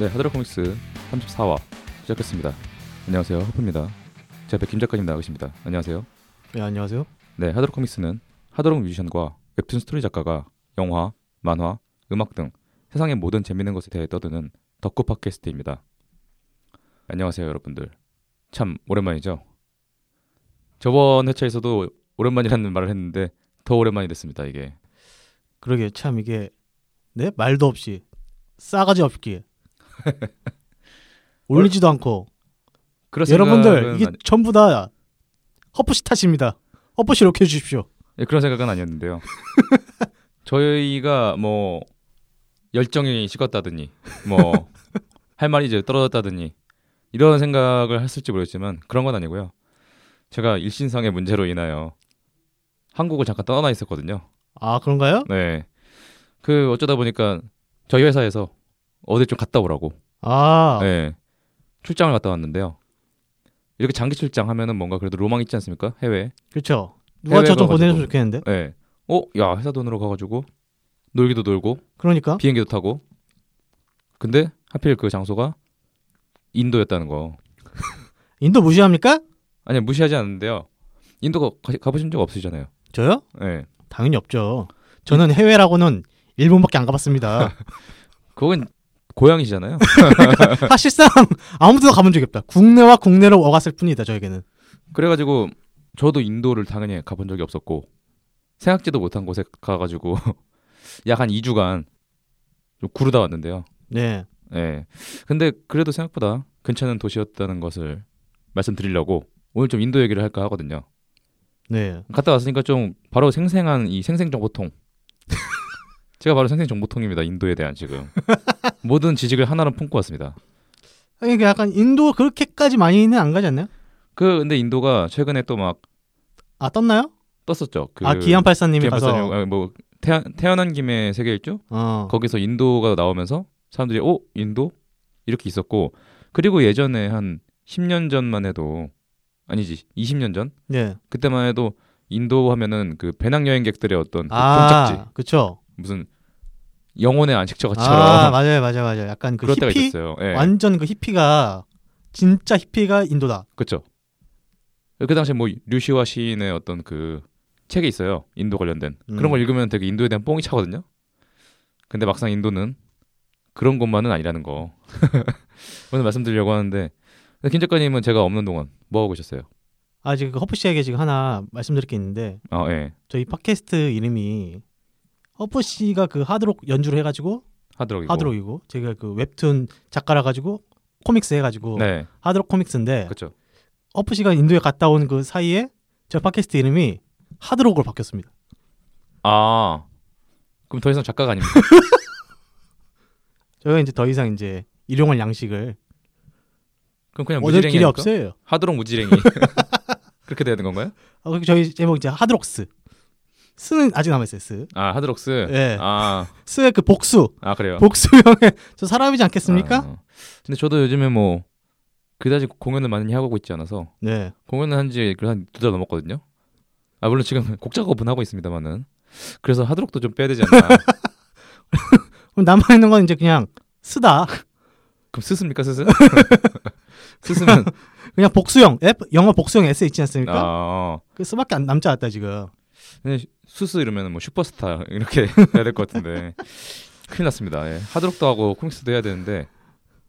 네, 하드락 코믹스 34화 시작했습니다. 안녕하세요, 허프입니다. 제 앞에 김 작가님 나와 계십니다. 안녕하세요. 네 안녕하세요. 네, 하드락 코믹스는 하드락 뮤지션과 웹툰 스토리 작가가 영화, 만화, 음악 등 세상의 모든 재밌는 것에 대해 떠드는 덕후 팟캐스트입니다. 안녕하세요, 여러분들. 참 오랜만이죠. 저번 회차에서도 오랜만이라는 말을 했는데 더 오랜만이 됐습니다. 이게 그러게 참 이게 네 말도 없이 싸가지 없기 올리지도 않고 그런 여러분들 이게 아니- 전부 다 허프시 탓입니다. 허프시 이렇게 해주십시오. 예, 그런 생각은 아니었는데요. 저희가 뭐 열정이 식었다더니 뭐 할 말이 이제 떨어졌다더니 이런 생각을 했을지 모르겠지만 그런 건 아니고요. 제가 일신상의 문제로 인하여 한국을 잠깐 떠나 있었거든요. 아 그런가요? 네. 그 어쩌다 보니까 저희 회사에서 어디 좀 갔다 오라고. 아 네. 출장을 갔다 왔는데요. 이렇게 장기 출장 하면은 뭔가 그래도 로망 있지 않습니까? 해외. 그렇죠. 누가 저 좀. 보내줬으면 좋겠는데. 네. 어, 야 회사 돈으로 가가지고 놀기도 놀고 그러니까 비행기도 타고. 근데 하필 그 장소가 인도였다는 거. 인도 무시합니까? 아니 무시하지 않는데요. 인도 가, 가보신 적 없으시잖아요. 저요? 네. 당연히 없죠. 저는 해외라고는 일본밖에 안 가봤습니다. 그건 고향이시잖아요. 사실상 아무데도 가본 적이 없다. 국내와 국내로 오갔을 뿐이다 저에게는. 그래가지고 저도 인도를 당연히 가본 적이 없었고 생각지도 못한 곳에 가가지고 약 한 2주간 좀 구르다 왔는데요. 네. 예. 근데 그래도 생각보다 괜찮은 도시였다는 것을 말씀드리려고 오늘 좀 인도 얘기를 할까 하거든요. 네. 갔다 왔으니까 좀 바로 생생한 이 생생정보통. 제가 바로 생생 정보통입니다. 인도에 대한 지금 모든 지식을 하나로 품고 왔습니다. 그 약간 인도 그렇게까지 많이는 안 가지 않나요? 그 근데 인도가 최근에 또 막 아 떴나요? 떴었죠. 그 아 기안팔사님이 기안 가서 아, 뭐 태어, 태어난 김에 세계 일주 어. 거기서 인도가 나오면서 사람들이 어 인도 이렇게 있었고 그리고 예전에 한 10년 전만 해도 아니지 20년 전 네. 그때만 해도 인도 하면은 그 배낭 여행객들의 어떤 그 아, 종착지 그쵸. 무슨 영혼의 안식처처럼 아, 맞아요, 맞아요, 맞아요. 약간 그 그럴 때가 히피, 있었어요. 예. 완전 그 히피가 진짜 히피가 인도다. 그렇죠. 그 당시에 뭐 류시와 시인의 어떤 그 책이 있어요. 인도 관련된 음. 그런 걸 읽으면 되게 인도에 대한 뽕이 차거든요. 근데 막상 인도는 그런 곳만은 아니라는 거 오늘 말씀드리려고 하는데 김 작가님은 제가 없는 동안 뭐 하고 계셨어요? 아 지금 그 허프 씨에게 지금 하나 말씀드릴 게 있는데 아 예. 저희 팟캐스트 이름이 허프 씨가 그 하드록 연주를 해가지고 하드록이고. 하드록이고 제가 그 웹툰 작가라 가지고 코믹스 해가지고 네. 하드록 코믹스인데 그렇죠. 허프 씨가 인도에 갔다 온 그 사이에 저 팟캐스트 이름이 하드록으로 바뀌었습니다. 아 그럼 더 이상 작가가 아닙니다. 저희가 이제 더 이상 이제 일용할 양식을 그럼 그냥 무지랭이끼리? 없어요. 하드록 무지랭이 그렇게 되는 건가요? 아, 저희 제목 이제 하드록스. 스는 아직 남아 있어요. 스. 아 하드록스. 예. 아, 스의 그 복수. 아 그래요. 복수형의 저 사람이지 않겠습니까? 아, 근데 저도 요즘에 뭐 그다지 공연을 많이 하고 있지 않아서 네. 공연을 한 지 한 두 달 넘었거든요. 아 물론 지금 곡 작업은 하고 있습니다만은 그래서 하드록도 좀 빼야 되지 않나. 그럼 남아 있는 건 이제 그냥 쓰다. 그럼 스습니까 스스? 스스면 그냥 복수형. F, 영어 복수형 S 있지 않습니까? 아그 스밖에 안 남지 않았다 지금. 수스 이러면 뭐 슈퍼스타 이렇게 해야 될 것 같은데 큰일 났습니다. 예. 하드록도 하고 코믹스도 해야 되는데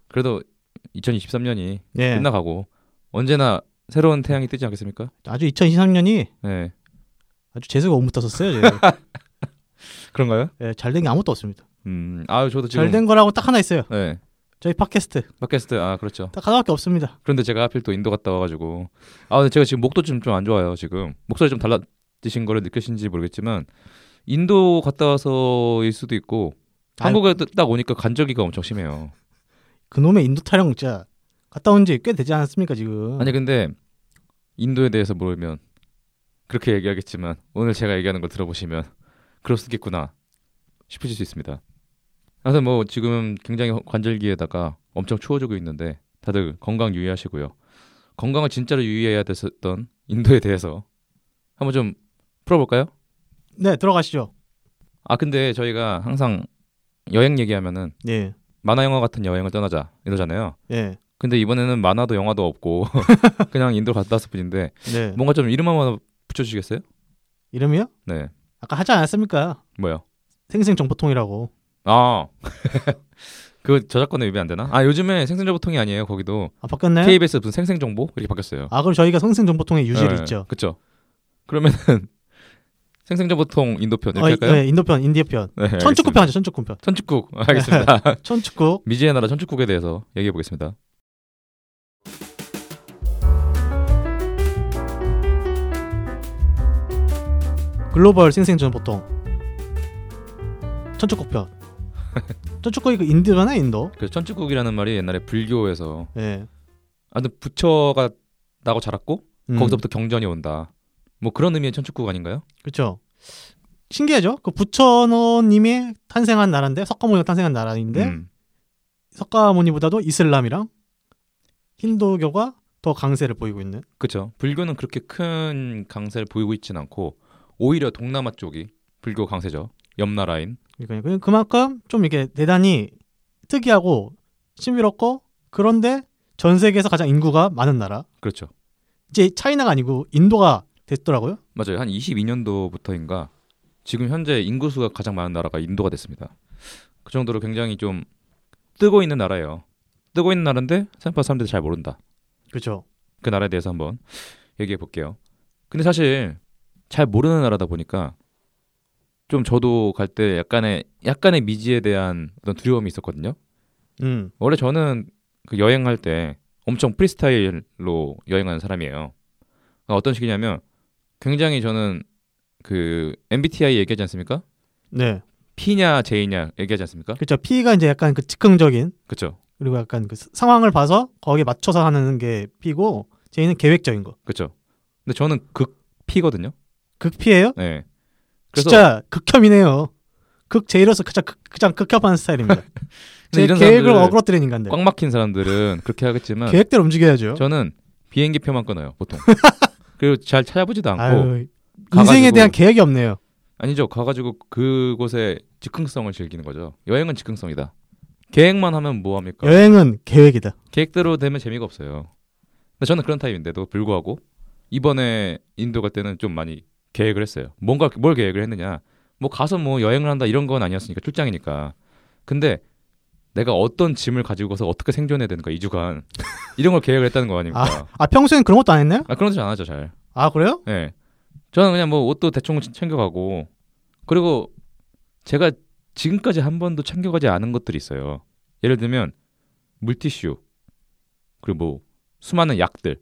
그래도 2023년이 예. 끝나가고 언제나 새로운 태양이 뜨지 않겠습니까? 아주 2023년이 네 아주 재수가 못 붙었어요. 그런가요? 예, 잘된 게 아무것도 없습니다. 음, 아유 저도 지금 잘된 거라고 딱 하나 있어요. 네 저희 팟캐스트 팟캐스트 아 그렇죠. 딱 하나밖에 없습니다. 그런데 제가 하필 또 인도 갔다 와가지고 아 근데 제가 지금 목도 좀 좀 안 좋아요 지금 목소리 좀 달라 지신 거를 느끼신지 모르겠지만 인도 갔다 와서일 수도 있고. 한국에 딱 오니까 간절기가 엄청 심해요. 그놈의 인도 타령 진짜 갔다 온 지 꽤 되지 않았습니까 지금? 아니 근데 인도에 대해서 모르면 그렇게 얘기하겠지만 오늘 제가 얘기하는 걸 들어보시면 그럴 수 있겠구나 싶으실 수 있습니다. 그래서 뭐 지금 굉장히 관절기에다가 엄청 추워지고 있는데 다들 건강 유의하시고요. 건강을 진짜로 유의해야 됐었던 인도에 대해서 한번 좀 풀어볼까요? 네 들어가시죠. 아 근데 저희가 항상 여행 얘기하면은 예. 만화 영화 같은 여행을 떠나자 이러잖아요. 예. 근데 이번에는 만화도 영화도 없고 그냥 인도 갔다 왔을 뿐인데 네. 뭔가 좀 이름 한번 붙여주시겠어요? 이름이요? 네, 아까 하지 않았습니까? 뭐요? 생생정보통이라고. 아, 그 저작권에 위배 안 되나? 아 요즘에 생생정보통이 아니에요. 거기도 아 바뀌었나요? KBS 무슨 생생정보 이렇게 바뀌었어요. 아 그럼 저희가 생생정보통의 유지를 네, 있죠. 그렇죠. 그러면은 생생정보통 인도편 이렇게 어, 할까요? 네, 인도편, 인디어편. 네, 천축구편 하죠. 천축구편. 천축국 알겠습니다. 천축국. 미지의 나라 천축국에 대해서 얘기해 보겠습니다. 글로벌 생생정보통. 천축국편. 천축국이 그 인도잖아 인도. 그 천축국이라는 말이 옛날에 불교에서 예. 아무튼 부처가 나고 자랐고 음, 거기서부터 경전이 온다. 뭐 그런 의미의 천축국 아닌가요? 그렇죠. 신기하죠. 그 부처님이 탄생한 나라인데 석가모니가 탄생한 나라인데 음, 석가모니보다도 이슬람이랑 힌두교가 더 강세를 보이고 있는. 그렇죠. 불교는 그렇게 큰 강세를 보이고 있진 않고 오히려 동남아 쪽이 불교 강세죠. 옆 나라인. 그러니까 그만큼 좀 이게 대단히 특이하고 신비롭고 그런데 전 세계에서 가장 인구가 많은 나라. 그렇죠. 이제 차이나가 아니고 인도가 됐더라고요. 맞아요. 한 22년도부터인가 지금 현재 인구수가 가장 많은 나라가 인도가 됐습니다. 그 정도로 굉장히 좀 뜨고 있는 나라예요. 뜨고 있는 나라인데 생각보다 사람들이 잘 모른다. 그렇죠. 그 나라에 대해서 한번 얘기해 볼게요. 근데 사실 잘 모르는 나라다 보니까 좀 저도 갈 때 약간의 약간의 미지에 대한 어떤 두려움이 있었거든요. 음. 원래 저는 그 여행할 때 엄청 프리스타일로 여행하는 사람이에요. 그러니까 어떤 식이냐면 굉장히 저는 그 MBTI 얘기하지 않습니까? 네. P냐 J냐 얘기하지 않습니까? 그렇죠. P가 이제 약간 그 즉흥적인 그렇죠. 그리고 약간 그 상황을 봐서 거기에 맞춰서 하는 게 P고 J는 계획적인 거. 그렇죠. 근데 저는 극 P거든요. 극 P예요? 네. 그래서 진짜 극혐이네요. 극 J로서 그냥 극, 그냥 극혐하는 스타일입니다. 제 계획을 어그러뜨리는 인간들. 꽉 막힌 사람들은 그렇게 하겠지만 계획대로 움직여야죠. 저는 비행기 표만 끊어요 보통. 그리고 잘 찾아보지도 않고 아유, 인생에 대한 계획이 없네요. 아니죠. 가가지고 그곳의 즉흥성을 즐기는 거죠. 여행은 즉흥성이다. 계획만 하면 뭐 합니까? 여행은 계획이다. 계획대로 되면 재미가 없어요. 근데 저는 그런 타입인데도 불구하고 이번에 인도 갈 때는 좀 많이 계획을 했어요. 뭔가 뭘 계획을 했느냐? 뭐 가서 뭐 여행을 한다 이런 건 아니었으니까 출장이니까. 근데 내가 어떤 짐을 가지고서 어떻게 생존해야 되는가 2주간 이런 걸 계획을 했다는 거 아닙니까? 아 평소엔 그런 것도 안 했나요? 아, 그런 거안 하죠 잘. 아 그래요? 예. 저는 그냥 뭐 옷도 대충 챙겨가고 그리고 제가 지금까지 한 번도 챙겨가지 않은 것들이 있어요. 예를 들면 물티슈 그리고 뭐 수많은 약들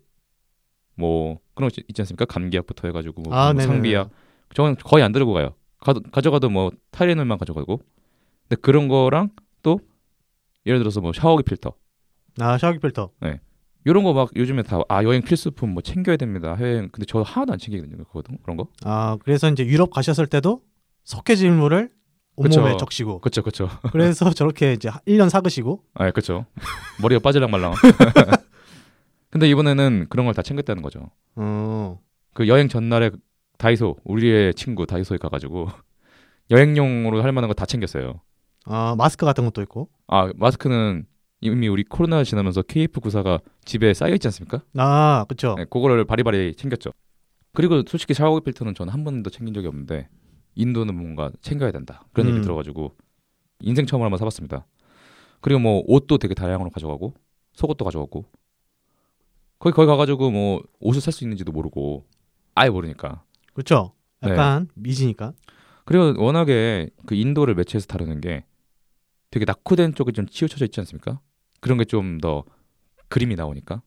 뭐 그런 거 있지 않습니까? 감기약부터 해가지고 뭐 아, 네네네. 상비약 저는 거의 안 들고 가요. 가, 가져가도 뭐 타이레놀만 가져가고 근데 그런 거랑 또 예를 들어서 뭐 샤워기 필터 아 샤워기 필터. 이런 거 막 요즘에 다 아 여행 필수품 뭐 챙겨야 됩니다. 여행 근데 저 하나도 안 챙기거든요. 그거든 그런 거. 아 그래서 이제 유럽 가셨을 때도 석회질물을 온몸에 그쵸. 적시고 그렇죠, 그렇죠. 그래서 저렇게 이제 1년 사그시고 아, 그렇죠. 머리가 빠질랑 말랑. 근데 이번에는 그런 걸 다 챙겼다는 거죠. 어 그 여행 전날에 다이소 우리의 친구 다이소에 가가지고 여행용으로 할 만한 거 다 챙겼어요. 아 마스크 같은 것도 있고 아 마스크는 이미 우리 코로나 지나면서 KF94가 집에 쌓여 있지 않습니까? 아 그쵸 네, 그거를 바리바리 챙겼죠. 그리고 솔직히 샤워기 필터는 저는 한 번도 챙긴 적이 없는데 인도는 뭔가 챙겨야 된다 그런 음. 얘기 들어가지고 인생 처음으로 한번 사봤습니다. 그리고 뭐 옷도 되게 다양으로 가져가고 속옷도 가져가고 거기 거기 가가지고 뭐 옷을 살 수 있는지도 모르고 아예 모르니까 네. 약간 미지니까 그리고 워낙에 그 인도를 매체에서 다루는 게 되게 낙후된 쪽에 좀 치우쳐져 있지 않습니까? 그런 게 좀 더 그림이 나오니까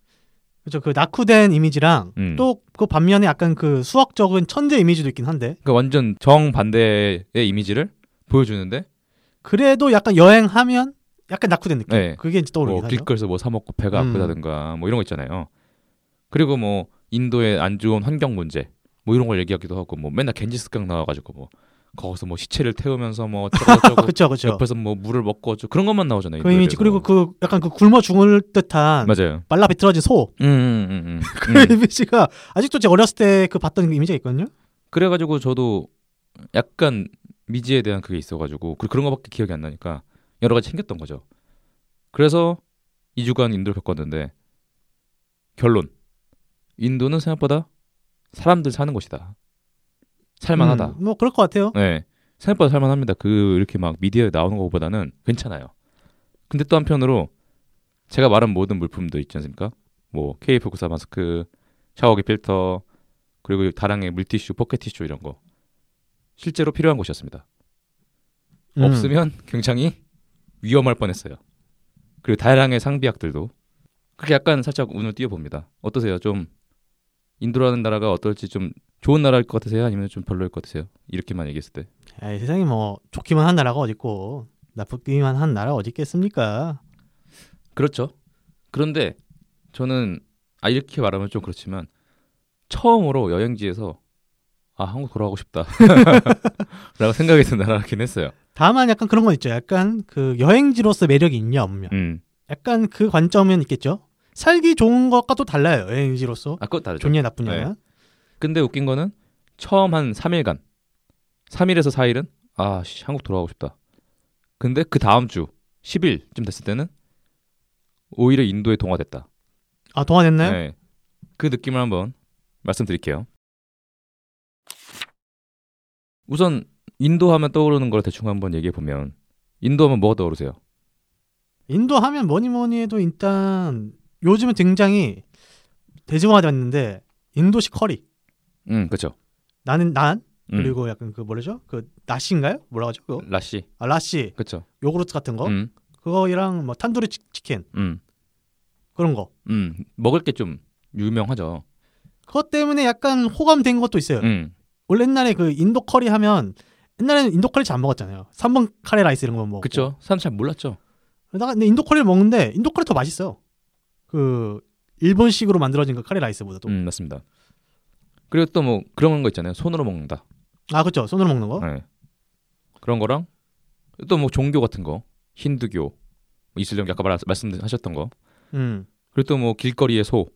그쵸 그 낙후된 이미지랑 음. 또그 반면에 약간 그 수학적인 천재 이미지도 있긴 한데 그러니까 완전 정반대의 이미지를 보여주는데 그래도 약간 여행하면 약간 낙후된 느낌 네. 그게 이제 떠오르긴 뭐 하죠 길거리에서 뭐 사 먹고 배가 음. 아프다든가 뭐 이런 거 있잖아요. 그리고 뭐 인도의 안 좋은 환경 문제 뭐 이런 걸 얘기하기도 하고 뭐 맨날 겐지스강 나와가지고 뭐 거기서 뭐 시체를 태우면서 뭐 어쩌고저쩌고 그쵸 그쵸 옆에서 뭐 물을 먹고 어쩌고 그런 것만 나오잖아요. 그 이미지. 그리고 그 약간 그 굶어 죽을 듯한 맞아요. 말라 비틀어진 소 음, 음, 음, 음. 그 음. 이미지가 아직도 제 어렸을 때 그 봤던 그 이미지가 있거든요 그래가지고 저도 약간 미지에 대한 그게 있어가지고 그- 그런 거밖에 기억이 안 나니까 여러 가지 챙겼던 거죠. 그래서 2주간 인도를 겪었는데 결론 인도는 생각보다 사람들 사는 곳이다. 살만하다. 음, 뭐 그럴 것 같아요. 네. 생각보다 살만합니다. 그 이렇게 막 미디어에 나오는 것보다는 괜찮아요. 근데 또 한편으로 제가 말한 모든 물품도 있지 않습니까? 뭐 K94 마스크, 샤워기 필터, 그리고 다량의 물티슈, 포켓티슈 이런 거 실제로 필요한 곳이었습니다. 음. 없으면 굉장히 위험할 뻔했어요. 그리고 다량의 상비약들도 그렇게 약간 살짝 운을 띄워봅니다. 어떠세요? 좀 인도라는 나라가 어떨지 좀 좋은 나라일 것 같으세요? 아니면 좀 별로일 것 같으세요? 이렇게만 얘기했을 때. 에이, 세상에 뭐 좋기만 한 나라가 어딨고 나쁘기만 한 나라 어디 있겠습니까? 그렇죠. 그런데 저는 아 이렇게 말하면 좀 그렇지만 처음으로 여행지에서 아 한국 돌아가고 싶다 라고 생각이 든 나라긴 했어요. 다만 약간 그런 건 있죠. 약간 그 여행지로서 매력이 있냐 없냐. 음. 약간 그 관점은 있겠죠. 살기 좋은 것과 또 달라요. 여행지로서 아 그것 다르죠. 좋냐 나쁘냐. 네. 근데 웃긴 거는 처음 한 3일간 3일에서 4일은 아 씨, 한국 돌아가고 싶다. 근데 그 다음 주 10일쯤 됐을 때는 오히려 인도에 동화됐다. 아 동화됐나요? 네. 그 느낌을 한번 말씀드릴게요. 우선 인도 하면 떠오르는 걸 대충 한번 얘기해 보면 인도 하면 뭐가 떠오르세요? 인도 하면 뭐니 뭐니 해도 일단 요즘은 굉장히 대중화됐는데 인도식 커리. 음, 그렇죠. 나는 난 음, 그리고 약간 그 뭐라죠? 그 나시인가요? 뭐라 하죠? 그거? 라시. 아, 라시, 그렇죠. 요구르트 같은 거. 음, 그거랑 뭐 탄두리 치- 치킨 음, 그런 거. 음. 먹을 게 좀 유명하죠. 그것 때문에 약간 호감된 것도 있어요. 음, 원래 옛날에 그 인도 커리 하면 옛날에는 인도 커리 잘 안 먹었잖아요. 3분 카레 라이스 이런 거 먹고. 그렇죠. 사람 잘 몰랐죠. 근데 인도 커리를 먹는데 인도 커리 더 맛있어요. 그 일본식으로 만들어진 그 카레 라이스보다도. 음, 맞습니다. 그리고 또 뭐 그런 거 있잖아요. 손으로 먹는다. 아 그렇죠. 손으로 먹는 거. 네. 그런 거랑 또 뭐 종교 같은 거, 힌두교, 뭐 이슬람 아까 말, 말씀하셨던 거. 음. 그리고 또 뭐 길거리의 소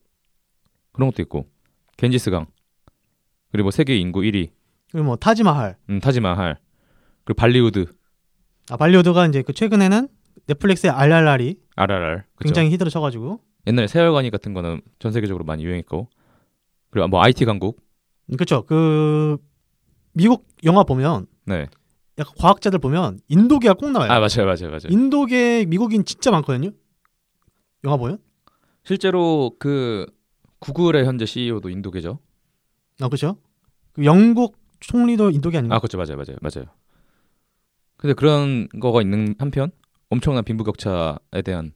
그런 것도 있고 겐지스강 그리고 뭐 세계 인구 1위 그리고 뭐 타지마할. 음, 타지마할 그리고 발리우드 아 발리우드가 이제 그 최근에는 넷플릭스의 알랄랄이 RRR 그쵸? 굉장히 히트를 쳐가지고 옛날에 세월간이 같은 거는 전 세계적으로 많이 유행했고 그리고 뭐 IT 강국 그렇죠. 그 미국 영화 보면 네. 약간 과학자들 보면 인도계가 꼭 나와요. 아 맞아요 맞아요 맞아요 인도계 미국인 진짜 많거든요. 영화 보면. 실제로 그 구글의 현재 CEO도 인도계죠 아 그렇죠. 그 영국 총리도 인도계 아닌가? 아 그렇죠 맞아요 맞아요 맞아요 근데 그런 거가 있는 한편 엄청난 빈부격차에 대한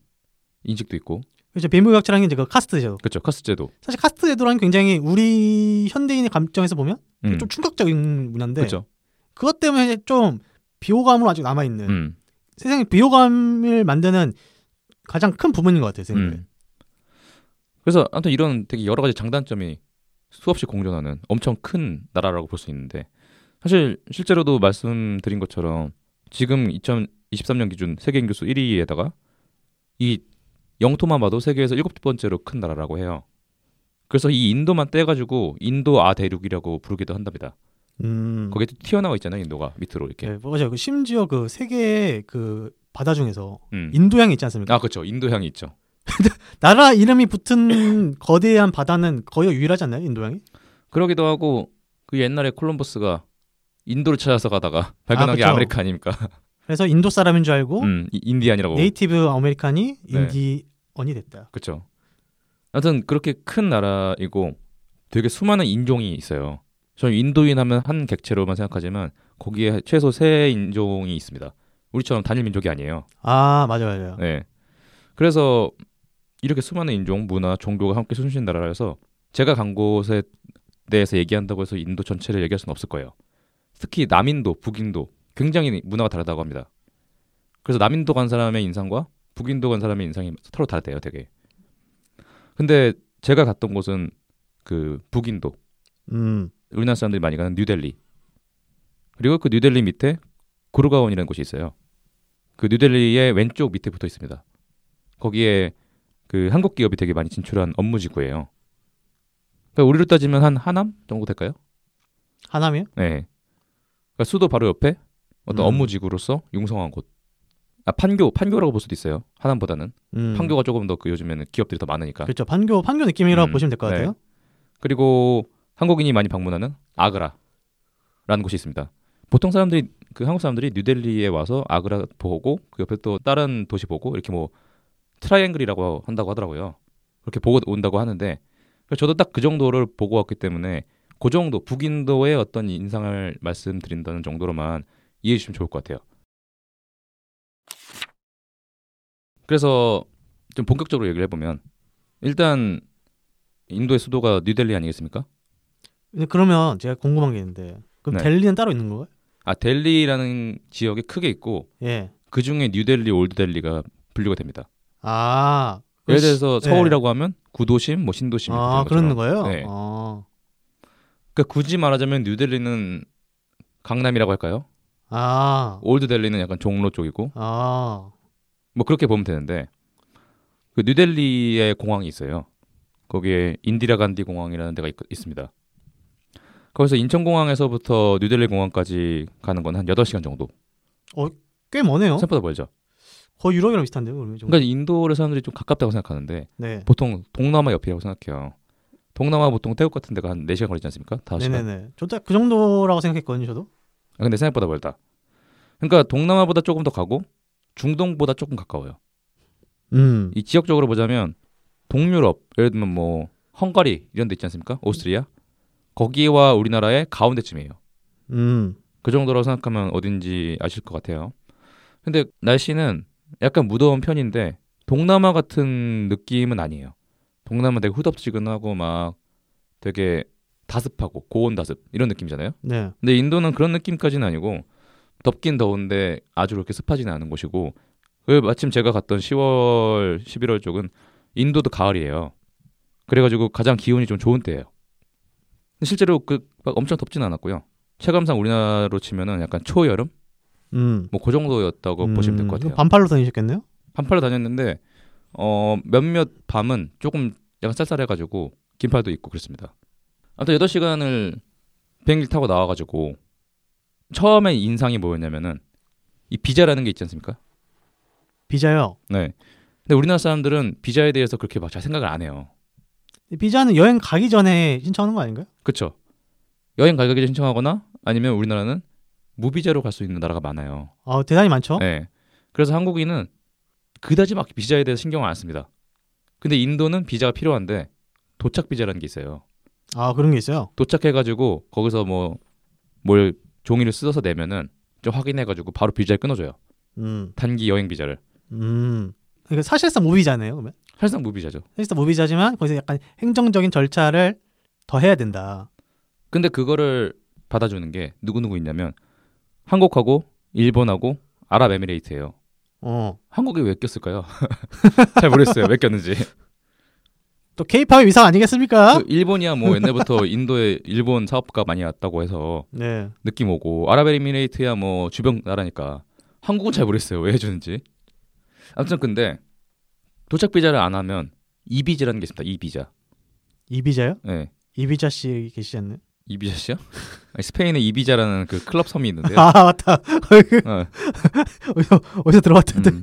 인식도 있고 그렇죠. 빈부격차라는 게 이제 그 카스트 제도. 그렇죠 카스트 제도 사실 카스트 제도라는 게 굉장히 우리 현대인의 감정에서 보면 음. 좀 충격적인 문화인데 그렇죠 그것 때문에 좀 비호감으로 아직 남아 있는 음. 세상에 비호감을 만드는 가장 큰 부분인 것 같아요. 생각에. 음. 그래서 아무튼 이런 되게 여러 가지 장단점이 수없이 공존하는 엄청 큰 나라라고 볼 수 있는데 사실 실제로도 말씀드린 것처럼 지금 2023년 기준 세계 인구 수 1위에다가 이 영토만 봐도 세계에서 일곱 번째로 큰 나라라고 해요. 그래서 이 인도만 떼가지고 인도 아 대륙이라고 부르기도 한답니다. 음. 거기에 또 튀어나와 있잖아요, 인도가 밑으로 이렇게. 네, 맞아요. 그 심지어 그 세계의 그 바다 중에서 음. 인도양이 있지 않습니까? 아 그렇죠, 인도양이 있죠. 나라 이름이 붙은 거대한 바다는 거의 유일하지 않나요? 인도양이? 그러기도 하고 그 옛날에 콜럼버스가 인도를 찾아서 가다가 발견한 게 그쵸. 아메리카 아닙니까? 그래서 인도 사람인 줄 알고 음, 이- 인디안이라고. Native American이 네. 인디언이 됐다. 그렇죠. 하여튼 그렇게 큰 나라이고 되게 수많은 인종이 있어요. 저는 인도인 하면 한 객체로만 생각하지만 거기에 최소 세 인종이 있습니다. 우리처럼 단일 민족이 아니에요. 아 맞아요, 맞아요. 네. 그래서 이렇게 수많은 인종, 문화, 종교가 함께 숨쉬는 나라라서 제가 간 곳에 대해서 얘기한다고 해서 인도 전체를 얘기할 수는 없을 거예요. 특히 남인도, 북인도 굉장히 문화가 다르다고 합니다. 그래서 남인도 간 사람의 인상과 북인도 간 사람의 인상이 서로 다르대요, 되게. 근데 제가 갔던 곳은 그 북인도, 음, 우리나라 사람들이 많이 가는 뉴델리. 그리고 그 뉴델리 밑에 구르가온이라는 곳이 있어요. 그 뉴델리의 왼쪽 밑에 붙어 있습니다. 거기에 그 한국 기업이 되게 많이 진출한 업무 지구예요. 그러니까 우리로 따지면 한 하남 정도 될까요? 하남이요? 네. 그러니까 수도 바로 옆에 어떤 음. 업무 지구로서 융성한 곳. 아 판교 판교라고 볼 수도 있어요. 하남보다는 음. 판교가 조금 더 그 요즘에는 기업들이 더 많으니까. 그렇죠. 판교 판교 느낌이라고 음, 보시면 될것 네. 같아요. 그리고 한국인이 많이 방문하는 아그라라는 곳이 있습니다. 보통 사람들이 그 한국 사람들이 뉴델리에 와서 아그라 보고 그 옆에 또 다른 도시 보고 이렇게 뭐 트라이앵글이라고 한다고 하더라고요. 그렇게 보고 온다고 하는데 저도 딱 그 정도를 보고 왔기 때문에 그 정도 북인도의 어떤 인상을 말씀드린다는 정도로만 이해해 주시면 좋을 것 같아요. 그래서 좀 본격적으로 얘기를 해보면 일단 인도의 수도가 뉴델리 아니겠습니까? 근데 그러면 제가 궁금한 게 있는데 그럼 네. 델리는 따로 있는 거예요? 아 델리라는 지역이 크게 있고 예. 그 중에 뉴델리, 올드델리가 분류가 됩니다. 아. 예를 그 들어서 시- 서울이라고 하면 구도심, 뭐 신도심 아, 그런 것처럼. 거예요? 네. 아. 그러니까 굳이 말하자면 뉴델리는 강남이라고 할까요? 아. 올드델리는 약간 종로 쪽이고 아. 뭐 그렇게 보면 되는데 그 뉴델리에 공항이 있어요. 거기에 인디라 간디 공항이라는 데가 있, 있습니다. 거기서 인천공항에서부터 뉴델리 공항까지 가는 건 한 8시간 정도. 꽤 머네요. 생각보다 멀죠. 거의 유럽이랑 비슷한데요, 그러면 좀. 그러니까 인도를 사람들이 좀 가깝다고 생각하는데 네. 보통 동남아 옆이라고 생각해요. 동남아 보통 태국 같은 데가 한 4시간 걸리지 않습니까? 5시간. 네네네. 저도 딱그 정도라고 생각했거든요, 저도. 아, 근데 생각보다 멀다. 그러니까 동남아보다 조금 더 가고 중동보다 조금 가까워요. 음. 이 지역적으로 보자면 동유럽, 예를 들면 뭐 헝가리 이런 데 있지 않습니까? 오스트리아. 거기와 우리나라의 가운데쯤이에요. 음. 그 정도로 생각하면 어딘지 아실 것 같아요. 근데 날씨는 약간 무더운 편인데 동남아 같은 느낌은 아니에요. 동남아 되게 후덥지근하고 막 되게 다습하고 고온 다습 이런 느낌이잖아요. 네. 근데 인도는 그런 느낌까지는 아니고 덥긴 더운데 아주 그렇게 습하지는 않은 곳이고 그 마침 제가 갔던 10월, 11월 쪽은 인도도 가을이에요. 그래가지고 가장 기온이 좀 좋은 때예요. 실제로 그 막 엄청 덥지는 않았고요. 체감상 우리나라로 치면은 약간 초여름 음. 뭐그 정도였다고 보시면 될것 음, 같아요. 반팔로 다니셨겠네요? 반팔로 다녔는데 어 몇몇 밤은 조금 약간 쌀쌀해가지고 긴팔도 입고 그랬습니다. 아무튼 8 시간을 비행기 타고 나와가지고 처음에 인상이 뭐였냐면은 이 비자라는 게 있지 않습니까? 비자요. 네. 근데 우리나라 사람들은 비자에 대해서 그렇게 막 잘 생각을 안 해요. 이 비자는 여행 가기 전에 신청하는 거 아닌가요? 그렇죠? 여행 가기 전에 신청하거나 아니면 우리나라는 무비자로 갈 수 있는 나라가 많아요. 아, 대단히 많죠. 네. 그래서 한국인은 그다지 막 비자에 대해서 신경을 안 씁니다. 근데 인도는 비자가 필요한데 도착 비자라는 게 있어요. 아, 그런 게 있어요. 도착해 가지고 거기서 뭐 뭘 종이를 쓰어서 내면은 좀 확인해가지고 바로 비자를 끊어줘요. 음. 단기 여행 비자를. 음. 그러니까 사실상 무비자네요, 그러면. 사실상 무비자죠. 사실상 무비자지만 거기서 약간 행정적인 절차를 더 해야 된다. 근데 그거를 받아주는 게 누구 누구 있냐면 한국하고 일본하고 아랍에미레이트예요. 어. 한국에 왜 꼈을까요? 잘 모르겠어요. 왜 꼈는지. 또 케이팝의 위상 아니겠습니까? 그 일본이야 뭐 옛날부터 인도에 일본 사업가 많이 왔다고 해서 네. 느낌 오고 아랍에미레이트야 뭐 주변 나라니까 한국은 잘 모르겠어요 왜 해주는지 아무튼 근데 도착 비자를 안 하면 이 비자라는 게 있습니다 이 비자 이 비자요? 네 이 비자 씨 계시지 않나요? 이 비자 씨요 아니, 스페인에 이 비자라는 그 클럽 섬이 있는데요 아, 맞다. 어, 어디서, 어디서 들어봤던데. 음.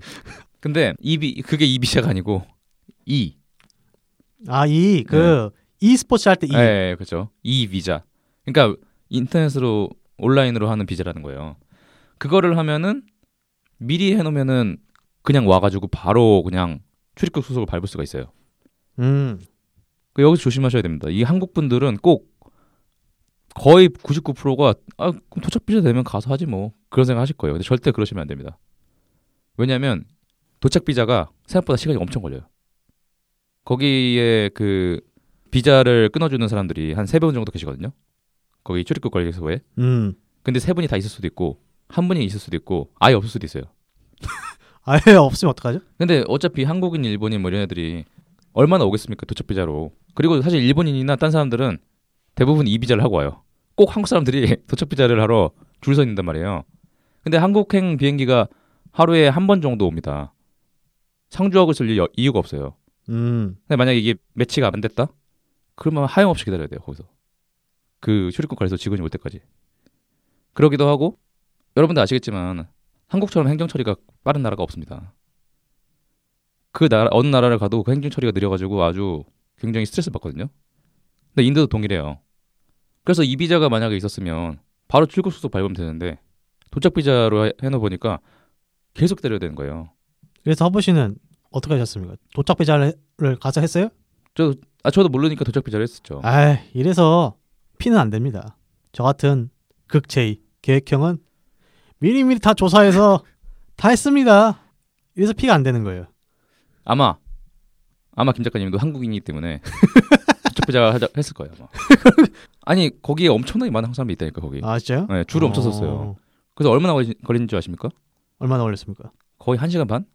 근데 이비 그게 이 비자가 아니고 이 아, 이, 그, 이 스포츠 할 때 이. 네, 그렇죠 이 비자 그러니까 인터넷으로 온라인으로 하는 비자라는 거예요 그거를 하면은 미리 해놓으면은 그냥 와가지고 바로 그냥 출입국 수속을 밟을 수가 있어요 음. 그 여기서 조심하셔야 됩니다. 이 한국 분들은 꼭 거의 99%가 아 그럼 도착 비자 되면 가서 하지 뭐 그런 생각 하실 거예요. 근데 절대 그러시면 안 됩니다. 왜냐하면 도착 비자가 생각보다 시간이 엄청 걸려요. 거기에 그 비자를 끊어주는 사람들이 한 세 분 정도 계시거든요. 거기 출입국 관리소에. 음. 근데 세 분이 다 있을 수도 있고 한 분이 있을 수도 있고 아예 없을 수도 있어요. 아예 없으면 어떡하죠? 근데 어차피 한국인, 일본인 뭐 이런 애들이 얼마나 오겠습니까 도착 비자로. 그리고 사실 일본인이나 딴 사람들은 대부분 이 비자를 하고 와요. 꼭 한국 사람들이 도착 비자를 하러 줄 서 있는단 말이에요. 근데 한국행 비행기가 하루에 한 번 정도 옵니다. 상주하고 있을 이- 이유가 없어요. 음. 근데 만약에 이게 매치가 안 됐다? 그러면 하염없이 기다려야 돼요 거기서. 그 출입국 관리소 직원이 올 때까지. 그러기도 하고 여러분들 아시겠지만 한국처럼 행정 처리가 빠른 나라가 없습니다. 그 나라 어느 나라를 가도 그 행정 처리가 느려가지고 아주 굉장히 스트레스 받거든요. 근데 인도도 동일해요. 그래서 이 비자가 만약에 있었으면 바로 출국 수속 밟으면 되는데 도착 비자로 해- 해놓으니까 계속 기다려야 되는 거예요. 그래서 허프 씨는 어떻게 하셨습니까? 도착 비자를 가서 했어요? 아 저도 모르니까 도착 비자를 했었죠. 아, 이래서 피는 안 됩니다. 저 같은 극제의 계획형은 미리미리 다 조사해서 다 했습니다. 이래서 피가 안 되는 거예요. 아마 아마 김 작가님도 한국인이기 때문에 도착 비자 하자 했을 거예요. 아마. 아니 거기에 엄청나게 많은 한국 사람이 있다니까 거기. 아, 진짜요? 네, 줄을 엄청 섰어요. 어, 그래서 얼마나 걸리는 줄 아십니까? 얼마나 걸렸습니까? 거의 한 시간 반?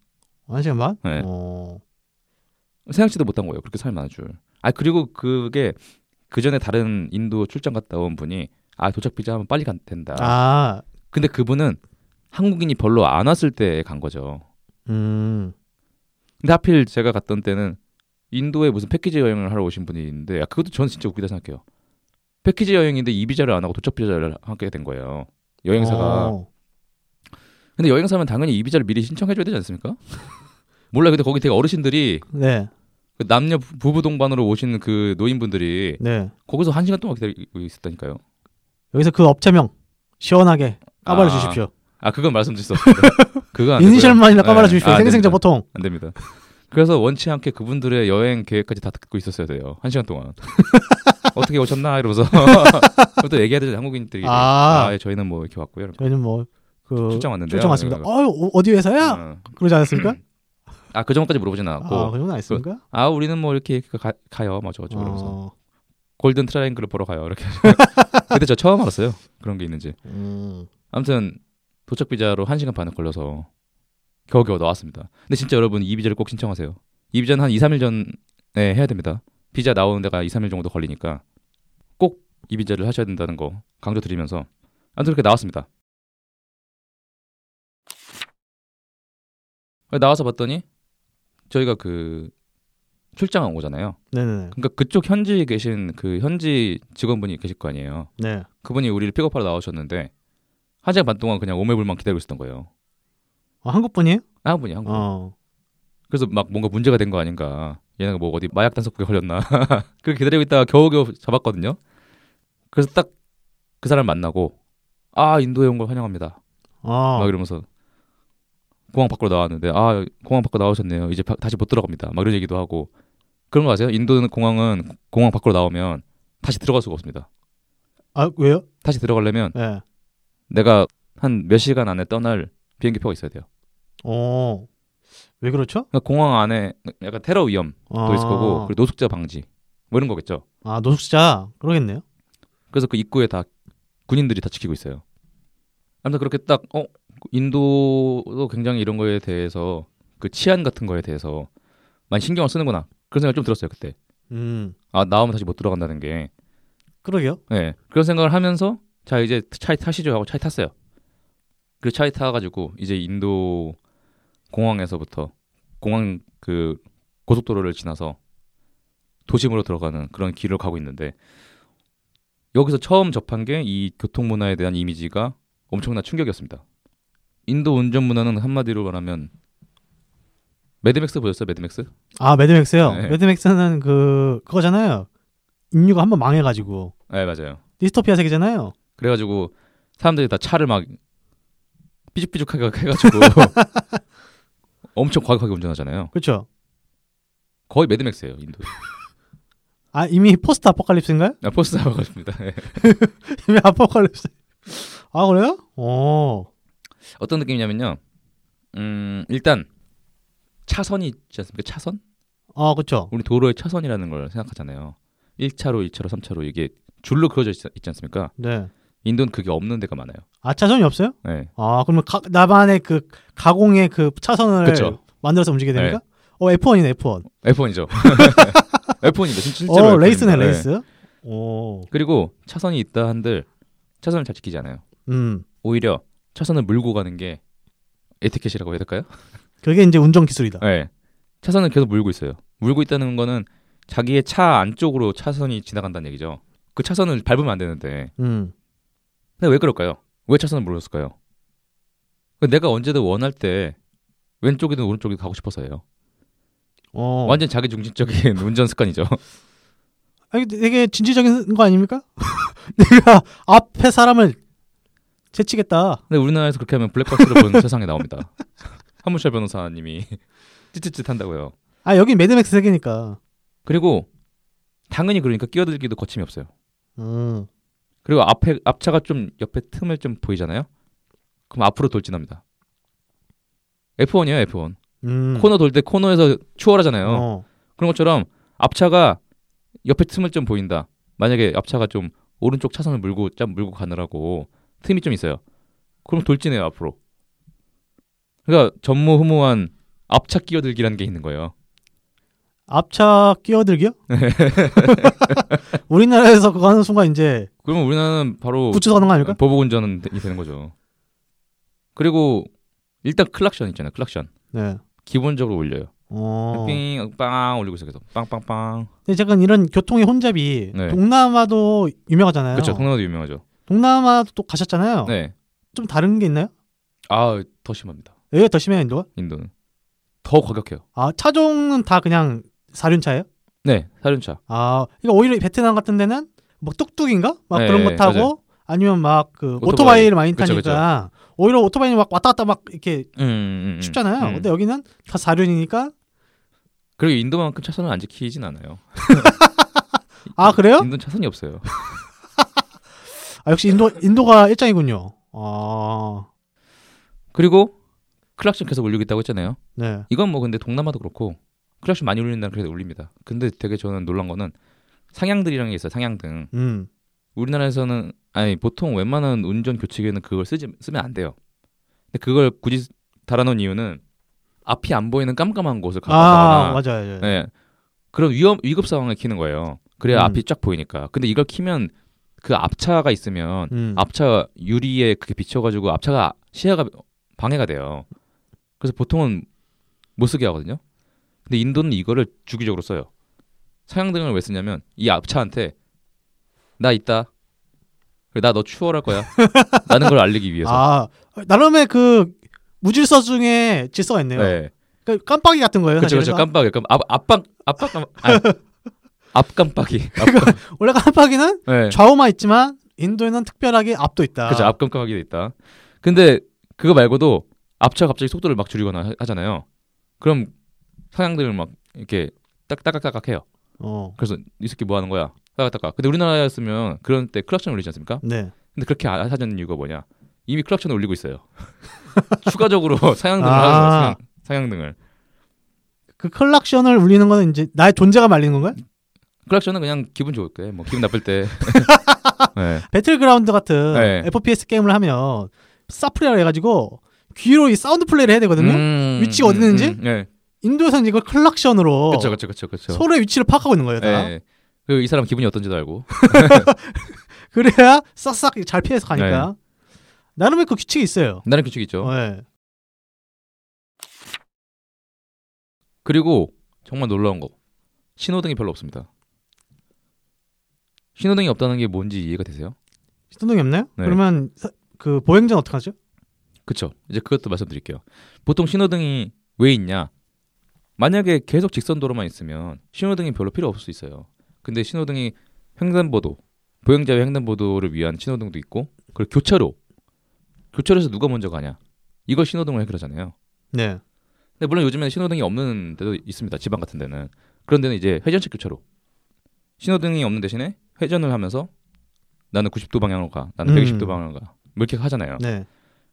한 시간 반? 네. 어, 생각지도 못한 거예요. 그렇게 사람이 많은 줄. 아 그리고 그게 그 전에 다른 인도 출장 갔다 온 분이 아 도착 비자 하면 빨리 간 된다. 아, 근데 그분은 한국인이 별로 안 왔을 때 간 거죠. 음, 근데 하필 제가 갔던 때는 인도에 무슨 패키지 여행을 하러 오신 분이 있는데 야, 그것도 저는 진짜 웃기다 생각해요. 패키지 여행인데 이 비자를 안 하고 도착 비자를 하게 된 거예요. 여행사가. 어, 근데 여행사면 당연히 이 비자를 미리 신청해줘야 되지 않습니까? 몰라 근데 거기 되게 어르신들이 네, 그 남녀 부- 부부 동반으로 오시는 그 노인분들이 네. 거기서 한 시간 동안 기다리고 있었다니까요. 여기서 그 업체명 시원하게 까발려 아, 주십시오. 아 그건 말씀드릴 수 없어요. 그건 안 되고요. 이니셜만이나 까발려 네. 주십시오. 아, 됩니다. 보통. 안 됩니다. 그래서 원치 않게 그분들의 여행 계획까지 다 듣고 있었어야 돼요. 한 시간 동안. 어떻게 오셨나 이러면서 또 얘기해야 되죠 한국인들이. 아. 아, 저희는 뭐 이렇게 왔고요. 이렇게. 저희는 뭐 그 출장 왔는데요. 출장 왔습니다. 어, 어, 어디 회사야? 어. 그러지 않았습니까? 아, 그 정도까지 물어보진 않았고. 아, 그런 건 아니습니까? 아, 우리는 뭐 이렇게 가, 가요. 맞아, 맞아. 그러면서. 어, 골든 트라이앵글을 보러 가요. 이렇게. 그때 저 처음 알았어요. 그런 게 있는지. 음, 아무튼 도착 비자로 1 시간 반을 걸려서 겨우겨우 나왔습니다. 근데 진짜 여러분 이 비자를 꼭 신청하세요. 이 비자는 한 2, 3일 전에 해야 됩니다. 비자 나오는 데가 2, 3일 정도 걸리니까 꼭 이 비자를 하셔야 된다는 거 강조드리면서 아무튼 그렇게 나왔습니다. 나와서 봤더니 저희가 그 출장 온 거잖아요. 네네네. 그러니까 그쪽 현지에 계신 그 현지 직원분이 계실 거 아니에요. 네. 그분이 우리를 픽업하러 나오셨는데 한 시간 반 동안 그냥 오매불만 기다리고 있었던 거예요. 어, 한국 분이에요? 한 분이 한 분. 어. 그래서 막 뭔가 문제가 된 거 아닌가. 얘네가 뭐 어디 마약 단속국에 걸렸나. 그렇게 기다리고 있다가 겨우겨우 잡았거든요. 그래서 딱 그 사람 만나고 아 인도에 온 걸 환영합니다. 어. 막 이러면서 공항 밖으로 나왔는데 아 공항 밖으로 나오셨네요. 이제 바- 다시 못 들어갑니다. 막 이런 얘기도 하고 그런 거 아세요? 인도는 공항은 공항 밖으로 나오면 다시 들어갈 수가 없습니다. 아, 왜요? 다시 들어가려면 예. 내가 한 몇 시간 안에 떠날 비행기표가 있어야 돼요. 어. 왜 그렇죠? 그러니까 공항 안에 약간 테러 위험도 아. 있을 거고 그리고 노숙자 방지 뭐 이런 거겠죠. 아, 노숙자. 그러겠네요. 그래서 그 입구에 다 군인들이 다 지키고 있어요. 아무튼 그렇게 딱 어, 인도도 굉장히 이런 거에 대해서 그 치안 같은 거에 대해서 많이 신경을 쓰는구나 그런 생각 좀 들었어요 그때. 음. 아 나오면 다시 못 들어간다는 게. 그러게요. 네 그런 생각을 하면서 자 이제 차에 타시죠 하고 차에 탔어요. 그리고 차에 타가지고 이제 인도 공항에서부터 공항 그 고속도로를 지나서 도심으로 들어가는 그런 길을 가고 있는데 여기서 처음 접한 게 이 교통 문화에 대한 이미지가 엄청난 충격이었습니다. 인도 운전 문화는 한마디로 말하면 매드맥스 보셨어요? 매드맥스? 아, 매드맥스요. 네. 매드맥스는 그 그거잖아요. 인류가 한번 망해 가지고 네 맞아요. 디스토피아 세계잖아요. 그래가지고 사람들이 다 차를 막 삐죽삐죽하게 해가지고 엄청 과격하게 운전하잖아요. 그렇죠? 거의 매드맥스예요 인도. 아, 이미 포스트 아포칼립스인가요? 아, post 나와가십니다. 이미 apocalypse. 아, 그래요? 어. 어떤 느낌이냐면요. 음 일단 차선이 있지 않습니까? 차선? 아, 그렇죠. 우리 도로의 차선이라는 걸 생각하잖아요. 1차로, 2차로, 3차로 이게 줄로 그어져 있, 있지 않습니까? 네. 인도는 그게 없는 데가 많아요. 아, 차선이 없어요? 네. 아, 그러면 가, 나만의 그 가공의 그 차선을 그쵸. 만들어서 움직이게 됩니까? 어, F1이네, F1. F1이죠. F1입니다. 실제로 어, 레이스네, F1입니다. 네. 레이스. 오. 그리고 차선이 있다 한들 차선을 잘 지키지 않아요. 음. 오히려 차선을 물고 가는 게 에티켓이라고 해야 될까요? 그게 이제 운전 기술이다. 네. 차선을 계속 물고 있어요. 물고 있다는 거는 자기의 차 안쪽으로 차선이 지나간다는 얘기죠. 그 차선을 밟으면 안 되는데. 음. 근데 왜 그럴까요? 왜 차선을 물었을까요? 내가 언제든 원할 때 왼쪽이든 오른쪽이든 가고 싶어서예요. 어. 완전 자기 중심적인 운전 습관이죠. 아니 되게 진취적인 거 아닙니까? 내가 앞에 사람을 제치겠다. 근데 우리나라에서 그렇게 하면 블랙박스로 보는 세상에 나옵니다. 한문철 변호사님이 찌찌찌 한다고요. 아 여기 매드맥스 세계니까. 그리고 당연히 그러니까 끼어들기도 거침이 없어요. 음. 그리고 앞에 앞차가 좀 옆에 틈을 좀 보이잖아요. 그럼 앞으로 돌진합니다. F1이에요, F1. 음. 코너 돌 때 코너에서 추월하잖아요. 어. 그런 것처럼 앞차가 옆에 틈을 좀 보인다. 만약에 앞차가 좀 오른쪽 차선을 물고 좀 물고 가느라고 틈이 좀 있어요. 그럼 돌진해요 앞으로. 그러니까 전무후무한 앞차 끼어들기라는 게 있는 거예요. 앞차 끼어들기요? 우리나라에서 그거 하는 순간 이제 그러면 우리나라는 바로 부츠 서는 거 아닙니까? 보복 운전이 되는 거죠. 그리고 일단 클락션 있잖아요. 클락션 네. 기본적으로 올려요. 어. 삥빵 올리고 있어 계속 빵빵빵. 근데 잠깐 이런 교통의 혼잡이 네. 동남아도 유명하잖아요. 그렇죠. 동남아도 유명하죠. 동남아도 또 가셨잖아요. 네. 좀 다른 게 있나요? 아 더 심합니다. 여기가 더 심해요, 인도가? 인도는 더 과격해요. 아, 차종은 다 그냥 사륜차예요? 네, 사륜차. 아, 이거 오히려 베트남 같은 데는 뭐 뚝뚝인가? 막 네, 그런 거 타고 맞아요. 아니면 막 그 오토바이. 오토바이를 많이 그쵸, 타니까 오히려 오토바이는 막 왔다 갔다 막 이렇게 음, 음, 음. 쉽잖아요. 음. 근데 여기는 다 사륜이니까 그리고 인도만큼 차선을 안 지키진 않아요. 아, 그래요? 인도는 차선이 없어요. 아, 역시 인도 인도가 일장이군요. 아. 그리고 클락션 계속 울리고 있다고 했잖아요. 네. 이건 뭐 근데 동남아도 그렇고 클락션 많이 울린다는 그래도 울립니다. 근데 되게 저는 놀란 거는 상향등이라는 게 있어요. 상향등. 음. 우리나라에서는 아니 보통 웬만한 운전 교칙에는 그걸 쓰지 쓰면 안 돼요. 근데 그걸 굳이 달아놓은 이유는 앞이 안 보이는 깜깜한 곳을 아, 가거나 맞아요. 맞아요. 네. 그런 위험 위급 상황에 키는 거예요. 그래야 음. 앞이 쫙 보이니까. 근데 이걸 키면 그 앞차가 있으면 음. 앞차 유리에 그게 비춰가지고 앞차가 시야가 방해가 돼요. 그래서 보통은 못 쓰게 하거든요. 근데 인도는 이거를 주기적으로 써요. 상향등을 왜 쓰냐면 이 앞차한테 나 있다. 나너 추월할 거야. 라는 걸 알리기 위해서. 아, 나름의 그 무질서 중에 질서가 있네요. 네. 그 깜빡이 같은 거예요. 그렇죠. 그렇죠. 깜빡이, 깜 앞, 앞방, 앞방, 깜, 아, 앞 깜빡이. 앞, 원래 깜빡이는 네. 좌우만 있지만 인도에는 특별하게 앞도 있다. 그렇죠. 앞돼 있다. 근데 그거 말고도 앞차 갑자기 속도를 막 줄이거나 하- 하잖아요. 그럼 상향등을 막 이렇게 딱딱딱딱 해요. 어. 그래서 이 새끼 뭐 하는 거야? 따가따가. 근데 우리나라였으면 그런 때 클락션 울리지 않습니까? 네. 근데 그렇게 안 하자는 이유가 뭐냐? 이미 클락션을 울리고 있어요. 추가적으로 상향등을 아. 상향, 상향등을. 그 클락션을 울리는 거는 이제 나의 존재가 알리는 건가요? 클락션은 그냥 기분 좋을 때, 뭐 기분 나쁠 때. 네. 배틀그라운드 같은 네. FPS 게임을 하면 사플이라 해가지고 귀로 이 사운드 플레이를 해야 되거든요. 음, 위치가 어디 있는지? 음, 네. 인도에서는 이걸 클락션으로 그렇죠, 그렇죠, 그렇죠, 그렇죠. 서로의 위치를 파악하고 있는 거예요. 다. 네. 그이 사람 기분이 어떤지도 알고. 그래야 싹싹 잘 피해서 가니까. 네. 나름의 그 규칙이 있어요. 나는 규칙 있죠. 네. 그리고 정말 놀라운 거 신호등이 별로 없습니다. 신호등이 없다는 게 뭔지 이해가 되세요? 신호등이 없나요? 네. 그러면 사- 그 보행자는 어떡하죠? 그쵸? 이제 그것도 말씀드릴게요. 보통 신호등이 왜 있냐? 만약에 계속 직선 도로만 있으면 신호등이 별로 필요 없을 수 있어요. 근데 신호등이 횡단보도, 보행자의 횡단보도를 위한 신호등도 있고, 그리고 교차로, 교차로에서 누가 먼저 가냐? 이걸 신호등으로 해결하잖아요. 네. 근데 물론 요즘에는 신호등이 없는 데도 있습니다. 지방 같은 데는. 그런 데는 이제 회전식 교차로. 신호등이 없는 대신에 회전을 하면서 나는 90도 방향으로 가. 나는 음. 120도 방향으로 가. 뭐 이렇게 하잖아요. 네.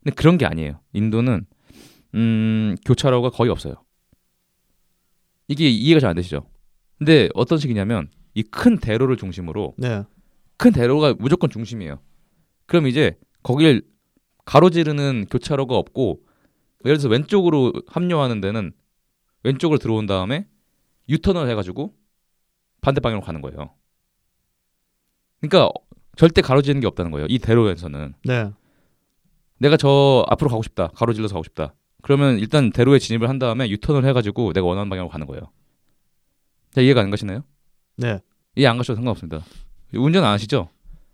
근데 그런 게 아니에요. 인도는 음, 교차로가 거의 없어요. 이게 이해가 잘 안 되시죠? 근데 어떤 식이냐면 이 큰 대로를 중심으로 네. 큰 대로가 무조건 중심이에요. 그럼 이제 거길 가로지르는 교차로가 없고 예를 들어서 왼쪽으로 합류하는 데는 왼쪽으로 들어온 다음에 유턴을 해가지고 반대 방향으로 가는 거예요. 그러니까 절대 가로지르는 게 없다는 거예요. 이 대로에서는 네. 내가 저 앞으로 가고 싶다. 가로질러서 가고 싶다. 그러면 일단 대로에 진입을 한 다음에 유턴을 해가지고 내가 원하는 방향으로 가는 거예요. 자 이해가 안 가시나요? 네. 이해 안 가셔도 상관없습니다. 운전 안 하시죠?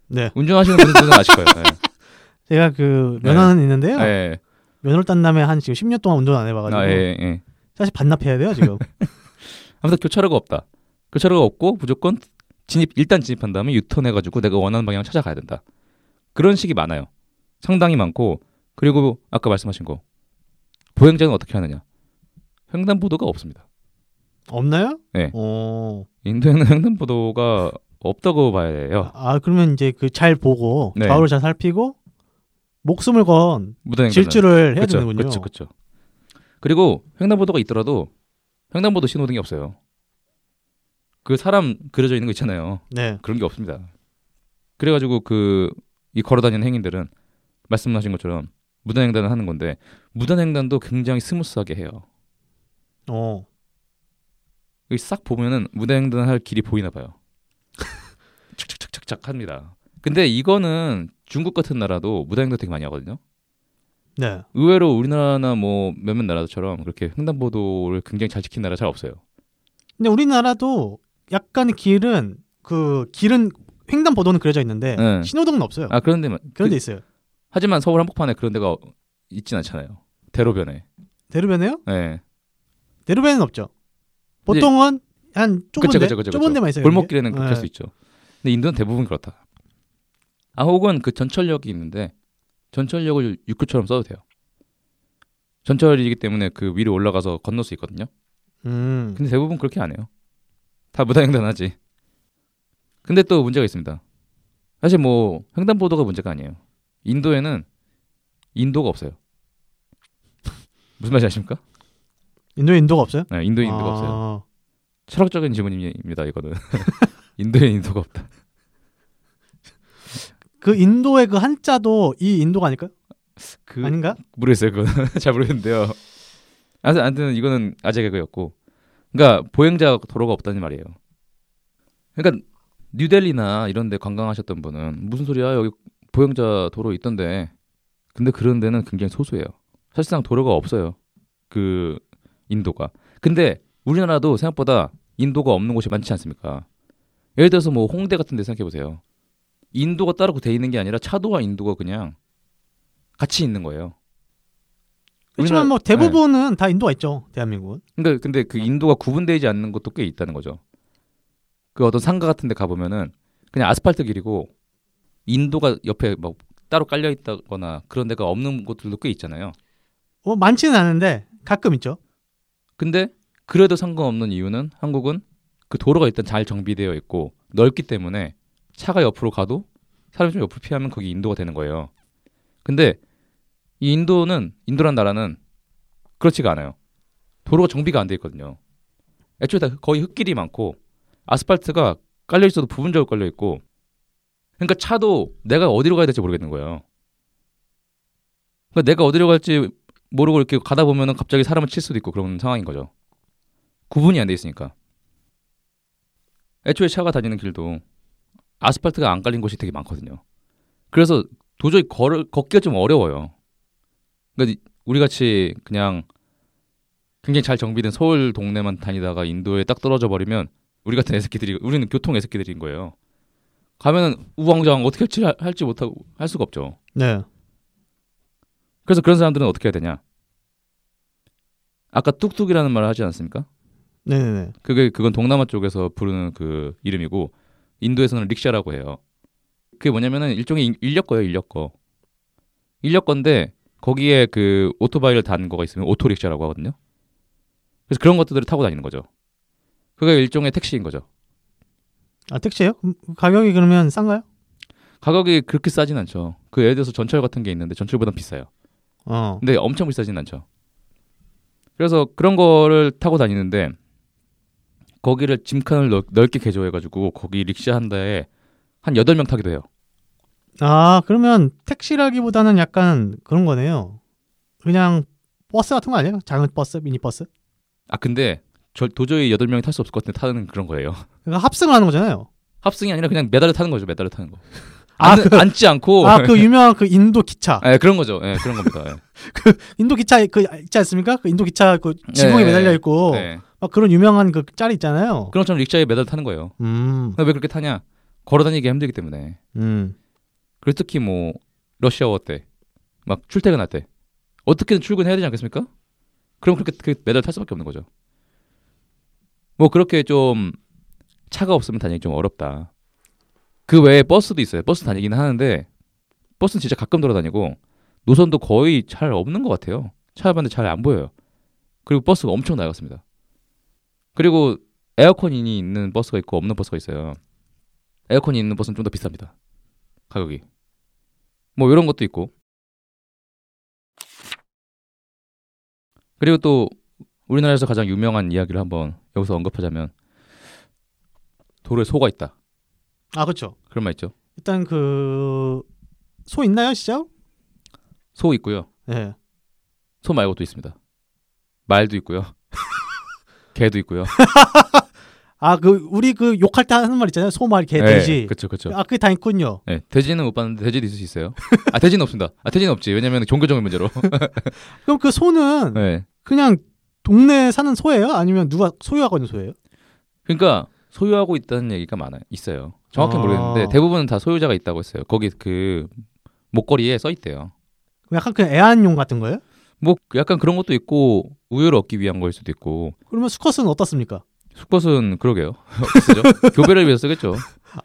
네. 운전하시는 분들은 아실 거예요. 네. 제가 그 네. 면허는 있는데요. 네. 면허를 딴 다음에 한 지금 10년 동안 운전 안 해봐가지고 아, 예, 예. 사실 반납해야 돼요 지금. 아무튼 교차로가 없다. 교차로가 없고 무조건 진입 일단 진입한 다음에 유턴해가지고 내가 원하는 방향을 찾아가야 된다. 그런 식이 많아요. 상당히 많고 그리고 아까 말씀하신 거 보행자는 어떻게 하느냐? 횡단보도가 없습니다. 없나요? 네. 어. 인도에는 횡단보도가 없다고 봐야 해요. 아 그러면 이제 그 잘 보고 네. 좌우를 잘 살피고 목숨을 건 질주를 해야 그쵸, 되는군요. 그렇죠, 그렇죠. 그리고 횡단보도가 있더라도 횡단보도 신호등이 없어요. 그 사람 그려져 있는 거 있잖아요. 네. 그런 게 없습니다. 그래가지고 그 이 걸어다니는 행인들은 말씀하신 것처럼 무단횡단을 하는 건데 무단횡단도 굉장히 smooth하게 해요. 어. 여기 싹 보면은 무단횡단을 할 길이 보이나 봐요. 착착착착착 합니다. 근데 이거는 중국 같은 나라도 무단횡단 되게 많이 하거든요. 네. 의외로 우리나라나 뭐 몇몇 나라처럼 그렇게 횡단보도를 굉장히 잘 지킨 나라 잘 없어요. 근데 우리나라도 약간 길은 그 길은 횡단보도는 그려져 있는데 네. 신호등은 없어요. 아 그런데 그런 그, 데 있어요. 하지만 서울 한복판에 그런 데가 있진 않잖아요. 대로변에. 대로변에요? 네. 대로변은 없죠. 보통은 한 좁은 그쵸, 데 그쵸, 그쵸, 좁은 그쵸. 데만 있어요. 골목길에는. 그렇게 할수 있죠. 근데 인도는 대부분 그렇다. 아 혹은 그 전철역이 있는데 전철역을 육교처럼 써도 돼요. 전철이기 때문에 그 위로 올라가서 건널 수 있거든요. 음. 근데 대부분 그렇게 안 해요. 다 무단횡단하지. 근데 또 문제가 있습니다. 사실 뭐 횡단보도가 문제가 아니에요. 인도에는 인도가 없어요. 무슨 말인지 아십니까? 인도에 인도가 없어요? 네, 인도에 인도가 아. 없어요. 철학적인 질문입니다. 이거는 인도에 인도가 없다. 그 인도의 그 한자도 이 인도가 아닐까요? 그 아닌가? 모르겠어요. 그건 잘 모르겠는데요. 아무튼 이거는 아재 개그였고, 그러니까 보행자 도로가 없다는 말이에요. 그러니까 뉴델리나 이런 데 관광하셨던 분은 무슨 소리야 여기 보행자 도로 있던데, 근데 그런 데는 굉장히 소수예요. 사실상 도로가 없어요. 그 인도가. 근데 우리나라도 생각보다 인도가 없는 곳이 많지 않습니까? 예를 들어서 뭐 홍대 같은 데 생각해 보세요. 인도가 따로 돼 있는 게 아니라 차도와 인도가 그냥 같이 있는 거예요. 그렇지만 뭐 대부분은 다 인도가 있죠. 대한민국은. 근데 근데 그 인도가 구분되지 않는 것도 꽤 있다는 거죠. 그 어떤 상가 같은 데 가 보면은 그냥 아스팔트 길이고 인도가 옆에 막 따로 깔려 있다거나 그런 데가 없는 곳들도 꽤 있잖아요. 뭐 많지는 않은데 가끔 있죠. 근데 그래도 상관없는 이유는 한국은 그 도로가 일단 잘 정비되어 있고 넓기 때문에 차가 옆으로 가도 사람이 좀 옆으로 피하면 거기 인도가 되는 거예요. 근데 이 인도는 인도란 나라는 그렇지가 않아요. 도로가 정비가 안 돼 있거든요. 애초에 다 거의 흙길이 많고 아스팔트가 깔려 있어도 부분적으로 깔려 있고 그러니까 차도 내가 어디로 가야 될지 모르겠는 거예요. 그러니까 내가 어디로 갈지 모르고 이렇게 가다 보면은 갑자기 사람을 칠 수도 있고 그런 상황인 거죠. 구분이 안 돼 있으니까. 애초에 차가 다니는 길도 아스팔트가 안 깔린 곳이 되게 많거든요. 그래서 도저히 걸 걷기가 좀 어려워요. 그러니까 우리 같이 그냥 굉장히 잘 정비된 서울 동네만 다니다가 인도에 딱 떨어져 버리면 우리 같은 애새끼들이 우리는 교통 애새끼들인 거예요. 가면은 우왕좌왕 어떻게 할지, 할지 못하고 할 수가 없죠. 네. 그래서 그런 사람들은 어떻게 해야 되냐? 아까 뚝뚝이라는 말을 하지 않습니까? 네네네. 그게 그건 동남아 쪽에서 부르는 그 이름이고 인도에서는 릭샤라고 해요. 그게 뭐냐면은 일종의 인- 인력거예요, 인력거. 인력거인데 거기에 그 오토바이를 단 거가 있으면 오토릭샤라고 하거든요. 그래서 그런 것들을 타고 다니는 거죠. 그게 일종의 택시인 거죠. 아 택시예요? 가격이 그러면 싼가요? 가격이 그렇게 싸진 않죠. 그 예를 들어서 전철 같은 게 있는데 전철보다 비싸요. 어. 근데 엄청 비싸진 않죠. 그래서 그런 거를 타고 다니는데 거기를 짐칸을 넓, 넓게 개조해가지고 거기 릭샤 한 대에 한 8명 타기도 해요. 아 그러면 택시라기보다는 약간 그런 거네요. 그냥 버스 같은 거 아니에요? 작은 버스, 미니 버스? 아 근데 저 도저히 8명이 탈 수 없을 것 같은데 타는 그런 거예요. 그러니까 합승을 하는 거잖아요. 합승이 아니라 그냥 매달려 타는 거죠. 매달려 타는 거. 아, 앉, 앉지 않고 아 그 유명한 그 인도 기차. 예, 그런 거죠. 예, 그런 겁니다. 예. 인도 기차 그 있지 않습니까? 그 인도 기차 그 지붕에 네. 매달려 있고 네. 막 그런 유명한 그 짤이 있잖아요. 그런 것처럼 릭샤에 매달려 타는 거예요. 음. 왜 그렇게 타냐? 걸어 다니기 힘들기 때문에. 음. 그리고 특히 뭐 러시아워 때 막 출퇴근할 때 어떻게든 출근해야 되지 않겠습니까? 그럼 그렇게 그 매달 탈 수밖에 없는 거죠. 뭐 그렇게 좀 차가 없으면 다니기 좀 어렵다. 그 외에 버스도 있어요. 버스 다니기는 하는데 버스는 진짜 가끔 돌아다니고 노선도 거의 잘 없는 것 같아요. 찾아봤는데 잘 안 보여요. 그리고 버스가 엄청 낡았습니다. 그리고 에어컨이 있는 버스가 있고 없는 버스가 있어요. 에어컨이 있는 버스는 좀 더 비쌉니다. 가격이. 뭐 이런 것도 있고. 그리고 또 우리나라에서 가장 유명한 이야기를 한번 여기서 언급하자면 도로에 소가 있다. 아 그렇죠. 그런 말 있죠. 일단 그 소 있나요, 진짜? 소 있고요. 네. 소 말고도 있습니다. 말도 있고요. 개도 있고요. 아 그 우리 그 욕할 때 하는 말 있잖아요. 소말 개 돼지. 그렇죠, 그렇죠. 아 그게 다 있군요. 네, 돼지는 못 봤는데 돼지도 있을 수 있어요. 아 돼지는 없습니다. 아 돼지는 없지. 왜냐면 종교적인 문제로. 그럼 그 소는 네. 그냥 동네에 사는 소예요? 아니면 누가 소유하고 있는 소예요? 그러니까 소유하고 있다는 얘기가 많아요. 있어요. 정확히 아. 모르겠는데 대부분은 다 소유자가 있다고 했어요. 거기 그 목걸이에 써 있대요. 약간 그 애완용 같은 거예요? 뭐 약간 그런 것도 있고 우유를 얻기 위한 거일 수도 있고 그러면 수컷은 어떻습니까? 수컷은 그러게요. 교배를 위해서 쓰겠죠.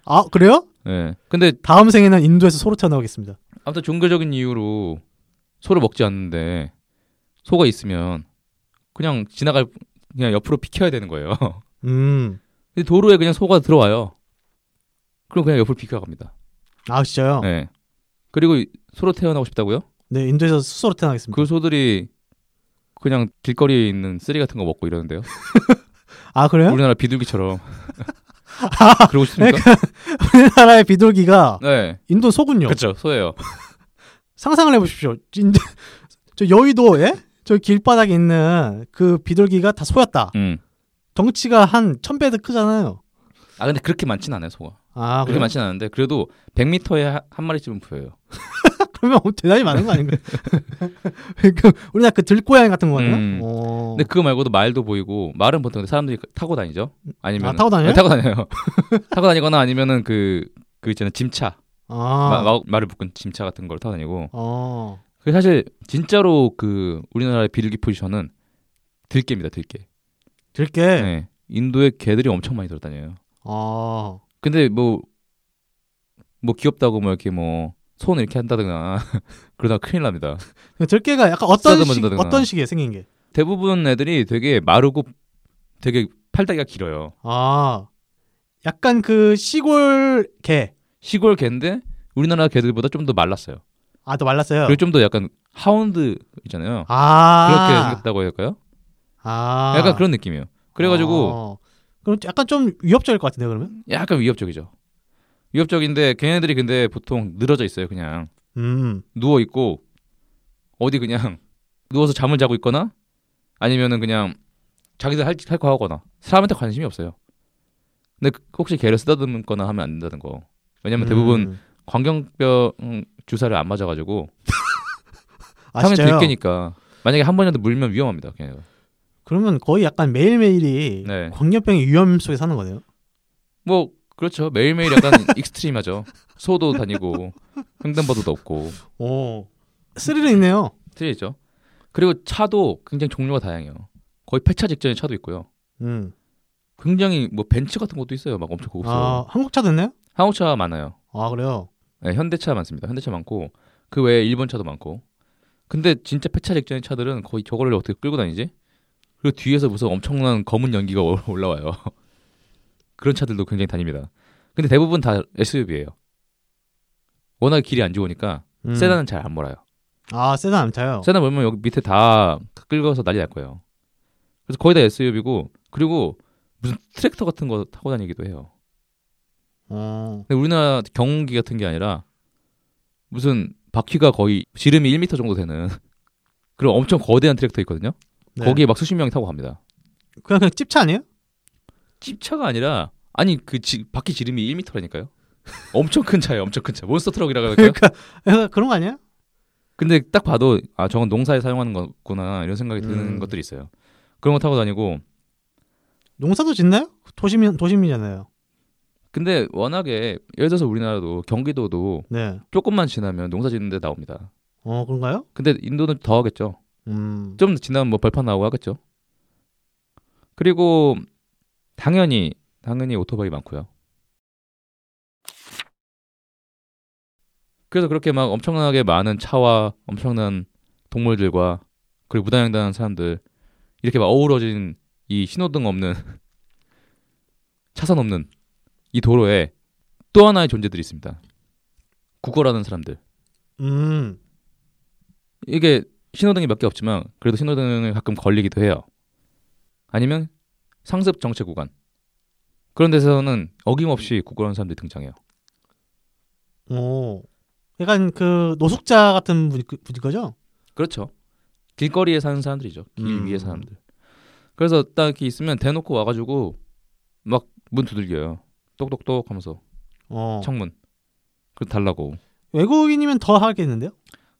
아 그래요? 예. 근데 다음 생에는 인도에서 소로 태어나겠습니다. 아무튼 종교적인 이유로 소를 먹지 않는데 소가 있으면 그냥 지나갈 그냥 옆으로 비켜야 되는 거예요. 음. 근데 도로에 그냥 소가 들어와요. 그럼 그냥 옆으로 비켜갑니다. 아 진짜요? 네. 예. 그리고 이- 소로 태어나고 싶다고요? 인도에서 수소로 태어나겠습니다. 그 소들이 그냥 길거리에 있는 쓰레기 같은 거 먹고 이러는데요. 아 그래요? 우리나라 비둘기처럼. 그러고 싶습니까? 우리나라의 비둘기가 네. 인도 소군요. 그렇죠. 소예요. 상상을 해보십시오. 인- 저 여의도에 저 길바닥에 있는 그 비둘기가 다 소였다. 음. 덩치가 한 천배도 크잖아요. 아 근데 그렇게 많진 않아요, 소가. 아 그렇게 그래? 많진 않은데 그래도 100m에 한 마리쯤은 보여요. 그러면 대단히 많은 거 아닌가요? 그 우리나라 그 들고양이 같은 거네요. 음. 어. 근데 그거 말고도 말도 보이고 말은 보통 사람들이 타고 다니죠. 아니면 아, 타고 다녀요? 네, 타고 다녀요. 타고 다니거나 아니면은 그그 있잖아요 짐차 아. 마- 마- 말을 묶은 짐차 같은 걸 타고 다니고. 어. 그 사실 진짜로 그 우리나라의 비둘기 포지션은 들개입니다 들개. 들게. 네. 인도에 개들이 엄청 많이 돌아다녀요. 어. 근데 뭐뭐 귀엽다고 뭐 이렇게 뭐 손 이렇게 한다거나 그러다 큰일 납니다. 들깨가 약간 어떤 식. 어떤 식이에요 생긴 게? 대부분 애들이 되게 마르고 되게 팔다리가 길어요. 아. 약간 그 시골 개. 시골 개인데 우리나라 개들보다 좀 더 말랐어요. 아, 또 말랐어요. 그리고 좀 더 약간 하운드 있잖아요. 아. 그렇게 생겼다고 할까요? 아. 약간 그런 느낌이에요. 그래가지고 어. 그럼 약간 좀 위협적일 것 같은데 그러면? 약간 위협적이죠. 위협적인데 걔네들이 근데 보통 늘어져 있어요. 그냥 음. 누워 있고 어디 그냥 누워서 잠을 자고 있거나 아니면은 그냥 자기들 할 할거 하거나 사람한테 관심이 없어요. 근데 그- 혹시 개를 쓰다듬거나 하면 안 된다는 거. 왜냐면 대부분 음. 광견병 주사를 안 맞아가지고 진짜요? 들개니까 만약에 한 번이라도 물면 위험합니다. 걔네가. 그러면 거의 약간 매일매일이 네. 광견병의 위험 속에 사는 거네요. 뭐 그렇죠. 매일매일 약간 extreme하죠. 소도 다니고 횡단보도도 없고 오. 스릴은 있네요. 스릴이죠. 그리고 차도 굉장히 종류가 다양해요. 거의 폐차 직전의 차도 있고요. 음. 굉장히 뭐 벤츠 같은 것도 있어요. 막 엄청 고급스러워. 아, 한국차도 있나요? 한국차 많아요. 아, 그래요. 네, 현대차 많습니다. 현대차 많고 그 외에 일본 차도 많고. 근데 진짜 폐차 직전의 차들은 거의 저거를 어떻게 끌고 다니지? 그리고 뒤에서 무슨 엄청난 검은 연기가 올- 올라와요. 그런 차들도 굉장히 다닙니다. 근데 대부분 다 SUV예요. 워낙 길이 안 좋으니까 음. 세단은 잘 안 몰아요. 아, 세단 안 타요. 세단 몰면 여기 밑에 다 긁어서 난리 날 거예요. 그래서 거의 다 SUV고 그리고 무슨 트랙터 같은 거 타고 다니기도 해요. 어. 근데 우리나라 경운기 같은 게 아니라 무슨 바퀴가 거의 지름이 1m 정도 되는 그런 엄청 거대한 트랙터 있거든요. 네. 거기에 막 수십 명이 타고 갑니다. 그냥 그냥 찝차 아니에요? 찝차가 아니라 아니 그 지- 바퀴 지름이 1m라니까요. 엄청 큰 차예요. 엄청 큰 차. monster truck이라고 할까요? 그러니까 약간 그런 거 아니야? 근데 딱 봐도 아 저건 농사에 사용하는 거구나 이런 생각이 드는 음. 것들이 있어요. 그런 거 타고 다니고 농사도 짓나요? 도시민 도시민이잖아요. 근데 워낙에 예를 들어서 우리나라도 경기도도 네. 조금만 지나면 농사 짓는 데 나옵니다. 어 그런가요? 근데 인도는 더 하겠죠. 음. 좀 지나면 뭐 벌판 나오고 하겠죠. 그리고 당연히 당연히 오토바이 많고요. 그래서 그렇게 막 엄청나게 많은 차와 엄청난 동물들과 그리고 무단횡단하는 사람들 이렇게 막 어우러진 이 신호등 없는 차선 없는 이 도로에 또 하나의 존재들이 있습니다. 구걸하는 사람들. 음. 이게 신호등이 몇 개 없지만 그래도 신호등을 가끔 걸리기도 해요. 아니면 상습 정체 구간. 그런 데서는 어김없이 구걸하는 사람들이 등장해요. 오. 약간 그 노숙자 같은 분이 그- 거죠? 그렇죠. 길거리에 사는 사람들이죠. 길 음. 위에 사람들. 그래서 딱 이렇게 있으면 대놓고 와가지고 막 문 두들겨요. 똑똑똑 하면서 어. 창문. 그 달라고. 외국인이면 더 하겠는데요?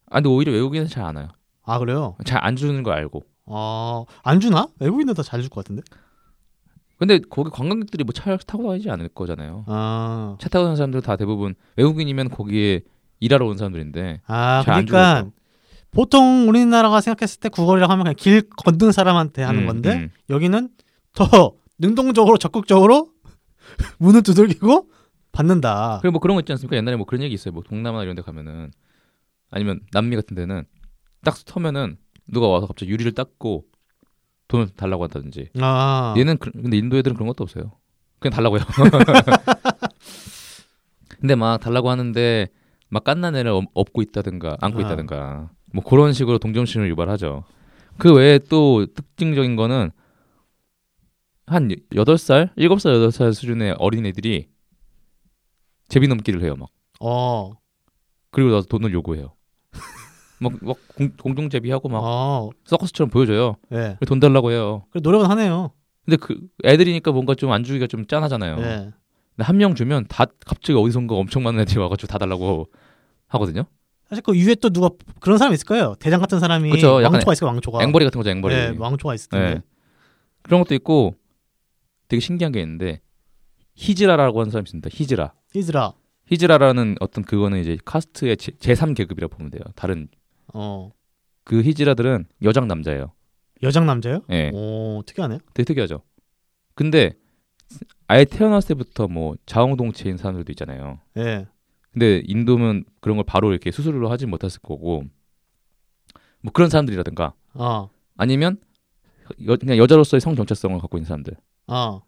아 근데 오히려 외국인은 잘 안 와요. 아 그래요? 잘 안 주는 거 알고. 아, 안 주나? 외국인들 더잘 줄 것 같은데. 근데 거기 관광객들이 뭐 차를 타고 다니지 않을 거잖아요. 아, 차 타고 다니는 사람들 다 대부분 외국인이면 거기에 일하러 온 사람들인데 아 그러니까. 보통 우리나라가 생각했을 때 구걸이라고 하면 그냥 길 건드는 사람한테 하는 음, 건데 음. 여기는 더 능동적으로 적극적으로 문을 두들기고 받는다. 그리고 뭐 그런 거 있지 않습니까? 옛날에 뭐 그런 얘기 있어요. 뭐 동남아 이런 데 가면은 아니면 남미 같은 데는 딱 서면은 누가 와서 갑자기 유리를 닦고 돈을 달라고 한다든지. 아, 얘는 그, 근데 인도 애들은 그런 것도 없어요. 그냥 달라고요. 근데 막 달라고 하는데 막 깐난 애를 업- 업고 있다든가 안고 아. 있다든가 뭐 그런 식으로 동정심을 유발하죠. 그 외에 또 특징적인 거는 한 여덟 살 일곱 살 여덟 살 수준의 어린애들이 제비 넘기를 해요, 막. 어, 그리고 나서 돈을 요구해요. 막, 막 공, 공동 제비하고 막 어, 서커스처럼 보여줘요. 예. 돈 달라고 해요. 그래 노력은 하네요. 근데 그 애들이니까 뭔가 좀 안 주기가 좀 짠하잖아요. 예. 근데 한 명 주면 다 갑자기 어디선가 엄청 많은 애들이 와가지고 다 달라고 하거든요. 사실 그 위에 또 누가 그런 사람이 있을 거예요. 대장 같은 사람이 그쵸, 왕초가 있을 거예요. 왕초가. 앵벌이 같은 거죠, 앵벌이. 예, 왕초가 있을 텐데. 예. 그런 것도 있고 되게 신기한 게 있는데 히즈라라고 하는 사람이 있습니다. 히즈라. 이즈라. 히즈라라는 어떤 그거는 이제 카스트의 제, 제3계급이라고 보면 돼요. 다른 어, 그 히즈라들은 여장 남자예요. 여장 남자요? 예. 오, 특이하네요. 되게 특이하죠. 근데 아예 태어났을 때부터 뭐 자웅동체인 사람들도 있잖아요. 예. 근데 인도면 그런 걸 바로 이렇게 수술로 하지 못했을 거고 뭐 그런 사람들이라든가 어, 아니면 여, 그냥 여자로서의 성 정체성을 갖고 있는 사람들. 어,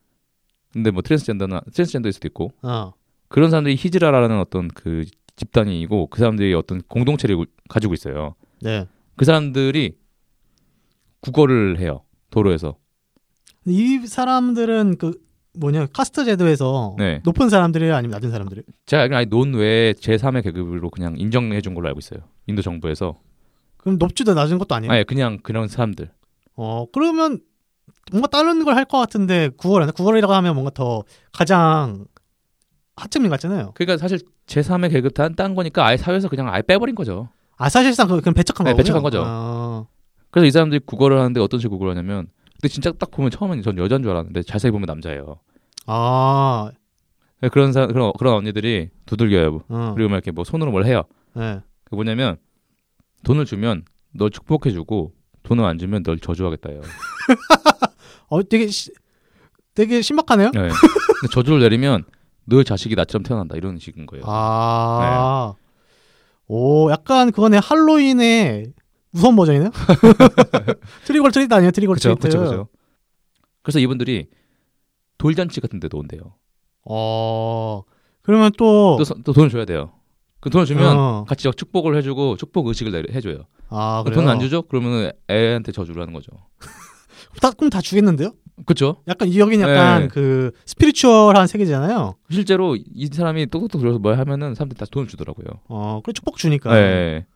근데 뭐 트랜스젠더나 트랜스젠더일 수도 있고 어. 그런 사람들이 히즈라라는 어떤 그 집단이고 그 사람들이 어떤 공동체를 구- 가지고 있어요. 네. 그 사람들이 구걸을 해요 도로에서. 이 사람들은 그 뭐냐 카스트 제도에서 네. 높은 사람들이에요, 아니면 낮은 사람들이에요? 제가 알기로는 아예 논외 제3의 계급으로 그냥 인정해 준 걸로 알고 있어요. 인도 정부에서. 그럼 높지도 낮은 것도 아니에요? 아예 그냥 그런 사람들. 어, 그러면 뭔가 다른 걸 할 것 같은데 구걸 안 구걸이라고 하면 뭔가 더 가장 하층민 같잖아요. 그러니까 사실 제3의 계급 딴, 딴 거니까 아예 사회에서 그냥 아예 빼버린 거죠. 아 사실상 그- 그건 배척한 네, 거군요. 배척한 거죠. 어, 그래서 이 사람들이 국어를 하는데 어떤 식으로 국어를 하냐면 근데 진짜 딱 보면 처음엔 전 여자인 줄 알았는데 자세히 보면 남자예요. 아, 그런 사 그런 그런 언니들이 두들겨요. 어, 그리고 막 이렇게 뭐 손으로 뭘 해요. 네. 그 뭐냐면 돈을 주면 널 축복해주고 돈을 안 주면 널 저주하겠다요. 어, 되게 시, 되게 신박하네요. 네. 근데 저주를 내리면 너의 자식이 나처럼 태어난다 이런 식인 거예요. 아, 오, 약간 그거네 할로윈의 무서운 버전이네요. trick or treat 아니에요? trick or 그렇죠, treat. 그래서 이분들이 돌잔치 같은 데도 온대요. 어, 그러면 또, 또, 서- 또 돈을 줘야 돼요. 그 돈을 주면 어, 같이 막 축복을 해주고 축복 의식을 내- 해줘요. 아, 그래요? 돈을 안 주죠? 그러면 애한테 저주를 하는 거죠. 다, 그럼 다 주겠는데요? 그렇죠? 약간 여긴 약간 네. 그 스피리추얼한 세계잖아요. 실제로 이 사람이 똑똑똑 들어서 뭘 하면은 사람들이 다 돈을 주더라고요. 어, 그래 축복 주니까. 네.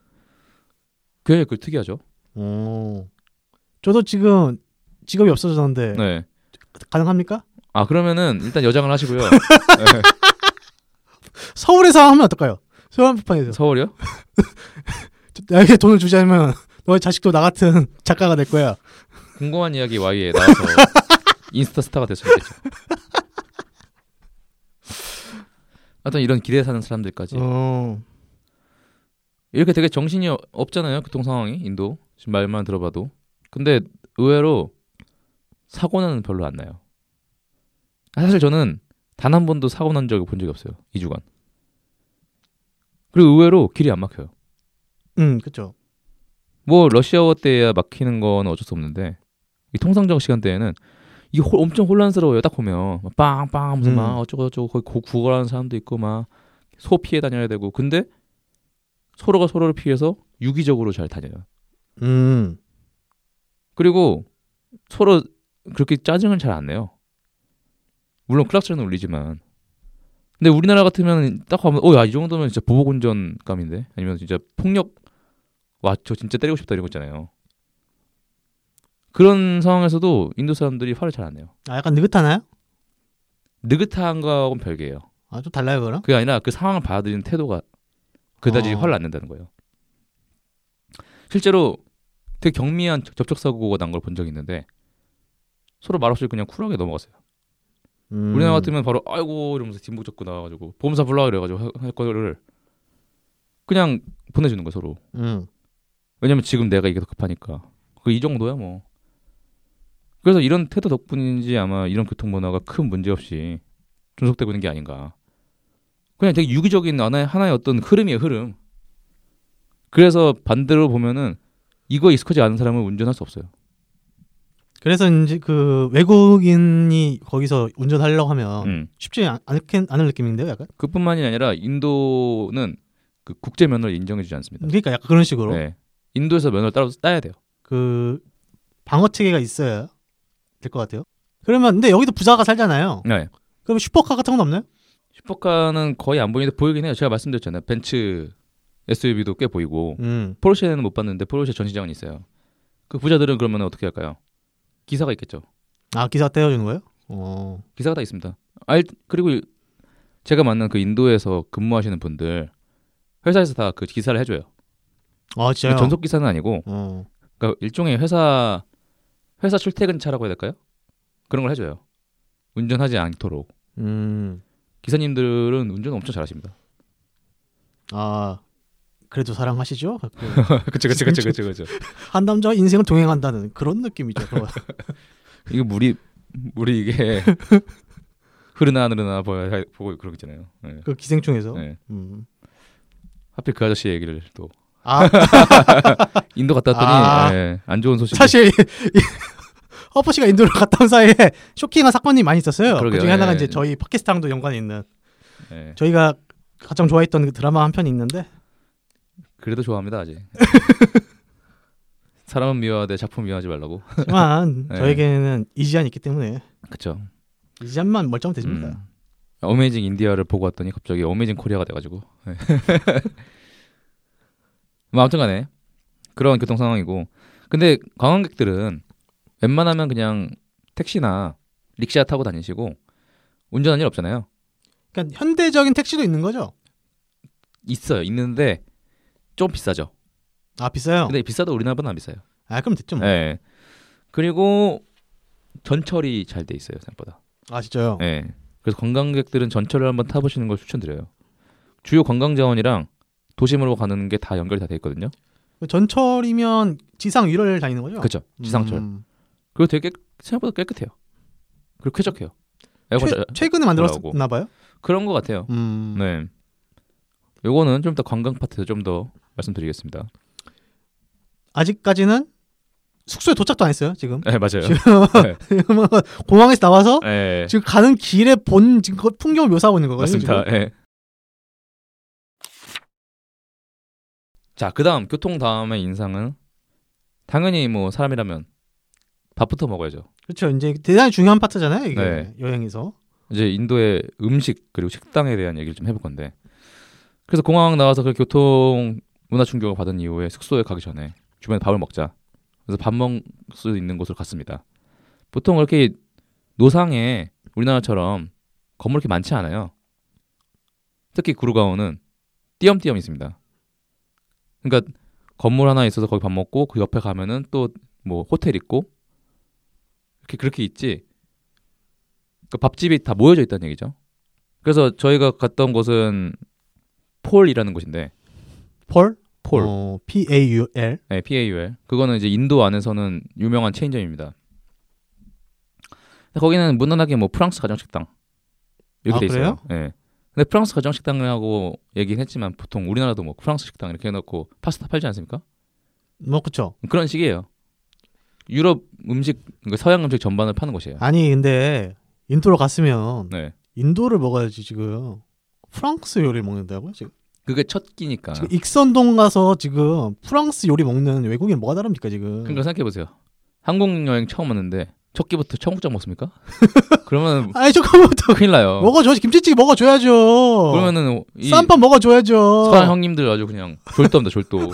그게 그 특이하죠. 오. 저도 지금 직업이 없어졌는데 네. 가능합니까? 아 그러면은 일단 여장을 하시고요. 네. 서울에서 하면 어떨까요? 서울 한복판에서 서울이요? 나에게 돈을 주지 않으면 너의 자식도 나 같은 작가가 될 거야. 궁금한 이야기 Y에 나와서 인스타 스타가 될수 있겠죠. 하여튼 이런 기대 사는 사람들까지 어. 이렇게 되게 정신이 어- 없잖아요 교통 상황이 인도 지금 말만 들어봐도 근데 의외로 사고는 별로 안 나요 사실 저는 단 한 번도 사고 난 적을 본 적이 없어요 2주간 그리고 의외로 길이 안 막혀요 음, 그렇죠. 뭐 러시아워 때야 막히는 건 어쩔 수 없는데 이 통상적 시간대에는 이게 홀- 엄청 혼란스러워요. 딱 보면. 막 빵빵 하면서 음. 막 어쩌고 저쩌고 거기 고- 구걸하는 사람도 있고 막 소 피해 다녀야 되고. 근데 서로가 서로를 피해서 유기적으로 잘 다녀요. 음. 그리고 서로 그렇게 짜증을 잘 안 내요. 물론 클락스는 울리지만. 근데 우리나라 같으면 딱 하면 어 야 이 정도면 진짜 보복 운전감인데? 아니면 진짜 폭력 와 저 진짜 때리고 싶다 이런 거 있잖아요 그런 상황에서도 인도 사람들이 화를 잘 안 내요 아, 약간 느긋하나요? 느긋한 거하고는 별개예요 아, 좀 달라요, 그럼? 그게 아니라 그 상황을 받아들이는 태도가 그다지 어. 화를 안 낸다는 거예요. 실제로 되게 경미한 접- 접촉 사고가 난 걸 본 적이 있는데 서로 말없이 그냥 쿨하게 넘어갔어요. 음. 우리나라 같으면 바로 아이고 이러면서 뒷목 잡고 나와가지고 보험사 불러 그래가지고 할- 할 거를 그냥 보내주는 거야 서로. 음. 왜냐면 지금 내가 이게 더 급하니까. 그 이 정도야 뭐. 그래서 이런 태도 덕분인지 아마 이런 교통 문화가 큰 문제 없이 존속되고 있는 게 아닌가. 그냥 되게 유기적인 하나의, 하나의 어떤 흐름이에요 흐름. 그래서 반대로 보면은 이거 익숙하지 않은 사람은 운전할 수 없어요. 그래서 이제 그 외국인이 거기서 운전하려고 하면 음. 쉽지 않, 않, 않을 느낌인데요, 약간. 그뿐만이 아니라 인도는 그 국제 면허를 인정해주지 않습니다. 그러니까 약간 그런 식으로 네. 인도에서 면허를 따로 따야 돼요. 그 방어 체계가 있어야 될 것 같아요. 그러면 근데 여기도 부자가 살잖아요. 네. 그럼 슈퍼카 같은 건 없나요? 슈퍼카는 거의 안 보이는데 보이긴 해요. 제가 말씀드렸잖아요. 벤츠 SUV도 꽤 보이고 음. 포르쉐는 못 봤는데 포르쉐 전시장은 있어요. 그 부자들은 그러면 어떻게 할까요? 기사가 있겠죠. 아 기사 떼어주는 거예요? 어. 기사가 다 있습니다. 알 그리고 제가 만난 그 인도에서 근무하시는 분들 회사에서 다 그 기사를 해줘요. 아 진짜요? 전속 기사는 아니고 어. 그러니까 일종의 회사 회사 출퇴근 차라고 해야 될까요? 그런 걸 해줘요. 운전하지 않도록 음. 기사님들은 운전 엄청 잘하십니다. 아 그래도 사랑하시죠? 그쵸 그쵸 그쵸 그쵸 그쵸. 한 남자가 인생을 동행한다는 그런 느낌이죠. 이거 물이 물이 이게 흐르나 흐르나 보고 그러고 있잖아요. 네. 그 기생충에서. 네. 음. 하필 그 아저씨 얘기를 또 아 인도 갔다 왔더니 아. 예, 안 좋은 소식. 사실 허퍼 씨가 인도를 갔다 온 사이에 쇼킹한 사건이 많이 있었어요. 그러게요. 그중에 하나가 예. 이제 저희 팟캐스트랑도 연관이 있는 예, 저희가 가장 좋아했던 그 드라마 한 편이 있는데 그래도 좋아합니다 아직. 사람은 미워하되 작품 미워하지 말라고. 하지만 네. 저에게는 이지안이 있기 때문에 그쵸. 이지안만 멀쩡하면 되십니다. 음. amazing India를 보고 왔더니 갑자기 amazing Korea가 돼가지고. 네. 뭐 아무튼간에 그런 교통 상황이고. 근데 관광객들은 웬만하면 그냥 택시나 릭샤 타고 다니시고 운전할 일 없잖아요. 그러니까 현대적인 택시도 있는 거죠? 있어요. 있는데 좀 비싸죠. 아 비싸요. 근데 비싸도 우리나라보다 안 비싸요. 아 그럼 됐죠. 뭐. 네. 그리고 전철이 잘 돼 있어요 생각보다. 아 진짜요. 네. 그래서 관광객들은 전철을 한번 타보시는 걸 추천드려요. 주요 관광 자원이랑 도심으로 가는 게 다 연결이 다 돼 있거든요. 전철이면 지상 위를 다니는 거죠? 그렇죠. 지상철. 음. 그리고 되게 깨- 생각보다 깨끗해요. 그리고 쾌적해요. 최, 잘- 최근에. 만들었나 봐요. 그런 것 같아요. 음. 네. 요거는 좀 더 관광 파트에서 좀 더 말씀드리겠습니다. 아직까지는 숙소에 도착도 안 했어요. 지금 네 맞아요. 지금 공항에서 나와서 네. 지금 가는 길에 본 지금 그 풍경을 묘사하고 있는 거거든요. 맞습니다. 지 자, 그다음 교통 다음의 인상은 당연히 뭐 사람이라면 밥부터 먹어야죠. 그렇죠. 이제 대단히 중요한 파트잖아요. 이게 네. 여행에서. 이제 인도의 음식 그리고 식당에 대한 얘기를 좀 해볼 건데. 그래서 공항 나와서 그 교통 문화 충격을 받은 이후에 숙소에 가기 전에 주변에 밥을 먹자. 그래서 밥 먹을 수 있는 곳으로 갔습니다. 보통 그렇게 노상에 우리나라처럼 건물 이렇게 많지 않아요. 특히 구르가온은 띄엄띄엄 있습니다. 그러니까 건물 하나 있어서 거기 밥 먹고 그 옆에 가면은 또 뭐 호텔 있고 이렇게 그렇게 있지. 그 밥집이 다 모여져 있다는 얘기죠. 그래서 저희가 갔던 곳은 폴이라는 곳인데 폴? 폴. 어, P A U L. 네, PAUL. 그거는 이제 인도 안에서는 유명한 체인점입니다. 거기는 무난하게 뭐 프랑스 가정식당 이렇게 아, 돼 있어요. 그래요? 네. 근데 프랑스 가정 식당이라고 얘기는 했지만 보통 우리나라도 뭐 프랑스 식당 이렇게 해놓고 파스타 팔지 않습니까? 뭐 그쵸. 그런 식이에요. 유럽 음식, 그러니까 서양 음식 전반을 파는 곳이에요. 아니 근데 인도로 갔으면 네. 인도를 먹어야지 지금 프랑스 요리 먹는다고요? 지금, 그게 첫 끼니까. 지금 익선동 가서 지금 프랑스 요리 먹는 외국인 뭐가 다릅니까 지금? 그러니까 생각해 보세요. 한국 여행 처음 왔는데 첫 끼부터 청국장 먹습니까? 그러면 아니 잠깐만부터 큰일 나요. 먹어줘 김치찌개 먹어줘야죠. 그러면은 이 쌈밥 먹어줘야죠. 서양 형님들 아주 그냥 졸도 없다 졸도.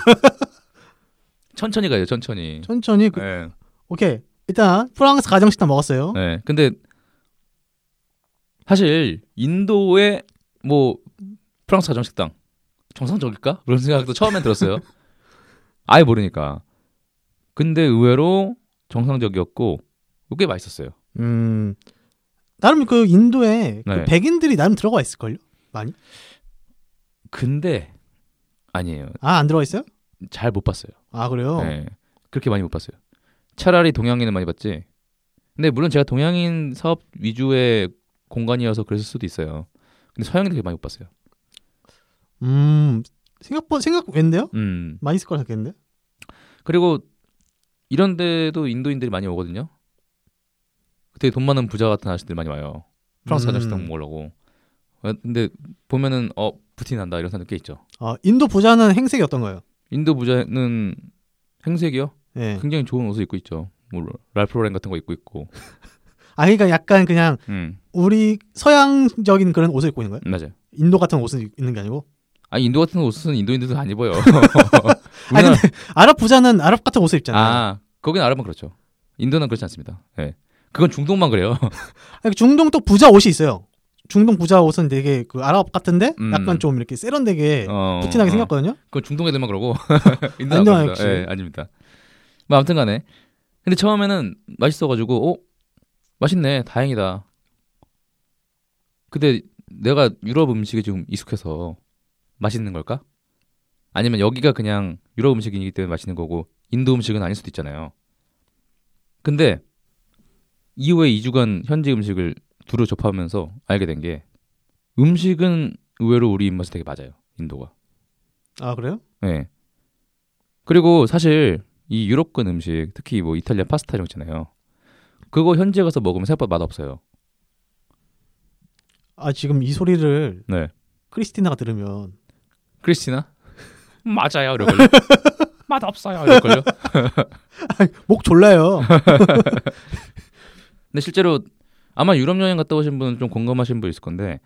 천천히 가요 천천히. 천천히 그, 네. 오케이 일단 프랑스 가정식당 먹었어요. 네. 근데 사실 인도의 뭐 프랑스 가정식당 정상적일까? 그런 생각도 처음엔 들었어요. 아예 모르니까. 근데 의외로 정상적이었고 꽤 맛있었어요. 음 나름 그 인도에 그 네. 백인들이 나름 들어가 있을걸요? 많이? 근데 아니에요. 아 안 들어가 있어요? 잘 못 봤어요. 아 그래요? 네. 그렇게 많이 못 봤어요. 차라리 동양인을 많이 봤지. 근데 물론 제가 동양인 사업 위주의 공간이어서 그랬을 수도 있어요. 근데 서양인들 되게 많이 못 봤어요. 음 생각보다 생각 왠데요? 음. 많이 있을 거라 생각했는데. 그리고 이런 데도 인도인들이 많이 오거든요. 되게 돈 많은 부자 같은 아저씨들 많이 와요. 프랑스 음. 가정식당 먹으려고. 어, 근데 보면은 어 부티 난다 이런 사람 꽤 있죠. 어, 인도 부자는 행색이 어떤 거예요? 인도 부자는 행색이요. 예. 굉장히 좋은 옷을 입고 있죠. 뭐 랄프 로렌 같은 거 입고 있고. 아 그러니까 약간 그냥 음 우리 서양적인 그런 옷을 입고 있는 거예요? 맞아요. 인도 같은 옷을 입는 게 아니고? 아 인도 같은 옷은 인도인들도 안 입어요. 아 우리나라- 근데 아랍 부자는 아랍 같은 옷을 입잖아요. 아 거기는 아랍은 그렇죠. 인도는 그렇지 않습니다. 예. 그건 중동만 그래요. 중동 또 부자 옷이 있어요. 중동 부자 옷은 되게 그 아랍 같은데 음. 약간 좀 이렇게 세련되게 어, 푸틴하게 어. 생겼거든요. 그건 중동 애들만 그러고 인도 역시. 그럽니다. 예, 아닙니다. 뭐 아무튼간에 근데 처음에는 맛있어가지고 어 맛있네 다행이다. 근데 내가 유럽 음식에 좀 익숙해서 맛있는 걸까? 아니면 여기가 그냥 유럽 음식이기 때문에 맛있는 거고 인도 음식은 아닐 수도 있잖아요. 근데 이후에 2주간 현지 음식을 두루 접하면서 알게 된 게 음식은 의외로 우리 입맛에 되게 맞아요. 인도가. 아 그래요? 네. 그리고 사실 이 유럽권 음식, 특히 뭐 이탈리아 파스타 이런 거 있잖아요. 그거 현지에 가서 먹으면 생각보다 맛 없어요. 아 지금 이 소리를 네. 크리스티나가 들으면 크리스티나? 맞아요, 이럴걸요. 맛 없어요, 이럴걸요. 목 졸라요. 근데 실제로 아마 유럽 여행 갔다 오신 분은 좀 공감하신 분 있을 건데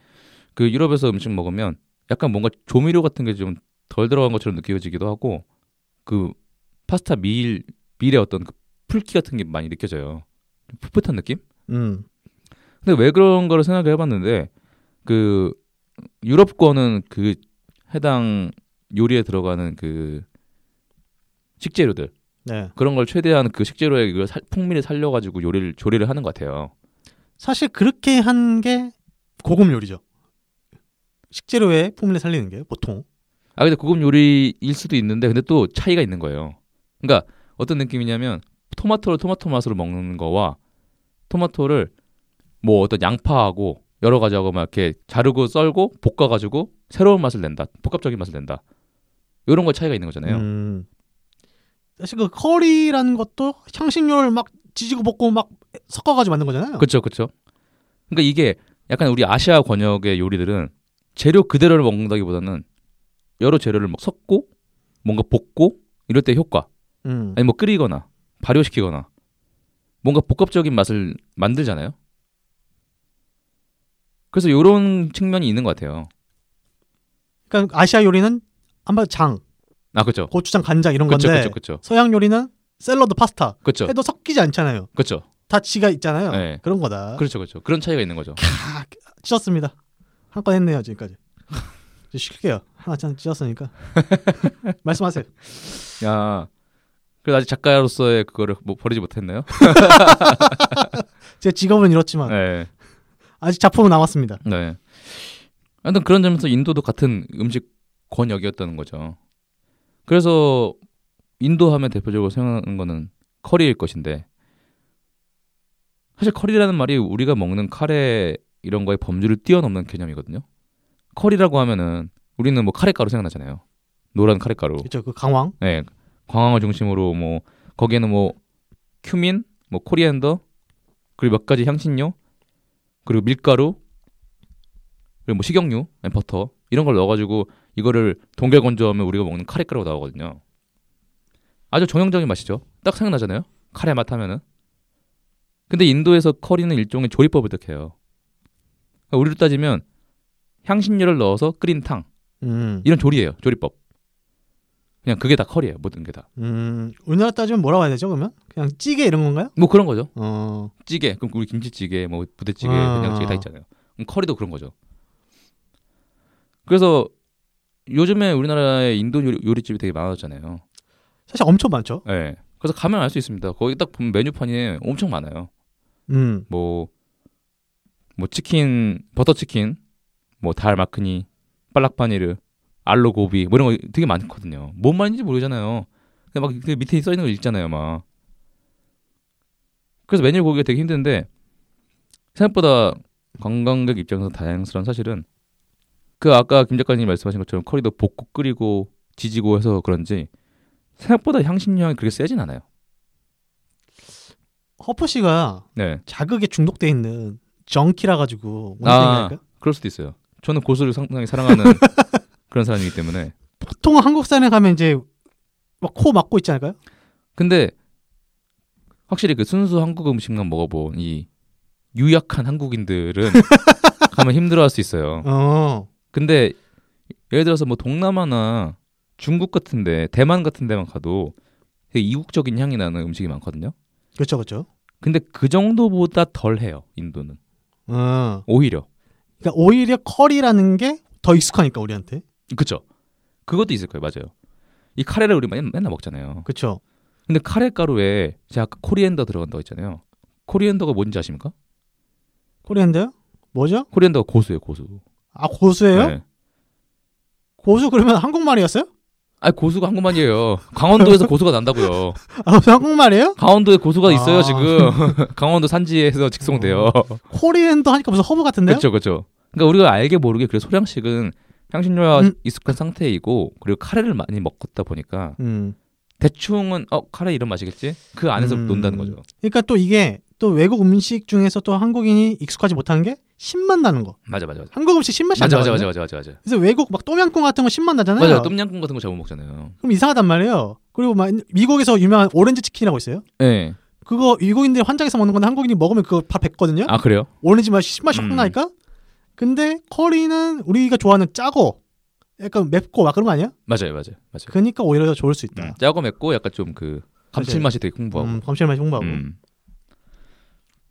그 유럽에서 음식 먹으면 약간 뭔가 조미료 같은 게 좀 덜 들어간 것처럼 느껴지기도 하고 그 파스타 밀 밀의 어떤 그 풀기 같은 게 많이 느껴져요. 좀 풋풋한 느낌? 음. 근데 왜 그런 거를 생각을 해봤는데 그 유럽권은 그 해당 요리에 들어가는 그 식재료들 네. 그런 걸 최대한 그 식재료의 그 살- 풍미를 살려가지고 요리를 조리를 하는 것 같아요. 사실 그렇게 한 게 고급 요리죠. 식재료의 풍미를 살리는 게 보통. 아 근데 고급 요리일 수도 있는데 근데 또 차이가 있는 거예요. 그러니까 어떤 느낌이냐면 토마토를 토마토 맛으로 먹는 거와 토마토를 뭐 어떤 양파하고 여러 가지하고 막 이렇게 자르고 썰고 볶아가지고 새로운 맛을 낸다. 복합적인 맛을 낸다. 이런 거 차이가 있는 거잖아요. 음. 사실 그 커리라는 것도 향신료를 막 지지고 볶고 막 섞어가지고 만든 거잖아요. 그렇죠, 그렇죠. 그러니까 이게 약간 우리 아시아 권역의 요리들은 재료 그대로를 먹는다기보다는 여러 재료를 막 섞고 뭔가 볶고 이럴 때 효과 음. 아니 뭐 끓이거나 발효시키거나 뭔가 복합적인 맛을 만들잖아요. 그래서 이런 측면이 있는 것 같아요. 그러니까 아시아 요리는 한번 장, 아 그렇죠, 고추장, 간장 이런 그렇죠, 건데 그렇죠, 그렇죠, 서양 요리는 샐러드, 파스타 그렇죠, 해도 섞이지 않잖아요. 그렇죠, 다 지가 있잖아요. 네. 그런 거다. 그렇죠, 그렇죠. 그런 차이가 있는 거죠. 아, 찢었습니다. 한 건 했네요 지금까지. 쉴게요. 하나 짠 찢었으니까. 말씀하세요. 야, 그래도 아직 작가로서의 그거를 뭐 버리지 못했나요? 제 직업은 이렇지만 네, 아직 작품은 남았습니다. 네. 하여튼 그런 점에서 인도도 같은 음식 권역이었다는 거죠. 그래서 인도 하면 대표적으로 생각하는 거는 커리일 것인데 사실 커리라는 말이 우리가 먹는 카레 이런 거의 범주를 뛰어넘는 개념이거든요. 커리라고 하면은 우리는 뭐 카레 가루 생각나잖아요. 노란 카레 가루. 그렇죠. 그 강황. 네, 강황을 중심으로 뭐 거기에는 뭐 cumin, 뭐 coriander 그리고 몇 가지 향신료 그리고 밀가루 그리고 뭐 식용유, 아니, 버터 이런 걸 넣어가지고 이거를 동결 건조하면 우리가 먹는 카레가루가 나오거든요. 아주 정형적인 맛이죠. 딱 생각나잖아요. 카레 맛 하면은. 근데 인도에서 커리는 일종의 조리법을 뜻해요. 그러니까 우리로 따지면 향신료를 넣어서 끓인 탕 음. 이런 조리예요. 조리법. 그냥 그게 다 커리예요. 모든 게 다. 음. 우리나라 따지면 뭐라고 해야 되죠? 그러면 그냥 찌개 이런 건가요? 뭐 그런 거죠. 어. 찌개. 그럼 우리 김치찌개, 뭐 부대찌개, 아. 된장찌개 다 있잖아요. 커리도 그런 거죠. 그래서 요즘에 우리나라에 인도 요리, 요리 집이 되게 많아졌잖아요. 사실 엄청 많죠. 예. 그래서 가면 알 수 있습니다. 거기 딱 보면 메뉴판이 엄청 많아요. 음. 뭐, 뭐 치킨, 버터 치킨, 뭐 달 마크니, 빨락 파니르, 알로 고비, 뭐 이런 거 되게 많거든요. 뭔 말인지 모르잖아요. 근데 막 그 밑에 써 있는 거 읽잖아요, 막. 그래서 메뉴를 보기가 되게 힘든데 생각보다 관광객 입장에서 다양스러운 사실은 그 아까 김 작가님 말씀하신 것처럼 커리도 볶고 끓이고 지지고 해서 그런지 생각보다 향신료 향이 그렇게 세진 않아요. 허프 씨가 네, 자극에 중독돼 있는 정키라 가지고 아. 그럴 수도 있어요. 저는 고수를 상당히 사랑하는 그런 사람이기 때문에. 보통 한국산에 가면 이제 막 코 막고 있지 않을까요? 근데 확실히 그 순수 한국 음식만 먹어본 이 유약한 한국인들은 가면 힘들어할 수 있어요. 어. 근데 예를 들어서 뭐 동남아나 중국 같은데 대만 같은 데만 가도 되게 이국적인 향이 나는 음식이 많거든요. 그렇죠, 그렇죠. 근데 그 정도보다 덜 해요. 인도는 어. 오히려 그러니까 오히려 커리라는 게 더 익숙하니까 우리한테. 그쵸. 그것도 있을 거예요. 맞아요. 이 카레를 우리 맨- 맨날 먹잖아요. 그렇죠. 근데 카레 가루에 제가 아까 코리앤더 들어간다고 했잖아요. 코리앤더가 뭔지 아십니까? 코리안데요? 뭐죠? 코리앤더가 고수예요. 고수. 아 고수예요? 네. 고수 그러면 한국말이었어요? 아니 고수가 한국말이에요. 강원도에서 고수가 난다고요. 아 한국말이에요? 강원도에 고수가 있어요 아. 지금. 강원도 산지에서 직송돼요. coriander 하니까 무슨 허브 같은데요? 그렇죠, 그렇죠. 그러니까 우리가 알게 모르게 그래 소량씩은 향신료와 음. 익숙한 상태이고 그리고 카레를 많이 먹었다 보니까 음. 대충은 어 카레 이런 맛이겠지? 그 안에서 음. 논다는 거죠. 그러니까 또 이게 또 외국 음식 중에서 또 한국인이 익숙하지 못한 게 신맛 나는 거. 맞아, 맞아, 맞아. 한국 음식 신맛이 맞아, 안 맞아. 맞아, 맞아, 맞아, 맞아. 그래서 외국 막 똠양꿍 같은 거 신맛 나잖아요. 맞아, 똠양꿍 같은 거 잘못 먹잖아요. 그럼 이상하단 말이에요. 그리고 막 미국에서 유명한 오렌지 치킨이라고 있어요. 네. 그거 미국인들이 환장해서 먹는 건데 한국인이 먹으면 그거 다 뱉거든요. 아 그래요? 오렌지 맛이 신맛이 확 음. 나니까. 근데 커리는 우리가 좋아하는 짜고 약간 맵고 막 그런 거 아니야? 맞아요, 맞아요, 맞아요. 그러니까 오히려 더 좋을 수 있다. 음, 짜고 맵고 약간 좀 그 감칠맛이 되게 풍부하고. 음, 감칠맛이 풍부하고. 음.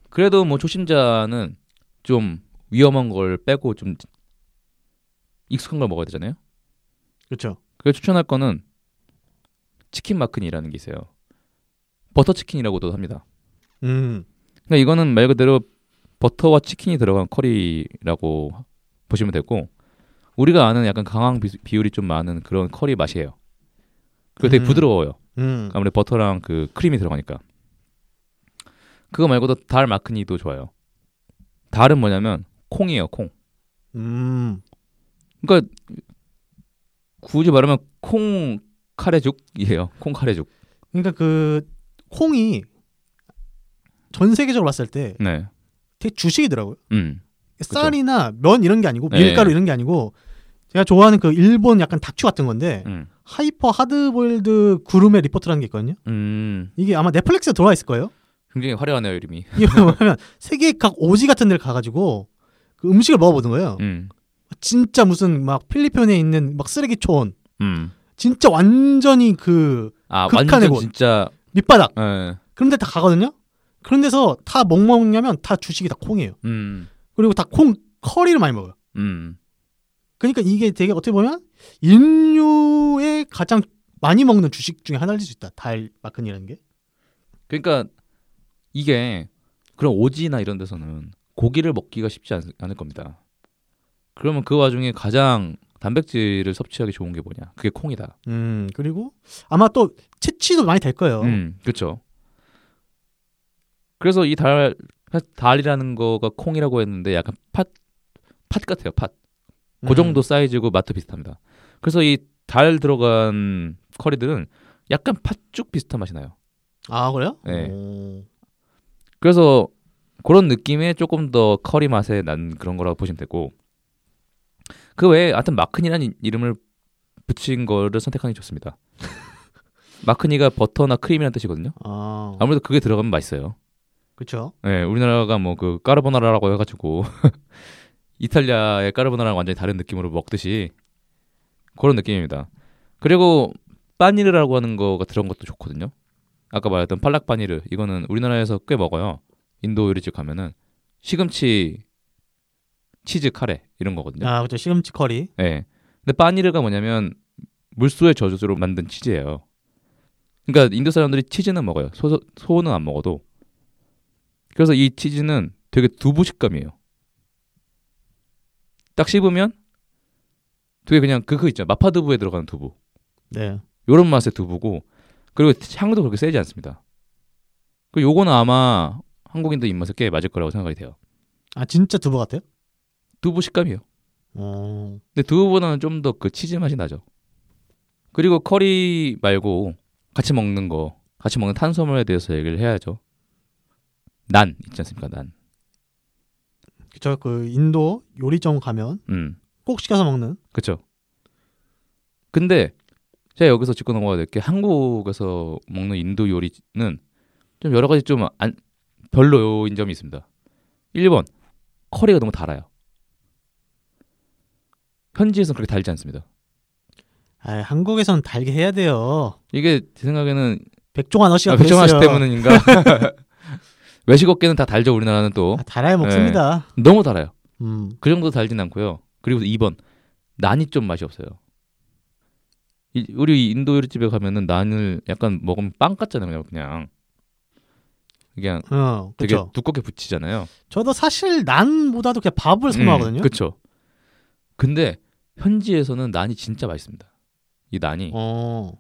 그래도 뭐 초심자는 좀 위험한 걸 빼고 좀 익숙한 걸 먹어야 되잖아요. 그렇죠. 그래서 추천할 거는 치킨 마크니라는 게 있어요. 버터 치킨이라고도 합니다. 음. 그러니까 이거는 말 그대로 버터와 치킨이 들어간 커리라고 보시면 되고 우리가 아는 약간 강황 비, 비율이 좀 많은 그런 커리 맛이에요. 그리고 되게 음. 부드러워요. 음. 아무래도 버터랑 그 크림이 들어가니까. 그거 말고도 달 마크니도 좋아요. 달은 뭐냐면 콩이에요, 콩. 음. 그러니까 굳이 말하면 콩 카레죽이에요. 콩 카레죽. 그러니까 그 콩이 전 세계적으로 봤을 때 네. 되게 주식이더라고요. 음. 쌀이나 면 이런 게 아니고 네. 밀가루 이런 게 아니고 제가 좋아하는 그 일본 약간 다큐 같은 건데 음. Hyper Hardboiled Gourmet Report라는 게 있거든요. 음. 이게 아마 넷플릭스에 들어와 있을 거예요. 굉장히 화려하네요, 이름이. 뭐냐면 세계 각 오지 같은 데를 가가지고 그 음식을 먹어보는 거예요. 음. 진짜 무슨 막 필리핀에 있는 막 쓰레기촌 음. 진짜 완전히 그 아, 극한의 완전 곳. 진짜 밑바닥 예. 그런 데 다 가거든요. 그런 데서 다 뭐 먹냐면 다 주식이 다 콩이에요. 음. 그리고 다 콩 커리를 많이 먹어요. 음. 그러니까 이게 되게 어떻게 보면 인류의 가장 많이 먹는 주식 중에 하나일 수 있다. 달 마크니라는 게. 그러니까 이게 그런 오지나 이런 데서는 고기를 먹기가 쉽지 않, 않을 겁니다. 그러면 그 와중에 가장 단백질을 섭취하기 좋은 게 뭐냐? 그게 콩이다. 음 그리고 아마 또 채취도 많이 될 거예요. 음, 그렇죠. 그래서 이 달 달이라는 거가 콩이라고 했는데 약간 팥, 팥 같아요. 팥. 그 음. 정도 사이즈고 맛도 비슷합니다. 그래서 이 달 들어간 커리들은 약간 팥죽 비슷한 맛이 나요. 아 그래요? 네. 오. 그래서 그런 느낌의 조금 더 커리 맛에 난 그런 거라고 보시면 되고 그 외에 하여튼 마크니라는 이- 이름을 붙인 거를 선택하는 게 좋습니다. 마크니가 버터나 크림이라는 뜻이거든요. 아 아무래도 그게 들어가면 맛있어요. 그렇죠. 네, 우리나라가 뭐 그 까르보나라라고 해가지고 이탈리아의 까르보나라랑 완전히 다른 느낌으로 먹듯이 그런 느낌입니다. 그리고 빠니르라고 하는 거가 들어간 것도 좋거든요. 아까 말했던 팔락 빠니르 이거는 우리나라에서 꽤 먹어요. 인도 요리집 가면은 시금치 치즈 카레 이런 거거든요. 아 그렇죠. 시금치 커리. 네. 근데 빠니르가 뭐냐면 물소의 저주로 만든 치즈예요. 그러니까 인도 사람들이 치즈는 먹어요. 소, 소는 안 먹어도. 그래서 이 치즈는 되게 두부 식감이에요. 딱 씹으면 되게 그냥 그거 있죠. 마파두부에 들어가는 두부. 네. 요런 맛의 두부고 그리고 향도 그렇게 세지 않습니다. 그 요거는 아마 한국인들 입맛에 꽤 맞을 거라고 생각이 돼요. 아 진짜 두부 같아요? 두부 식감이에요. 어. 근데 두부보다는 좀 더 그 치즈 맛이 나죠. 그리고 커리 말고 같이 먹는 거, 같이 먹는 탄수화물에 대해서 얘기를 해야죠. 난 있지 않습니까? 난. 그쵸. 그 인도 요리점 가면 음, 꼭 시켜서 먹는. 그렇죠. 근데 제가 여기서 짚고 넘어가야 될 게 한국에서 먹는 인도 요리는 좀 여러 가지 좀 안, 별로인 점이 있습니다. 1번 커리가 너무 달아요. 현지에서는 그렇게 달지 않습니다. 아 한국에선 달게 해야 돼요. 이게 제 생각에는 백종원 어씨가 아, 백종원 씨 그랬어요. 때문인가? 외식 업계는 다 달죠. 우리나라는 또 아, 달아야 먹습니다. 너무 달아요. 음. 그 정도 달진 않고요. 그리고 2번 난이 좀 맛이 없어요. 이- 우리 인도 요리집에 가면은 난을 약간 먹으면 빵 같잖아요. 그냥 그냥 어, 되게. 두껍게 붙이잖아요. 저도 사실 난보다도 그냥 밥을 선호하거든요. 그렇죠. 근데 현지에서는 난이 진짜 맛있습니다. 이 난이 어.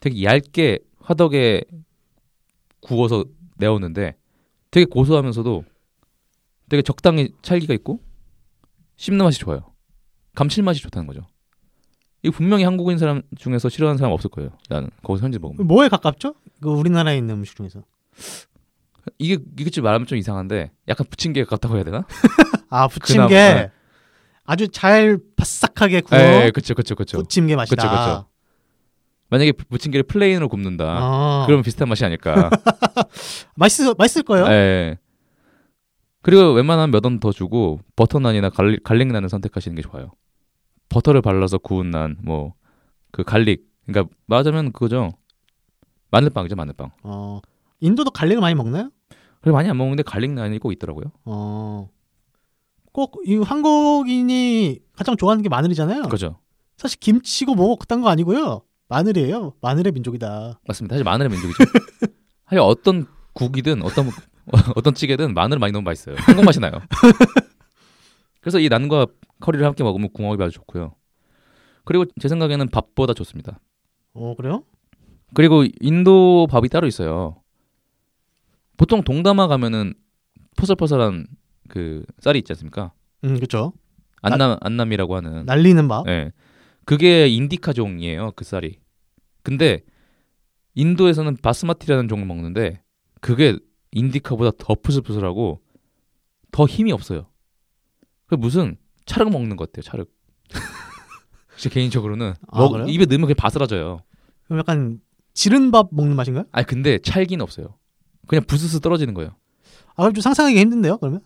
되게 얇게 화덕에 구워서 내었는데 되게 고소하면서도 되게 적당히 찰기가 있고 씹는 맛이 좋아요. 감칠맛이 좋다는 거죠. 이 분명히 한국인 사람 중에서 싫어하는 사람 없을 거예요. 나는 거기서 현지 먹으면 뭐에 가깝죠? 그 우리나라에 있는 음식 중에서. 이게 이게 좀 말하면 좀 이상한데 약간 부침개 같다고 해야 되나? 아 부침개. 그나마, 네. 아주 잘 바싹하게 구워. 예, 그렇죠, 그렇죠, 그렇죠. 부침개 맛이다. 그쵸, 그쵸. 만약에 부- 부침개를 plain으로 굽는다. 아, 그러면 비슷한 맛이 아닐까. 맛있 맛있을 거예요. 예. 그리고 웬만하면 몇 원 더 주고 버터 난이나 garlic, garlic 난을 선택하시는 게 좋아요. 버터를 발라서 구운 난, 뭐 그 garlic, 그러니까 말하자면 그거죠. 마늘빵이죠, 마늘빵. 어. 인도도 garlic을 많이 먹나요? 그래 많이 안 먹는데 garlic 난이 꼭 있더라고요. 어. 꼭 이 한국인이 가장 좋아하는 게 마늘이잖아요. 그죠? 사실 김치고 뭐고 그딴 거 아니고요. 마늘이에요. 마늘의 민족이다. 맞습니다. 사실 마늘의 민족이죠. 사실 어떤 국이든 어떤 어떤 찌개든 마늘 많이 넣으면 맛있어요. 한국 맛이 나요. 그래서 이 난과 커리를 함께 먹으면 궁합이 아주 좋고요. 그리고 제 생각에는 밥보다 좋습니다. 어 그래요? 그리고 인도 밥이 따로 있어요. 보통 동남아 가면은 포슬포슬한 그 쌀이 있지 않습니까? 음 그렇죠. 안남 안남이라고 하는. 날리는 밥. 예. 그게 인디카종이에요. 그 쌀이. 근데 인도에서는 바스마티라는 종을 먹는데 그게 인디카보다 더 푸슬푸슬하고 더 힘이 없어요. 그 무슨 차륵 먹는 것 같아요. 차륵. 제 개인적으로는 아, 먹- 그래요? 입에 넣으면 그냥 바스라져요. 그럼 약간 지른 밥 먹는 맛인가요? 아니 근데 찰기는 없어요. 그냥 부스스 떨어지는 거예요. 아 그럼 좀 상상하기 힘든데요. 그러면?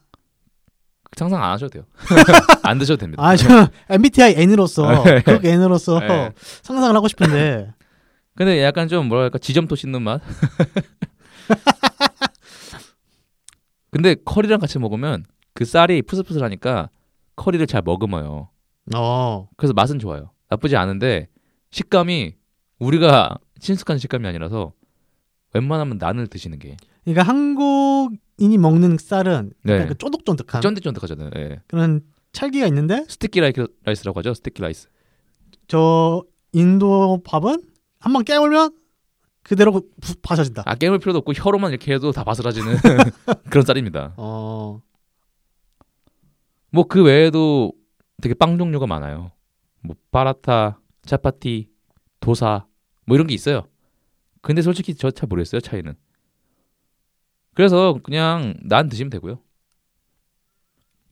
상상 안 하셔도 돼요. 안 드셔도 됩니다. 아 저 MBTI N으로서 네. 극 N으로서 네. 상상을 하고 싶은데 근데 약간 좀 뭐랄까 지점토 씹는 맛. 근데 커리랑 같이 먹으면 그 쌀이 푸슬푸슬하니까 커리를 잘 머금어요. 어 그래서 맛은 좋아요. 나쁘지 않은데 식감이 우리가 친숙한 식감이 아니라서 웬만하면 난을 드시는 게 그러니까 한국인이 먹는 쌀은 네. 그 쫀득쫀득한 쫀득쫀득하잖아요. 예. 그런 찰기가 있는데 sticky ri- rice라고 하죠. sticky rice. 저 인도 밥은 한 번 깨물면 그대로 부- 파셔진다. 아 깨물 필요도 없고 혀로만 이렇게 해도 다 바스라지는 그런 쌀입니다. 어. 뭐 그 외에도 되게 빵 종류가 많아요. 뭐 파라타, 차파티, 도사 뭐 이런 게 있어요. 근데 솔직히 저 잘 모르겠어요 차이는. 그래서 그냥 난 드시면 되고요.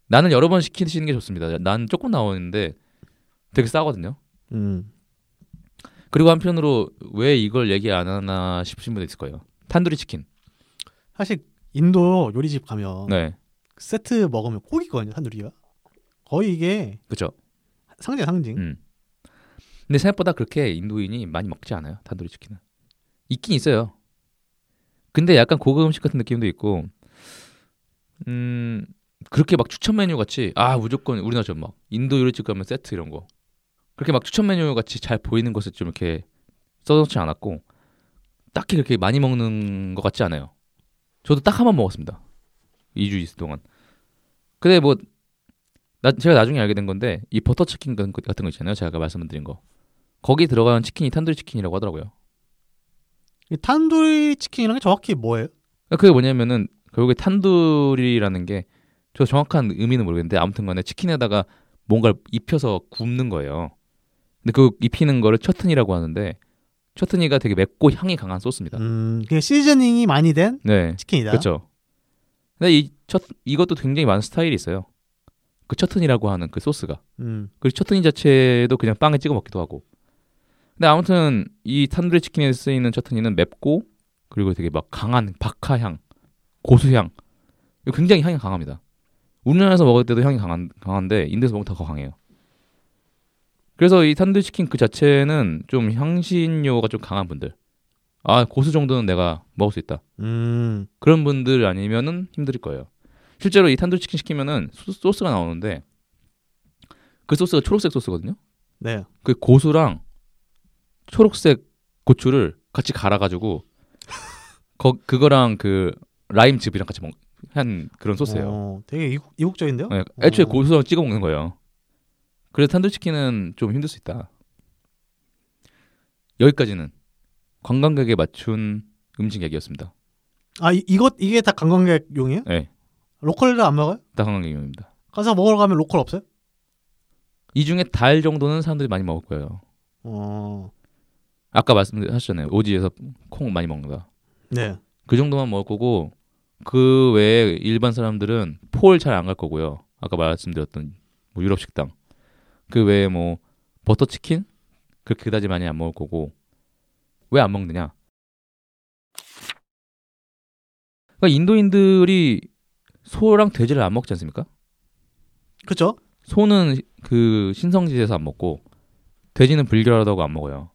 나는 여러 번 시키시는 게 좋습니다. 난 조금 나오는데 되게 싸거든요. 음. 그리고 한편으로 왜 이걸 얘기 안 하나 싶으신 분도 있을 거예요. 탄두리 치킨. 사실 인도 요리집 가면 네, 세트 먹으면 꼭 있거든요. 탄두리가. 거의 이게 그렇죠. 상징 상징. 음. 근데 생각보다 그렇게 인도인이 많이 먹지 않아요. 탄두리 치킨은. 있긴 있어요. 근데 약간 고급 음식 같은 느낌도 있고, 음 그렇게 막 추천 메뉴 같이 아 무조건 우리나라처럼 막 인도 요리집 가면 세트 이런 거 그렇게 막 추천 메뉴 같이 잘 보이는 것을 좀 이렇게 써놓지 않았고 딱히 그렇게 많이 먹는 것 같지 않아요. 저도 딱 한 번 먹었습니다. 2주 있을 동안. 근데 뭐 나, 제가 나중에 알게 된 건데 이 버터 치킨 같은 거 있잖아요. 제가 아까 말씀드린 거. 거기 들어가는 치킨이 탄두리 치킨이라고 하더라고요. 이 탄두리 치킨이라는 게 정확히 뭐예요? 그러니까 그게 뭐냐면은 결국에 탄두리라는 게 저 정확한 의미는 모르겠는데 아무튼간에 치킨에다가 뭔가를 입혀서 굽는 거예요. 근데 그 입히는 거를 처튼이라고 하는데 처튼이가 되게 맵고 향이 강한 소스입니다. 음, 그게 시즈닝이 많이 된 네, 치킨이다. 그렇죠. 근데 이 첫 이것도 굉장히 많은 스타일이 있어요. 그 처튼이라고 하는 그 소스가. 음. 그리고 처튼이 자체도 그냥 빵에 찍어 먹기도 하고. 근데 아무튼 이 탄두리 치킨에 쓰이는 처튼이는 맵고 그리고 되게 막 강한 박하 향, 고수향. 이거 굉장히 향이 강합니다. 우리나라에서 먹을 때도 향이 강한, 강한데 인도에서 먹으면 더 강해요. 그래서 이 탄두리 치킨 그 자체는 좀 향신료가 좀 강한 분들. 아 고수 정도는 내가 먹을 수 있다. 음. 그런 분들 아니면은 힘들 거예요. 실제로 이 탄두리 치킨 시키면은 소- 소스가 나오는데 그 소스가 초록색 소스거든요. 네. 그 고수랑 초록색 고추를 같이 갈아가지고 거, 그거랑 그 라임즙이랑 같이 먹, 한 그런 소스예요. 어, 되게 이국, 이국적인데요? 네, 애초에 어. 고수랑 찍어 먹는 거예요. 그래서 탄두리 치킨은 좀 힘들 수 있다. 여기까지는 관광객에 맞춘 음식 얘기였습니다. 아, 이, 이것 이게 다 관광객용이에요? 네, local들 안 먹어요? 다 관광객용입니다. 가서 먹으러 가면 local 없어요? 이 중에 달 정도는 사람들이 많이 먹을 거예요. 어. 아까 말씀하셨잖아요. 오지에서 콩 많이 먹는다. 네. 그 정도만 먹을 거고 그 외에 일반 사람들은 폴 잘 안 갈 거고요. 아까 말씀드렸던 뭐 유럽 식당 그 외에 뭐 버터 치킨 그렇게 그다지 많이 안 먹을 거고 왜 안 먹느냐? 그러니까 인도인들이 소랑 돼지를 안 먹지 않습니까? 그렇죠? 소는 그 신성지에서 안 먹고 돼지는 불결하다고 안 먹어요.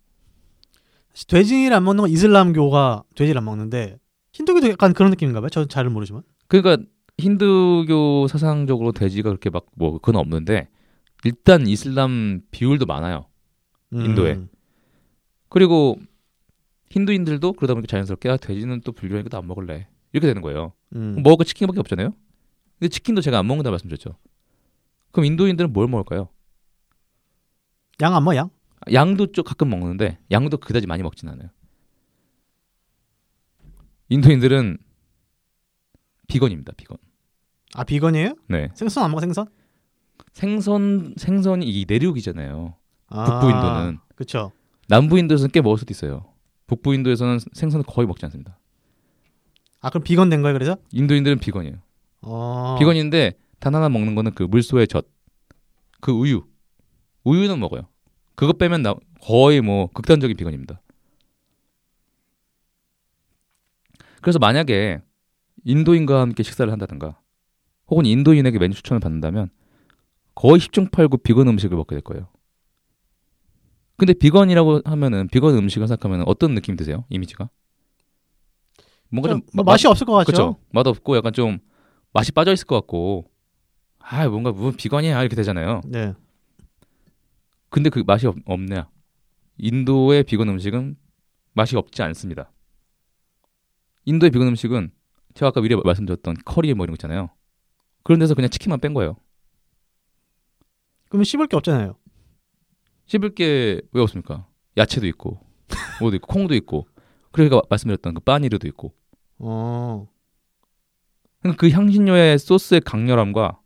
돼지를 안 먹는 건 이슬람교가 돼지를 안 먹는데 힌두교도 약간 그런 느낌인가 봐요. 저는 잘은 모르지만. 그러니까 힌두교 사상적으로 돼지가 그렇게 막 뭐 그건 없는데 일단 이슬람 비율도 많아요. 음. 인도에. 그리고 힌두인들도 그러다 보니까 자연스럽게 아, 돼지는 또 불교니까 또안 먹을래 이렇게 되는 거예요. 음. 먹을 거 치킨밖에 없잖아요. 근데 치킨도 제가 안 먹는다 말씀드렸죠. 그럼 인도인들은 뭘 먹을까요? 양 안 먹어 양? 양도 좀 가끔 먹는데 양도 그다지 많이 먹진 않아요. 인도인들은 비건입니다. 비건. 아 비건이에요? 네. 생선 안 먹어 생선? 생선 생선이 이 내륙이잖아요. 아, 북부 인도는 그렇죠. 남부 인도에서는 꽤 먹을 수도 있어요. 북부 인도에서는 생선을 거의 먹지 않습니다. 아 그럼 비건 된 거예요 그래서? 인도인들은 비건이에요. 어. 비건인데 단 하나 먹는 거는 그 물소의 젖, 그 우유, 우유는 먹어요. 그거 빼면 나 거의 뭐 극단적인 비건입니다. 그래서 만약에 인도인과 함께 식사를 한다든가, 혹은 인도인에게 메뉴 추천을 받는다면 거의 10중 8구 비건 음식을 먹게 될 거예요. 근데 비건이라고 하면은 비건 음식을 생각하면 어떤 느낌이 드세요? 이미지가? 뭔가 좀뭐 맛이 없을 것 같죠? 그렇죠. 맛 없고 약간 좀 맛이 빠져 있을 것 같고 아 뭔가 무슨 비건이야 이렇게 되잖아요. 네. 근데 그 맛이 없, 없냐? 인도의 비건 음식은 맛이 없지 않습니다. 인도의 비건 음식은 제가 아까 미리 말씀드렸던 커리 뭐 이런 거 있잖아요. 그런 데서 그냥 치킨만 뺀 거예요. 그러면 씹을 게 없잖아요. 씹을 게 왜 없습니까? 야채도 있고, 뭐도 있고, 콩도 있고. 그러니까 말씀드렸던 그 빠니르도 있고. 어. 그러니까 그 향신료의 소스의 강렬함과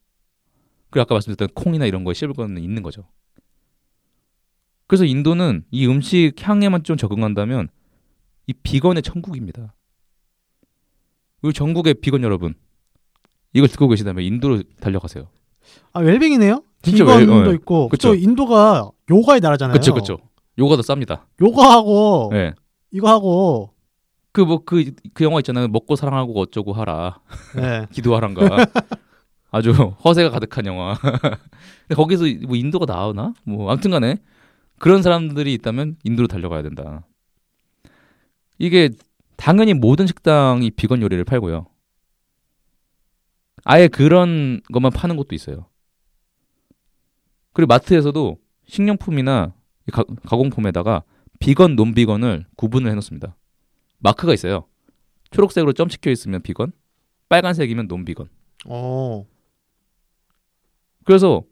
그 아까 말씀드렸던 콩이나 이런 거에 씹을 거는 있는 거죠. 그래서 인도는 이 음식 향에만 좀 적응한다면 이 비건의 천국입니다. 우리 전국의 비건 여러분 이걸 듣고 계시다면 인도로 달려가세요. 아 웰빙이네요. 진짜 비건도 웰- 어, 예. 있고. 그쵸. 그쵸. 인도가 요가의 나라잖아요. 그렇죠, 그렇죠. 요가 더 쌉니다. 요가하고 네. 이거 하고. 그 뭐 그 그 영화 있잖아요. 먹고 사랑하고 어쩌고 하라. 네. 기도하란가. 아주 허세가 가득한 영화. 근데 거기서 뭐 인도가 나오나? 뭐 아무튼간에 그런 사람들이 있다면 인도로 달려가야 된다. 이게 당연히 모든 식당이 비건 요리를 팔고요. 아예 그런 것만 파는 곳도 있어요. 그리고 마트에서도 식료품이나 이 가, 가공품에다가 비건, 논비건을 구분을 해놓습니다. 마크가 있어요. 초록색으로 점 찍혀 있으면 비건, 빨간색이면 논비건. 어. 그래서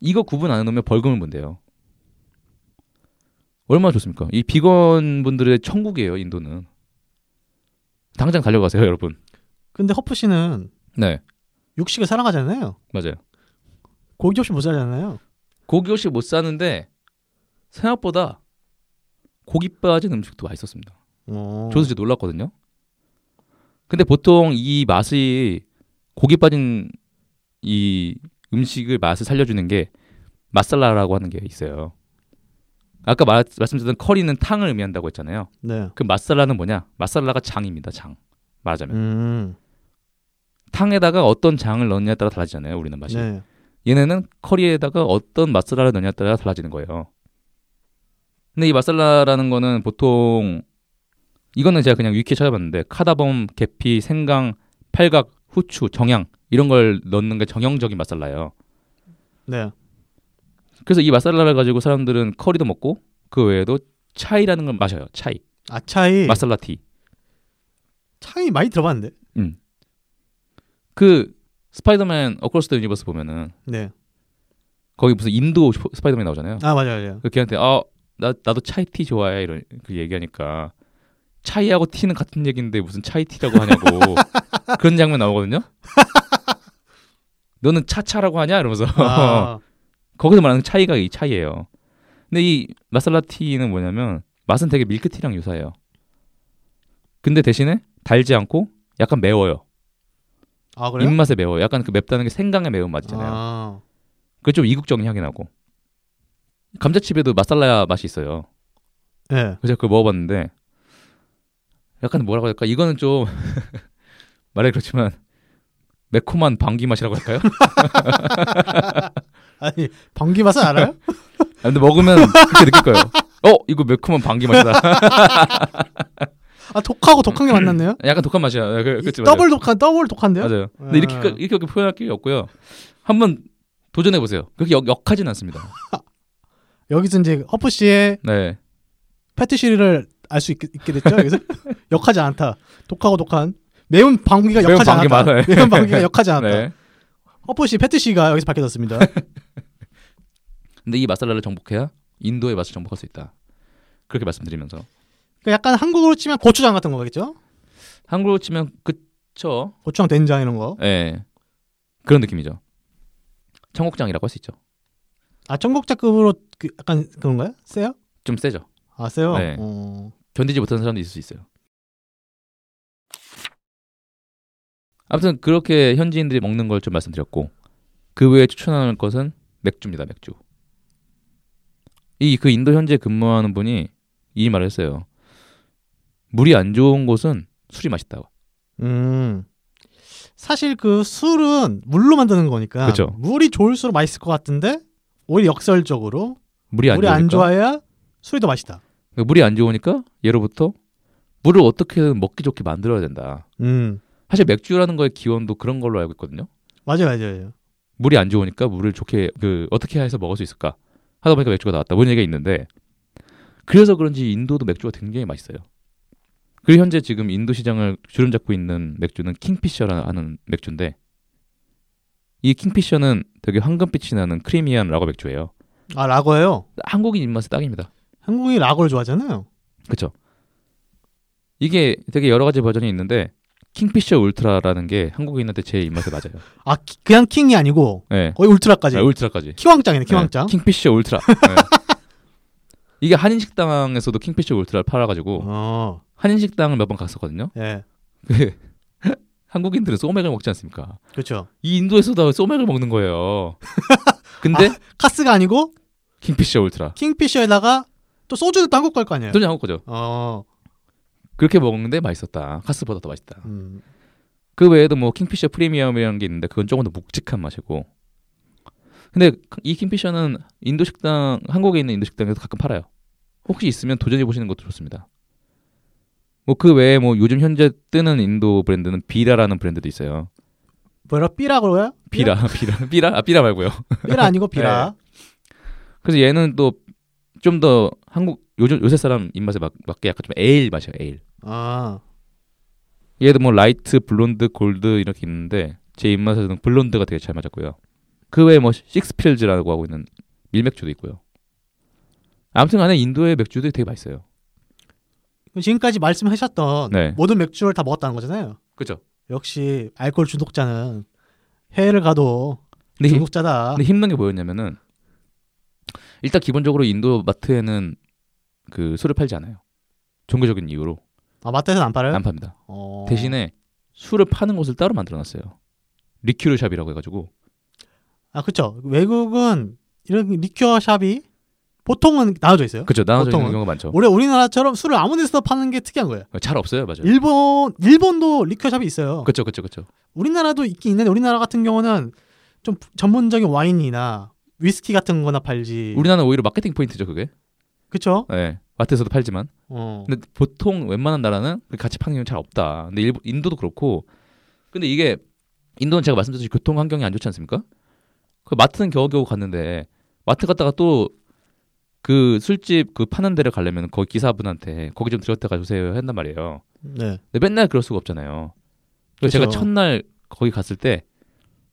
이거 구분 안 해놓으면 벌금을 문대요. 얼마나 좋습니까? 이 비건 분들의 천국이에요, 인도는. 당장 달려가세요, 여러분. 근데 허프 씨는 네, 육식을 사랑하잖아요. 맞아요. 고기 없이 못 살잖아요. 고기 없이 못 사는데 생각보다 고기 빠진 음식도 맛있었습니다. 어. 저도 진짜 놀랐거든요. 근데 보통 이 맛이 고기 빠진 이 음식을 맛을 살려주는 게 마살라라고 하는 게 있어요. 아까 말, 말씀드렸던 커리는 탕을 의미한다고 했잖아요. 네. 그 마살라는 뭐냐? 마살라가 장입니다. 장. 말하자면 음. 탕에다가 어떤 장을 넣느냐에 따라 달라지잖아요. 우리는 맛이. 네. 얘네는 커리에다가 어떤 마살라를 넣느냐에 따라 달라지는 거예요. 근데 이 마살라라는 거는 보통 이거는 제가 그냥 위키에 찾아봤는데 카다범, 계피, 생강, 팔각, 후추, 정향 이런 걸 넣는 게 정형적인 마살라예요. 네. 그래서 이 마살라를 가지고 사람들은 커리도 먹고 그 외에도 차이라는 걸 마셔요. 차이, 아 차이. 마살라 tea. 차이 많이 들어봤는데. 그 스파이더맨 Across the Universe 보면은 네. 거기 무슨 인도 스파이더맨 나오잖아요. 아 맞아요, 맞아요. 그 걔한테 아나 나도 차이 tea 좋아해 이런 그 얘기하니까 차이하고 tea는 같은 얘기인데 무슨 차이 tea라고 하냐고 그런 장면 나오거든요. 너는 차차라고 하냐 이러면서 아, 거기서 말하는 차이가 이 차이예요. 근데 이 마살라 티는 뭐냐면 맛은 되게 밀크티랑 유사해요. 근데 대신에 달지 않고 약간 매워요. 아? 입맛에 매워요. 약간 그 맵다는 게 생강의 매운 맛이잖아요. 아, 그좀 이국적인 향이 나고 감자칩에도 마살라 맛이 있어요. 네. 그래서 그걸 먹어봤는데 약간 뭐라고 할까? 이거는 좀 말해 그렇지만 매콤한 방귀 맛이라고 할까요? 아니 방귀 맛은 알아요? 아, 근데 먹으면 그렇게 느낄 거예요. 어, 이거 매콤한 방귀 맛이다. 아 독하고 독한 게 만났네요. 약간 독한 맛이야. 그, 이 그치, 더블 독한 더블 독한데요? 맞아요. 근데 이렇게 아. 이렇게 이렇게 표현할 게 없고요. 한번 도전해 보세요. 그렇게 역, 역하진 않습니다. 여기서 이제 허프 씨의 네. 페티시를 알 수 있게, 됐죠. 여기서 역하지 않다. 독하고 독한 매운 방귀가 매운 역하지 방귀 않았다. 맛. 매운 방귀가 역하지 않았다. 네. 허프 씨 패티시가 여기서 밝혀졌습니다. 근데 이 마살라를 정복해야 인도의 맛을 정복할 수 있다. 그렇게 말씀드리면서 그러니까 약간 한국으로 치면 고추장 같은 거겠죠? 한국으로 치면 그쵸. 고추장 된장 이런 거. 예. 그런 느낌이죠. 청국장이라고 할 수 있죠. 아 청국장급으로 그 약간 그런가요? 세요? 좀 세죠. 아 세요? 네. 어. 견디지 못하는 사람도 있을 수 있어요. 아무튼 그렇게 현지인들이 먹는 걸 좀 말씀드렸고 그 외에 추천할 것은 맥주입니다. 맥주. 이 그 인도 현지에 근무하는 분이 이 말을 했어요. 물이 안 좋은 곳은 술이 맛있다고. 음. 사실 그 술은 물로 만드는 거니까 그쵸. 물이 좋을수록 맛있을 것 같은데 오히려 역설적으로 물이 안 물이. 안 좋아야 술이 더 맛있다. 그러니까 물이 안 좋으니까 예로부터 물을 어떻게든 먹기 좋게 만들어야 된다. 음. 사실 맥주라는 거의 기원도 그런 걸로 알고 있거든요. 맞아요, 맞아요. 맞아요. 물이 안 좋으니까 물을 좋게 그 어떻게 해서 먹을 수 있을까 하다 보니까 맥주가 나왔다. 뭔 얘기가 있는데 그래서 그런지 인도도 맥주가 굉장히 맛있어요. 그리고 현재 지금 인도 시장을 주름 잡고 있는 맥주는 킹피셔라는 맥주인데 이 킹피셔는 되게 황금빛이 나는 creamy한 라거 맥주예요. 아 라거예요. 한국인 입맛에 딱입니다. 한국이 라거를 좋아하잖아요. 그렇죠. 이게 되게 여러 가지 버전이 있는데 킹피셔 울트라라는 게 한국인한테 제 입맛에 맞아요. 아 키- 그냥 킹이 아니고 네. 거의 울트라까지. 아, 울트라까지. 키왕짱이네 키왕짱. 네, 킹피셔 울트라. 네. 이게 한인 식당에서도 킹피셔 울트라를 팔아가지고 어. 한인 식당을 몇 번 갔었거든요. 예. 그 한국인들은 소맥을 먹지 않습니까? 그렇죠. 이 인도에서도 소맥을 먹는 거예요. 근데 카스가 아니고 킹피셔 울트라. 킹피셔에다가 또 소주는 또 한국 걸 거 아니에요. 또 한국 거죠. 어. 그렇게 먹는데 맛있었다. 카스보다 더 맛있다. 음. 그 외에도 뭐 킹피셔 프리미엄이라는 게 있는데 그건 조금 더 묵직한 맛이고. 근데 이 킹피셔는 인도 식당 한국에 있는 인도 식당에서 가끔 팔아요. 혹시 있으면 도전해 보시는 것도 좋습니다. 뭐 그 외에 뭐 요즘 현재 뜨는 인도 브랜드는 비라라는 브랜드도 있어요. 뭐라 삐라고요? 비라, 비라, 비라, 아 비라 말고요. 삐라 아니고 비라. 그래서 얘는 또 좀 더 한국 요즘 요새 사람 입맛에 맞, 맞게 약간 좀 에일 맛이에요. 에일. 아. 얘도 뭐 light, blonde, gold 이렇게 있는데 제 입맛에서는 blonde가 되게 잘 맞았고요. 그 외에 뭐 식스필즈라고 하고 있는 밀맥주도 있고요. 아무튼 간에 인도의 맥주들이 되게 맛있어요. 지금까지 말씀하셨던 네. 모든 맥주를 다 먹었다는 거잖아요. 그죠? 역시 알코올 중독자는 해외를 가도 근데, 중독자다. 근데 힘든 게 뭐였냐면은 일단 기본적으로 인도 마트에는 그 술을 팔지 않아요. 종교적인 이유로 아 마트에서는 안 팔아요? 안 팝니다. 어. 대신에 술을 파는 곳을 따로 만들어놨어요. liquor shop이라고 해가지고 아 그렇죠. 외국은 이런 liquor shop이 보통은 나눠져 있어요. 그죠 나눠져 있는 보통은? 경우가 많죠. 원래 우리나라처럼 술을 아무 데서 파는 게 특이한 거예요. 잘 없어요, 맞아요. 일본 일본도 liquor shop이 있어요. 그렇죠, 그렇죠, 그렇죠. 우리나라도 있긴 있는데 우리나라 같은 경우는 좀 전문적인 와인이나 위스키 같은 거나 팔지. 우리나라는 오히려 마케팅 포인트죠, 그게. 그쵸? 네, 마트에서도 팔지만. 어. 근데 보통 웬만한 나라는 같이 파는 경우는 잘 없다. 근데 일본, 인도도 그렇고. 근데 이게 인도는 제가 말씀드렸듯이 교통 환경이 안 좋지 않습니까? 그 마트는 겨우겨우 갔는데 마트 갔다가 또 그 술집 그 파는 데를 가려면 거기 기사분한테 거기 좀 들었다 가 주세요 한단 말이에요. 네. 근데 맨날 그럴 수가 없잖아요. 그래서 제가 그쵸. 첫날 거기 갔을 때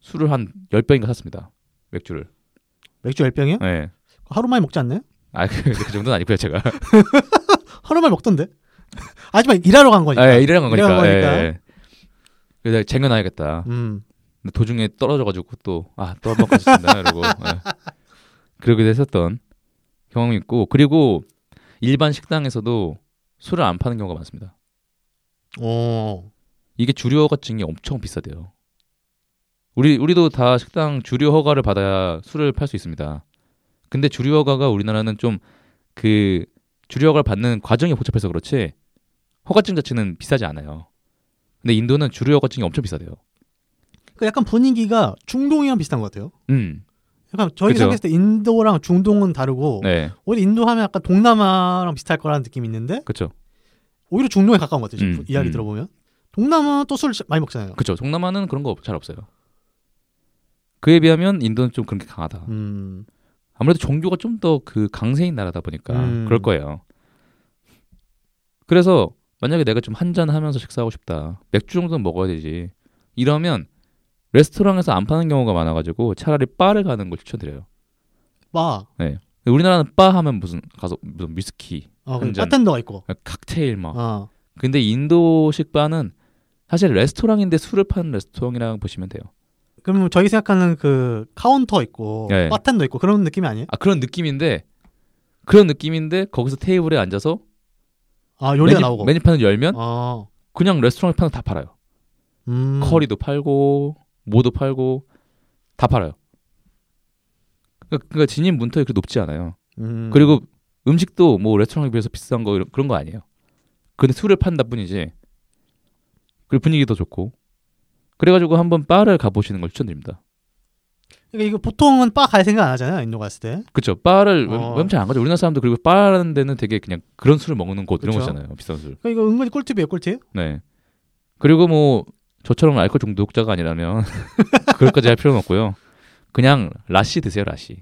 술을 한 10병인가 샀습니다. 맥주를. 맥주 10병이요? 네. 하루 만에 먹지 않나요? 아, 그, 그 정도는 아니고요, 제가. 하루 만에 먹던데. 하지만 일하러 간 거니까. 아, 예, 일하러 간 거니까. 일하러 간 예, 거니까. 예. 그래서 쟁여놔야겠다. 음. 근데 도중에 떨어져가지고 또, 아, 또 한 번 가셨습니다. 이러고. 예. 그러기도 했었던 경험이 있고, 그리고 일반 식당에서도 술을 안 파는 경우가 많습니다. 어. 이게 주류 허가증이 엄청 비싸대요. 우리, 우리도 다 식당 주류 허가를 받아야 술을 팔 수 있습니다. 근데 주류 허가가 우리나라는 좀 그 주류 허가를 받는 과정이 복잡해서 그렇지 허가증 자체는 비싸지 않아요. 근데 인도는 주류 허가증이 엄청 비싸대요. 그 약간 분위기가 중동이랑 비슷한 것 같아요. 음. 약간 저희가. 생각했을 때 인도랑 중동은 다르고 네. 오히려 인도 하면 약간 동남아랑 비슷할 거라는 느낌이 있는데 그렇죠. 오히려 중동에 가까운 것 같아요. 음, 이야기 음. 들어보면 동남아 또 술 많이 먹잖아요. 그렇죠. 동남아는 그런 거 잘 없어요. 그에 비하면 인도는 좀 그런 게 강하다. 음. 아무래도 종교가 좀 더 그 강세인 나라다 보니까 음. 그럴 거예요. 그래서 만약에 내가 좀 한잔 하면서 식사하고 싶다. 맥주 정도는 먹어야 되지. 이러면 레스토랑에서 안 파는 경우가 많아가지고 차라리 바를 가는 걸 추천드려요. 바. 우리나라는 바 하면 무슨 가서 무슨 위스키, 잔. 바텐더가 있고. 칵테일 막. 어. 근데 인도식 바는 사실 레스토랑인데 술을 파는 레스토랑이라고 보시면 돼요. 그러면 저희 생각하는 그 카운터 있고 네. 바텐더 있고 그런 느낌이 아니에요? 아 그런 느낌인데 그런 느낌인데 거기서 테이블에 앉아서 아 요리가 메뉴, 나오고. 메뉴판을 열면 어. 그냥 레스토랑에 파는 거 다 팔아요. 음. 커리도 팔고 뭐도 팔고 다 팔아요. 그러니까, 그러니까 진입 문턱이 그렇게 높지 않아요. 음. 그리고 음식도 뭐 레스토랑에 비해서 비싼 거 그런 거 아니에요. 근데 술을 판다 뿐이지. 그리고 분위기도 좋고. 그래가지고 한번 바를 가보시는 걸 추천드립니다. 그러니까 이거 보통은 바 갈 생각 안 하잖아요. 인도 갔을 때. 그쵸. 바를 어. 웬 잘 안 가죠. 우리나라 사람들 그리고 바라는 데는 되게 그냥 그런 술을 먹는 곳 이런 그쵸. 거잖아요. 비싼 술. 그러니까 이거 은근히 꿀팁이에요, 꿀팁. 네. 그리고 뭐 저처럼 알코올 중독자가 아니라면 그럴까지 할 필요는 없고요. 그냥 라시 드세요, 라시.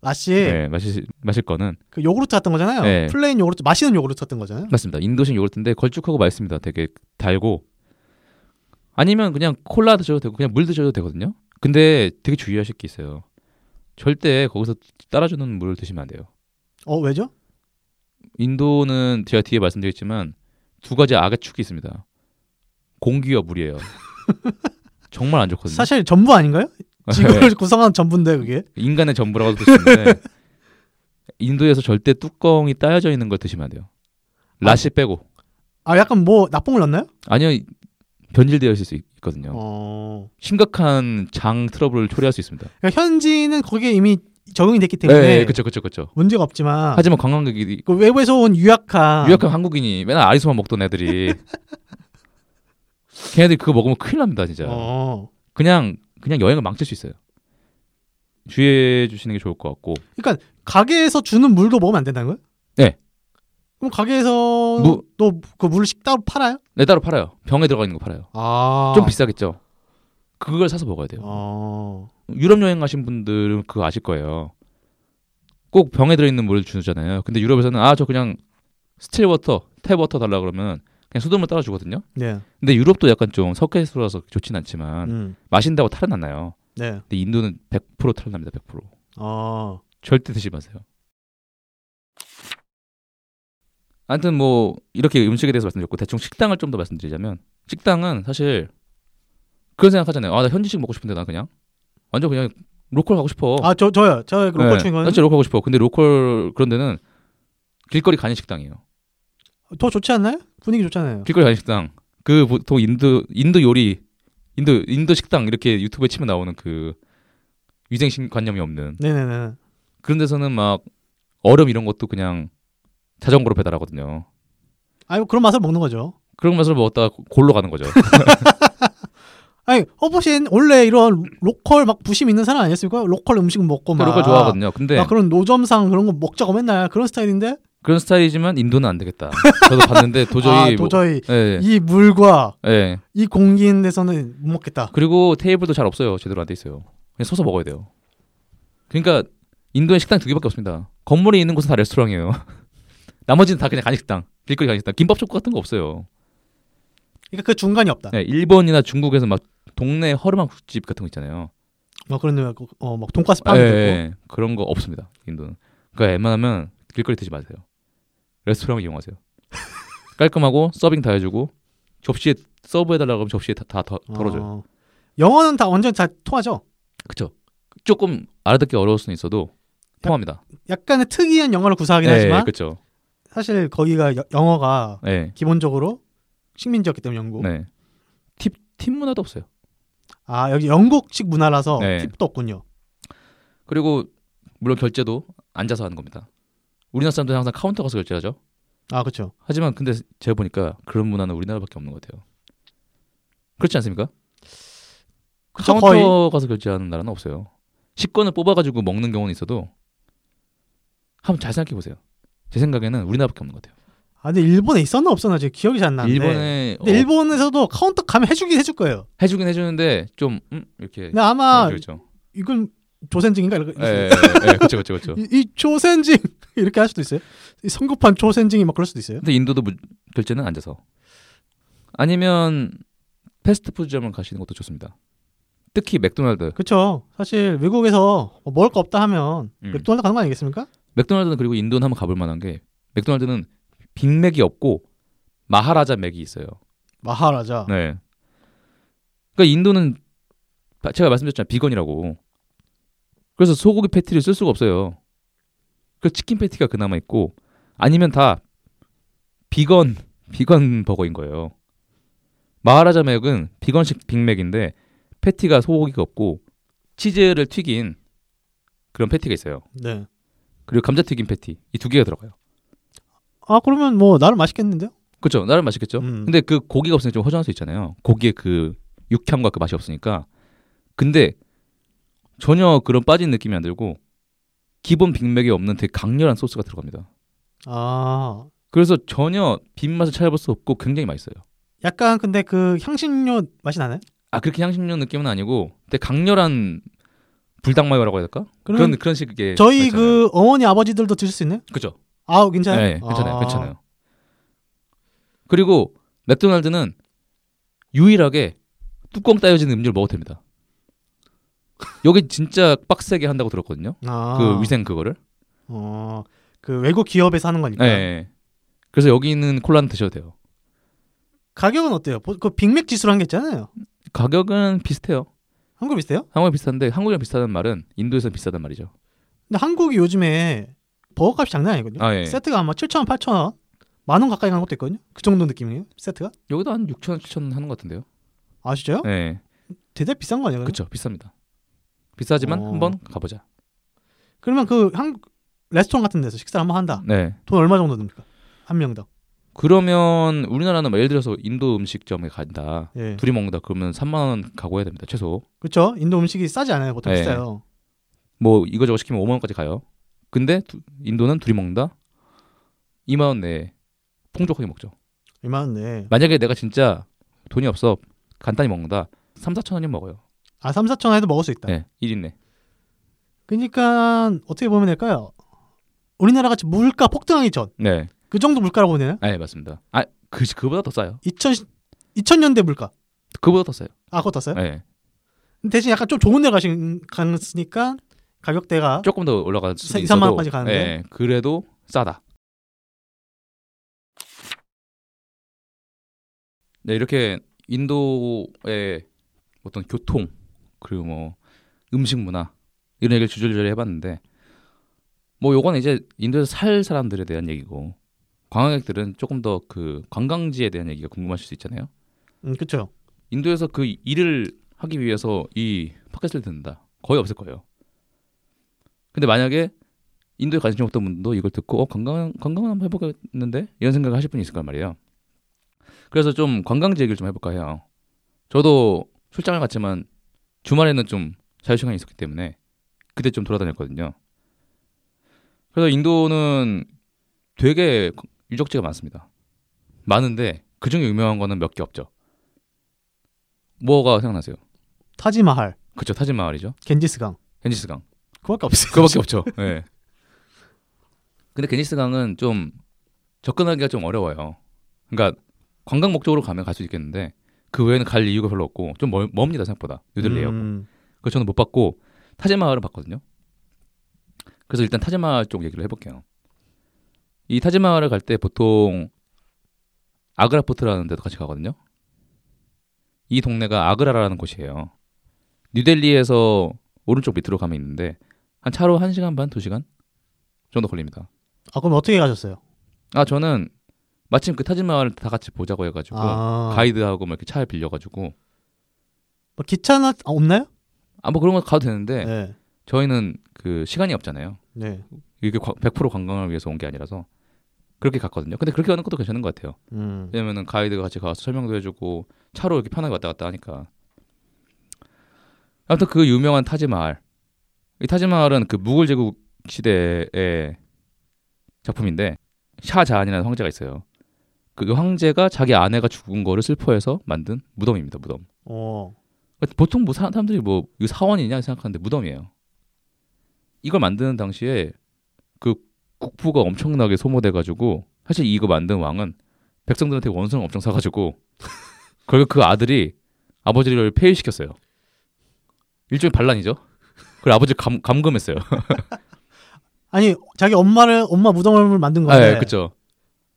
라시 네, 마실 마실 거는 그 요구르트 같은 거잖아요. 네. plain 요구르트, 마시는 요구르트 같은 거잖아요. 맞습니다. 인도식 요구르트인데 걸쭉하고 맛있습니다. 되게 달고 아니면 그냥 콜라 드셔도 되고 그냥 물 드셔도 되거든요. 근데 되게 주의하실 게 있어요. 절대 거기서 따라주는 물을 드시면 안 돼요. 어 왜죠? 인도는 제가 뒤에 말씀드렸지만 두 가지 악의 축이 있습니다. 공기와 물이에요. 정말 안 좋거든요. 사실 전부 아닌가요? 지구를 구성하는 전부인데 그게. 인간의 전부라고 볼 수 있는데 인도에서 절대 뚜껑이 따여져 있는 걸 드시면 안 돼요. 라시 빼고 아 약간 뭐 나쁜 걸 넣나요? 아니요 변질되어 있을 수 있거든요. 어. 심각한 장 트러블을 초래할 수 있습니다. 그러니까 현지는 거기에 이미 적응이 됐기 때문에 네, 그렇죠, 그렇죠, 그렇죠. 문제가 없지만 하지만 관광객이 그 외부에서 온 유약한 유약한 한국인이 맨날 아리수만 먹던 애들이 걔네들이 그거 먹으면 큰일 납니다, 진짜. 어. 그냥 그냥 여행을 망칠 수 있어요. 주의해 주시는 게 좋을 것 같고 그러니까 가게에서 주는 물도 먹으면 안 된다는 거예요? 네. 그럼 가게에서 무- 또 그 물을 식당으로 팔아요? 네 따로 팔아요. 병에 들어가 있는 거 팔아요. 아. 좀 비싸겠죠. 그걸 사서 먹어야 돼요. 어. 유럽 여행 가신 분들은 그거 아실 거예요. 꼭 병에 들어있는 물을 주잖아요. 근데 유럽에서는 아 저 그냥 still water, tap water 달라 그러면 그냥 수돗물 따라 주거든요. 네. 근데 유럽도 약간 좀 석회수라서 좋진 않지만 음. 마신다고 탈은 안 나요. 네. 근데 인도는 100% 탈은 납니다. 100%. 어. 절대 드시지 마세요. 아무튼 뭐 이렇게 음식에 대해서 말씀드렸고 대충 식당을 좀 더 말씀드리자면 식당은 사실 그런 생각하잖아요. 아 나 현지식 먹고 싶은데 나 그냥 완전 그냥 local 가고 싶어. 아, 저 저요. 저 local 네, 친구는 진짜 local 가고 싶어. 근데 local 그런 데는 길거리 간이 식당이에요. 더 좋지 않나요? 분위기 좋잖아요. 길거리 간이 식당. 그 보통 인도 인도 요리 인도 인도 식당 이렇게 유튜브에 치면 나오는 그 위생 관념이 없는 네, 네, 네. 그런 데서는 막 얼음 이런 것도 그냥 자전거로 배달하거든요. 아니 그런 맛을 먹는 거죠. 그런 맛을 먹었다가 골로 가는 거죠. 아니 허버신 원래 이런 local 막 부심 있는 사람 아니었습니까? local 음식 먹고 막 local 좋아하거든요. 근데 막 그런 노점상 그런 거 먹자고 맨날 그런 스타일인데 그런 스타일이지만 인도는 안 되겠다. 저도 봤는데 도저히 아, 뭐- 도저히 예, 이 물과 예. 이 공기인 데서는 못 먹겠다. 그리고 테이블도 잘 없어요. 제대로 안 돼 있어요. 그냥 서서 먹어야 돼요. 그러니까 인도에 식당 두 개밖에 없습니다. 건물에 있는 곳은 다 레스토랑이에요. 나머지는 다 그냥 간식당, 길거리 간식당, 김밥 초코 같은 거 없어요. 그러니까 그 중간이 없다. 네, 일본이나 중국에서 막 동네 허름한 국집 같은 거 있잖아요. 뭐 그런 데 어막 돈가스 예, 빵도 있고. 예, 그런 거 없습니다. 인도는. 그러니까 웬만하면 길거리 드지 마세요. 레스토랑 이용하세요. 깔끔하고 서빙 다 해주고 접시에 서브해달라고 하면 접시에 다, 다 덜- 덜어줘요. 어. 영어는 다 완전 다 통하죠. 그쵸? 조금 알아듣기 어려울 수는 있어도 통합니다. 약간의 특이한 영어를 구사하긴 네, 하지만 그쵸? 사실 거기가 여- 영어가 네, 기본적으로 식민지였기 때문에 영국. 네. 팁, 팁 문화도 없어요. 아 여기 영국식 문화라서 네. 팁도 없군요. 그리고 물론 결제도 앉아서 하는 겁니다. 우리나라 사람들은 항상 카운터 가서 결제하죠. 아 그렇죠. 하지만 근데 제가 보니까 그런 문화는 우리나라밖에 없는 것 같아요. 그렇지 않습니까? 그쵸, 카운터 거의. 가서 결제하는 나라는 없어요. 식권을 뽑아가지고 먹는 경우는 있어도 한번 잘 생각해 보세요. 제 생각에는 우리나라밖에 없는 것 같아요. 아 근데 일본에 있었나 없었나 지금 기억이 잘 안 나는데. 일본에 근데 어, 일본에서도 카운터 가면 해주긴 해줄 거예요. 해주긴 해주는데 좀 음, 이렇게 근데 아마. 이건 조센징인가 이렇게 예, 예, 예, 그렇죠, 그렇죠, 그렇죠. 이, 이 조센징 이렇게 할 수도 있어요. 이 성급한 조센징이 막 그럴 수도 있어요. 근데 인도도 무- 결제는 앉아서. 아니면 패스트푸드점을 가시는 것도 좋습니다. 특히 맥도날드. 그렇죠. 사실 외국에서 뭐 먹을 거 없다 하면 음. 맥도날드 가는 거 아니겠습니까? 맥도날드는 그리고 인도는 한번 가볼 만한 게 맥도날드는 빅맥이 없고 마하라자 맥이 있어요. 마하라자. 네. 그러니까 인도는 바- 제가 말씀드렸잖아요. 비건이라고. 그래서 소고기 패티를 쓸 수가 없어요. 그 치킨 패티가 그나마 있고 아니면 다 비건 비건 버거인 거예요. 마하라자 맥은 비건식 빅맥인데 패티가 소고기가 없고 치즈를 튀긴 그런 패티가 있어요. 네. 그리고 감자튀김 패티 이 두 개가 들어가요. 아 그러면 뭐 나름 맛있겠는데요? 그렇죠. 나름 맛있겠죠. 음. 근데 그 고기가 없으니까 좀 허전할 수 있잖아요. 고기의 그 육향과 그 맛이 없으니까. 근데 전혀 그런 빠진 느낌이 안 들고 기본 빅맥에 없는 되게 강렬한 소스가 들어갑니다. 아 그래서 전혀 빈맛을 찾아볼 수 없고 굉장히 맛있어요. 약간 근데 그 향신료 맛이 나나요? 아 그렇게 향신료 느낌은 아니고 되게 강렬한 불닭마요라고 해야 될까? 그런 그런 식의 저희 그 어머니 아버지들도 드실 수 있나요? 그죠? 아 괜찮아요. 네, 괜찮아요, 아. 괜찮아요. 그리고 맥도날드는 유일하게 뚜껑 따여진 음료를 먹어도 됩니다. 여기 진짜 빡세게 한다고 들었거든요. 아. 그 위생 그거를. 어. 그 외국 기업에서 하는 거니까. 네. 그래서 여기는 콜라는 드셔도 돼요. 가격은 어때요? 보- 그 빅맥 지수로 한 게 있잖아요. 가격은 비슷해요. 한국 비슷해요? 한국이 비슷한데 한국이랑 비슷하다는 말은 인도에서 비싸단 말이죠. 근데 한국이 요즘에 버거값이 장난 아니거든요. 아 예. 세트가 아마 7,000원, 8,000원, 만원 가까이 가는 것도 있거든요. 그 정도 느낌이에요. 세트가? 여기도 한 6천 원, 7천 원 하는 것 같은데요. 아 진짜요? 네. 대대 비싼 거 아니에요? 그렇죠. 비쌉니다. 비싸지만 어. 한번 가보자. 그러면 그 한국 레스토랑 같은 데서 식사를 한번 한다. 네. 돈 얼마 정도 듭니까? 한 명당. 그러면 우리나라는 뭐 예를 들어서 인도 음식점에 간다. 예. 둘이 먹는다. 그러면 3만 원 가고 해야 됩니다. 최소. 그렇죠. 인도 음식이 싸지 않아요. 보통 네. 비싸요. 뭐 이거저거 시키면 5만 원까지 가요. 근데 두- 인도는 둘이 먹는다. 2만 원 내에 풍족하게 먹죠. 얼마인데? 만약에 내가 진짜 돈이 없어 간단히 먹는다. 3, 4천 원이면 먹어요. 아, 3, 4천 원 해도 먹을 수 있다. 네. 1인 내. 그러니까 어떻게 보면 될까요? 우리나라 같이 물가 폭등하기 전 그 네. 정도 물가라고 보내요? 네, 맞습니다. 아, 그 그보다 더 싸요. 2000 2000년대 물가. 그보다 더 싸요. 아, 그거 떴어요? 네. 대신 약간 좀 좋은 데 가신 갔으니까 가격대가 조금 더 올라갈 2, 있어도 3만 원까지 가는데? 네, 그래도 싸다. 네, 이렇게 인도의 어떤 교통 그리고 뭐 음식 문화 이런 얘기를 주저리저리 해봤는데 뭐 요건 이제 인도에서 살 사람들에 대한 얘기고 관광객들은 조금 더 그 관광지에 대한 얘기가 궁금하실 수 있잖아요. 음, 그렇죠. 인도에서 그 일을 하기 위해서 이 팟캐스트를 듣는다. 거의 없을 거예요. 근데 만약에 인도에 관심이 없던 분도 이걸 듣고 어 관광 관광을 한번 해보겠는데 이런 생각을 하실 분이 있을 거란 말이에요. 그래서 좀 관광지 얘기를 좀 해볼까 해요. 저도 출장을 갔지만 주말에는 좀 자유 시간이 있었기 때문에 그때 좀 돌아다녔거든요. 그래서 인도는 되게 유적지가 많습니다. 많은데 그 중에 유명한 거는 몇 개 없죠. 뭐가 생각나세요? 타지마할, 그쵸 타지마을이죠. 겐지스강. 겐지스강. 그거밖에 없어요. 그거밖에 없죠. 예. 근데 겐지스강은 좀 접근하기가 좀 어려워요. 그러니까 관광 목적으로 가면 갈 수 있겠는데 그 외에는 갈 이유가 별로 없고 좀 멀, 멉니다 생각보다 뉴델리하고. 음, 그래서 저는 못 봤고 타지마할을 봤거든요. 그래서 일단 타지마할 쪽 얘기를 해볼게요. 이 타지마할을 갈 때 보통 아그라 포트라는 데도 같이 가거든요. 이 동네가 아그라라는 곳이에요. 뉴델리에서 오른쪽 밑으로 가면 있는데 한 차로 1시간 반, 2시간 정도 걸립니다. 아, 그럼 어떻게 가셨어요? 아 저는 마침 그 타지마을을 다 같이 보자고 해 가지고 아, 가이드하고 뭐 이렇게 차를 빌려 가지고 뭐 기차나 아, 없나요? 아 뭐 그런 거 가도 되는데 네. 저희는 그 시간이 없잖아요. 네. 이게 과- 100% 관광을 위해서 온 게 아니라서 그렇게 갔거든요. 근데 그렇게 가는 것도 괜찮은 것 같아요. 음. 왜냐면은 가이드가 같이 가서 설명도 해주고 차로 이렇게 편하게 왔다 갔다 하니까. 아무튼 그 유명한 타지마을. 이 타지마을은 그 무굴 제국 시대의 작품인데 샤자한이라는 황제가 있어요. 그 황제가 자기 아내가 죽은 거를 슬퍼해서 만든 무덤입니다. 무덤. 어. 보통 뭐 사- 사람들이 뭐 사원이냐 생각하는데 무덤이에요. 이걸 만드는 당시에 그 국부가 엄청나게 소모돼가지고 사실 이거 만든 왕은 백성들한테 원수를 엄청 사가지고 결국 그 아들이 아버지를 폐위시켰어요. 일종의 반란이죠. 그리고 아버지 감 감금했어요. 아니 자기 엄마를 엄마 무덤을 만든 아, 건데 예, 그렇죠.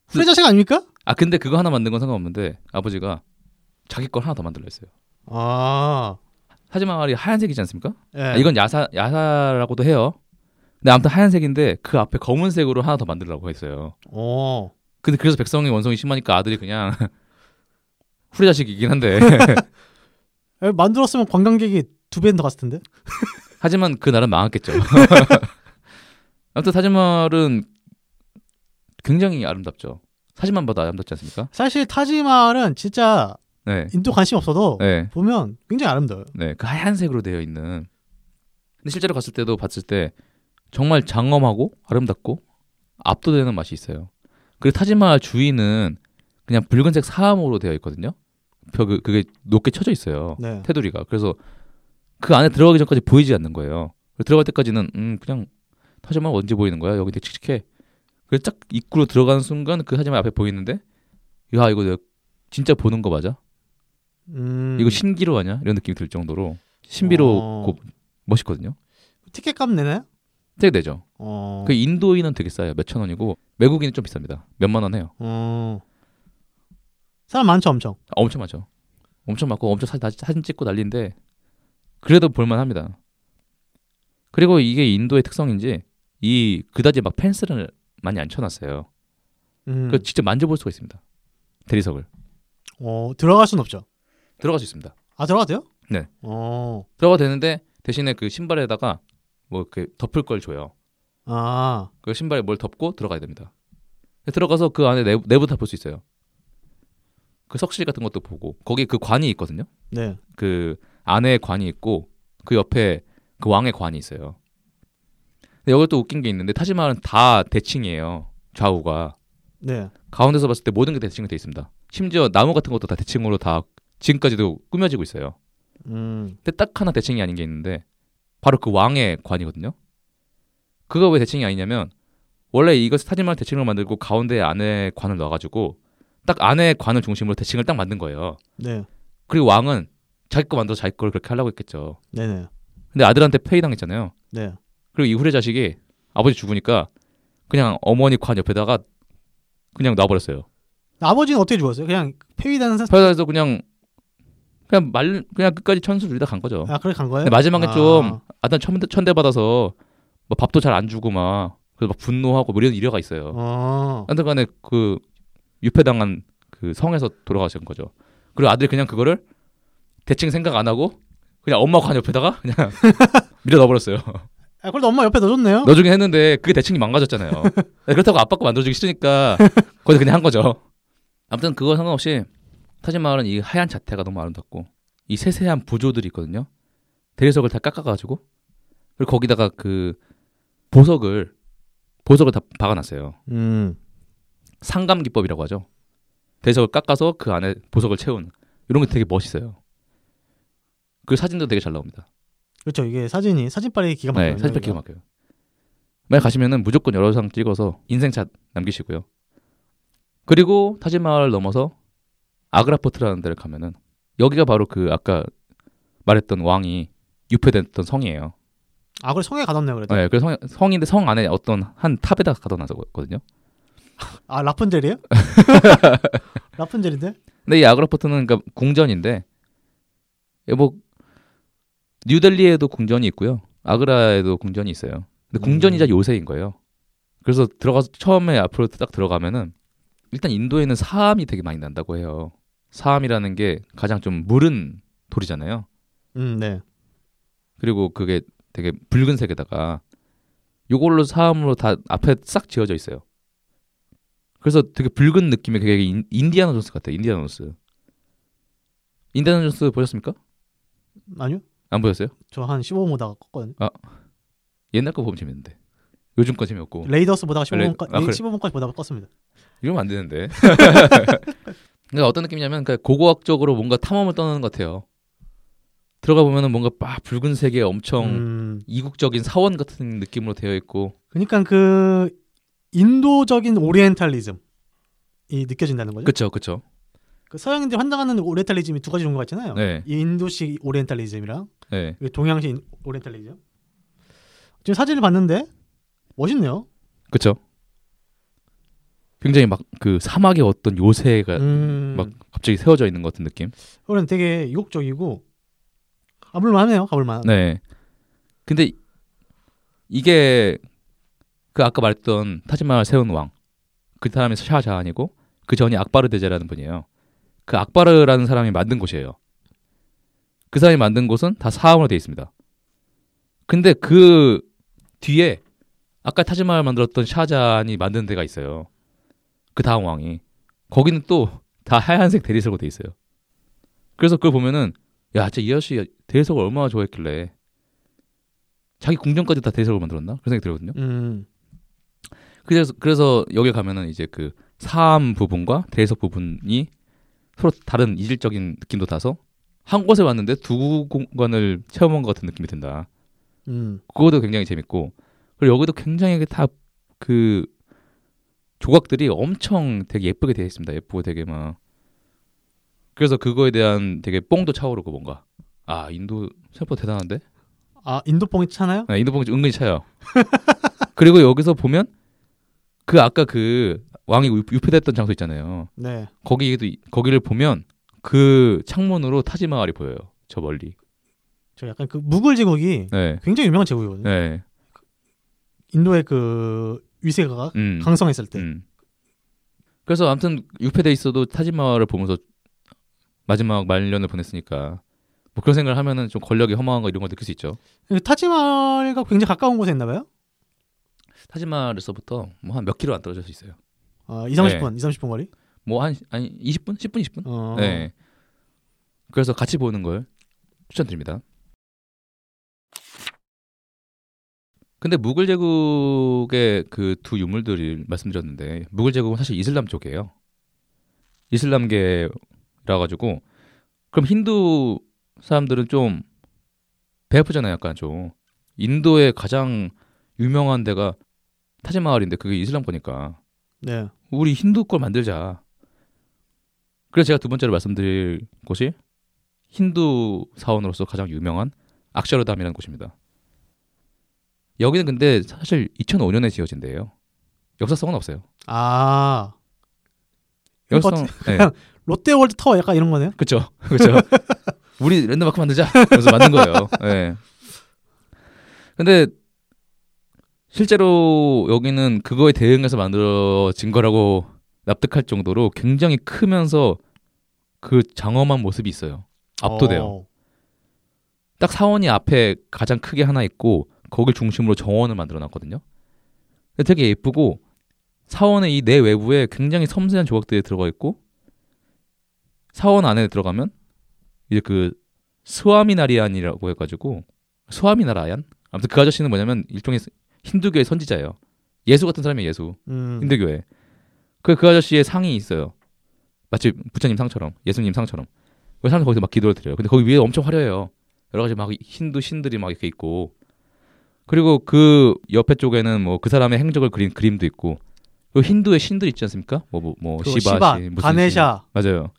후레 자식 아닙니까? 아 근데 그거 하나 만든 건 상관없는데 아버지가 자기 걸 하나 더 만들려 했어요. 아, 타지마을이 하얀색이지 않습니까? 예. 아, 이건 야사 야사라고도 해요. 근데 아무튼 하얀색인데 그 앞에 검은색으로 하나 더 만들라고 했어요. 어. 근데 그래서 백성이 원성이 심하니까 아들이 그냥 후레 자식이긴 한데 에, 만들었으면 관광객이 두 배는 더 갔을 텐데. 하지만 그 나라 망했겠죠. 아무튼 타지마을은 굉장히 아름답죠. 사진만 봐도 아름답지 않습니까? 사실 타지마할은 진짜 네, 인도 관심 없어도 네, 보면 굉장히 아름다워요. 네. 그 하얀색으로 되어 있는. 근데 실제로 갔을 때도 봤을 때 정말 장엄하고 아름답고 압도되는 맛이 있어요. 그리고 타지마할 주위는 그냥 붉은색 사암으로 되어 있거든요. 벽 그게 높게 쳐져 있어요. 네. 테두리가. 그래서 그 안에 들어가기 전까지 보이지 않는 거예요. 들어갈 때까지는 음 그냥 타지마할 언제 보이는 거야? 여기 되게 칙칙해. 그래서 딱 입구로 들어가는 순간 그 타지마할 앞에 보이는데 야 이거 내가 진짜 보는 거 맞아? 음. 이거 신기로 하냐? 이런 느낌이 들 정도로 신비롭고 멋있거든요. 티켓 값 내나요? 되게 되죠. 어. 그 인도인은 되게 싸요. 몇천 원이고 외국인은 좀 비쌉니다. 몇만 원 해요. 어. 사람 많죠, 엄청. 아, 엄청 많죠. 엄청 많고 엄청 사, 사진 찍고 난리인데 그래도 볼만합니다. 그리고 이게 인도의 특성인지 이 그다지 막 펜스를 많이 안 쳐놨어요. 음. 그 직접 만져볼 수가 있습니다. 대리석을 어, 들어갈 순 없죠. 들어갈 수 있습니다. 아, 들어가도 돼요? 네. 어. 들어가 되는데 대신에 그 신발에다가 뭐 이렇게 덮을 걸 줘요. 아. 그 신발에 뭘 덮고 들어가야 됩니다. 들어가서 그 안에 내부, 내부 다 볼 수 있어요. 그 석실 같은 것도 보고 거기 그 관이 있거든요. 네. 그 안에 관이 있고 그 옆에 그 왕의 관이 있어요. 근데 여기 또 웃긴 게 있는데 타지마할은 다 대칭이에요. 좌우가 네. 가운데서 봤을 때 모든 게 대칭이 돼 있습니다. 심지어 나무 같은 것도 다 대칭으로 다 지금까지도 꾸며지고 있어요. 음. 근데 딱 하나 대칭이 아닌 게 있는데 바로 그 왕의 관이거든요. 그거 왜 대칭이 아니냐면 원래 이것 타지마할 대칭을 만들고 가운데 안에 관을 넣어가지고 딱 안에 관을 중심으로 대칭을 딱 만든 거예요. 네. 그리고 왕은 자기 거 만들어서 자기 걸 그렇게 하려고 했겠죠. 네네. 근데 아들한테 폐위 당했잖아요. 네. 그리고 이 후레 자식이 아버지 죽으니까 그냥 어머니 관 옆에다가 그냥 놔버렸어요. 아버지는 어떻게 죽었어요? 그냥 폐위되는 사... 그래서 그냥 그냥 말 그냥 끝까지 천수 누리다 간 거죠. 아, 그렇게 간 거예요? 마지막에 아. 좀 아들 천대, 천대 받아서 뭐 밥도 잘 안 주고 막 그래서 막 분노하고 뭐 이런 일화가 있어요. 어. 하여튼간에 그 유폐당한 그 성에서 돌아가신 거죠. 그리고 아들이 그냥 그거를 대칭 생각 안 하고 그냥 엄마 관 옆에다가 그냥 밀어 넣어버렸어요. 아, 그래도 엄마 옆에 넣어줬네요. 넣어주긴 했는데 그게 대칭이 망가졌잖아요. 네, 그렇다고 아빠 거 만들어주기 싫으니까 거기서 그냥 한 거죠. 아무튼 그거 상관없이 타지마을은 이 하얀 자태가 너무 아름답고 이 세세한 부조들이 있거든요. 대리석을 다 깎아가지고 그리고 거기다가 그 보석을 보석을 다 박아놨어요. 음. 상감 기법이라고 하죠. 대리석을 깎아서 그 안에 보석을 채운 이런 게 되게 멋있어요. 그 사진도 되게 잘 나옵니다. 그렇죠. 이게 사진이 사진빨이 기가 막혀요. 네, 사진빨 기가 막혀요. 만약 가시면은 무조건 여러 장 찍어서 인생샷 남기시고요. 그리고 타지마을 넘어서 아그라포트라는 데를 가면은 여기가 바로 그 아까 말했던 왕이 유폐됐던 성이에요. 아, 그래 성에 가뒀네요, 그래도. 네, 그 성, 성인데 성 안에 어떤 한 탑에다 가둬놨거든요. 아, 라푼젤이에요? 라푼젤인데? 근데 이 아그라포트는 그러니까 궁전인데 예, 뭐 뉴델리에도 궁전이 있고요. 아그라에도 궁전이 있어요. 근데 궁전이자 음. 요새인 거예요. 그래서 들어가서 처음에 앞으로 딱 들어가면은 일단 인도에는 사암이 되게 많이 난다고 해요. 사암이라는 게 가장 좀 무른 돌이잖아요. 음, 네. 그리고 그게 되게 붉은색에다가 요걸로 사암으로 다 앞에 싹 지어져 있어요. 그래서 되게 붉은 느낌의 그게 인, 인디아나 존스 같아요. 인디아나 존스. 인디아나 존스 보셨습니까? 아니요. 안 보셨어요? 저 한 15분 보다가 껐거든요. 옛날 거 보면 재밌는데. 요즘 거 재미없고. 레이더스 보다가 15분까지 아, 그래. 15분까지 보다가 껐습니다. 이러면 안 되는데. 그러니까 어떤 느낌이냐면 그러니까 고고학적으로 뭔가 탐험을 떠나는 것 같아요. 들어가 보면은 뭔가 막 붉은색의 엄청 음. 이국적인 사원 같은 느낌으로 되어 있고 그러니까 그 인도적인 오리엔탈리즘이 느껴진다는 거죠. 그쵸 그쵸 그 서양인들이 환장하는 오리엔탈리즘이 두 가지 종류가 있잖아요. 네. 인도식 오리엔탈리즘이랑 네. 동양식 오리엔탈리즘. 지금 사진을 봤는데 멋있네요. 그쵸 굉장히 막 그 사막의 어떤 요새가 음. 막 갑자기 세워져 있는 것 같은 느낌 그런 되게 이국적이고 가볼만하네요. 가볼만. 네 근데 이게 그 아까 말했던 타지마할 세운 왕그 다음에 샤자한이고 그 전이 악바르 대제라는 분이에요 그 악바르라는 사람이 만든 곳이에요 그 사람이 만든 곳은 다 사암으로 되어 있습니다 근데 그 뒤에 아까 타지마할 만들었던 샤자한이 만든 데가 있어요 그 다음 왕이 거기는 또 다 하얀색 대리석으로 돼 있어요 그래서 그걸 보면은 야 진짜 이 아저씨 대리석을 얼마나 좋아했길래 자기 궁전까지 다 대리석을 만들었나 그런 생각이 들거든요 음. 그래서 그래서 여기 가면은 이제 그 사암 부분과 대리석 부분이 서로 다른 이질적인 느낌도 나서 한 곳에 왔는데 두 공간을 체험한 것 같은 느낌이 든다. 음. 그것도 굉장히 재밌고 그리고 여기도 굉장히 다 그 조각들이 엄청 되게 예쁘게 되어 있습니다. 예쁘고 되게 막 그래서 그거에 대한 되게 뽕도 차오르고 뭔가 아 인도 생각보다 대단한데 아 인도뽕이 차나요? 네, 인도봉지 은근히 차요. 그리고 여기서 보면 그 아까 그 왕이 유- 유폐됐던 장소 있잖아요. 네. 거기도 이- 거기를 보면 그 창문으로 타지마할이 보여요. 저 멀리. 저 약간 그 무굴 제국이 네. 굉장히 유명한 제국이거든요. 네. 인도의 그 위세가 음. 강성했을 때. 음. 그래서 아무튼 유폐돼 있어도 타지마할을 보면서 마지막 말년을 보냈으니까 뭐 그런 생각을 하면은 좀 권력이 허망한 거 이런 걸 느낄 수 있죠. 그 타지마할과 굉장히 가까운 곳에 있나 봐요. 타지마할에서부터 뭐 한 몇 킬로 안 떨어질 수 있어요. 어, 2, 30분, 2, 30분 거리. 뭐 한 아니 20분, 10분, 20분. 어. 네. 그래서 같이 보는 걸 추천드립니다. 근데 무굴 제국의 그 두 유물들을 말씀드렸는데 무굴 제국은 사실 이슬람 쪽이에요. 이슬람계라 가지고 그럼 힌두 사람들은 좀 배 아프잖아요, 약간 좀. 인도의 가장 유명한 데가 타지마할인데 그게 이슬람 거니까 네. 우리 힌두 걸 만들자. 그래서 제가 두 번째로 말씀드릴 곳이 힌두 사원으로서 가장 유명한 악셔르담이라는 곳입니다. 여기는 근데 사실 2005년에 지어진 데예요. 역사성은 없어요. 아 역사성, 네. 롯데월드 타워 약간 이런 거네요. 그렇죠, 그렇죠. 우리 랜드마크 만들자. 그래서 만든 거예요. 네. 근데 실제로 여기는 그거에 대응해서 만들어진 거라고 납득할 정도로 굉장히 크면서 그 장엄한 모습이 있어요. 압도돼요. 어. 딱 사원이 앞에 가장 크게 하나 있고 거길 중심으로 정원을 만들어 놨거든요. 되게 예쁘고 사원의 이 내 외부에 굉장히 섬세한 조각들이 들어가 있고 사원 안에 들어가면 이제 그 스와미나리안이라고 해가지고 스와미나라얀 아무튼 그 아저씨는 뭐냐면 일종의 힌두교의 선지자예요. 예수 같은 사람이 예수 음. 힌두교에 그, 그 아저씨의 상이 있어요. 마치 부처님 상처럼 예수님 상처럼 그 사람들 거기서 막 기도를 드려요. 근데 거기 위에 엄청 화려해요. 여러 가지 막 힌두 신들이 막 이렇게 있고 그리고 그 옆에 쪽에는 뭐 그 사람의 행적을 그린 그림도 있고 그 힌두의 신들 있지 않습니까? 뭐뭐뭐 그거 시바, 무슨 가네샤, 신. 맞아요.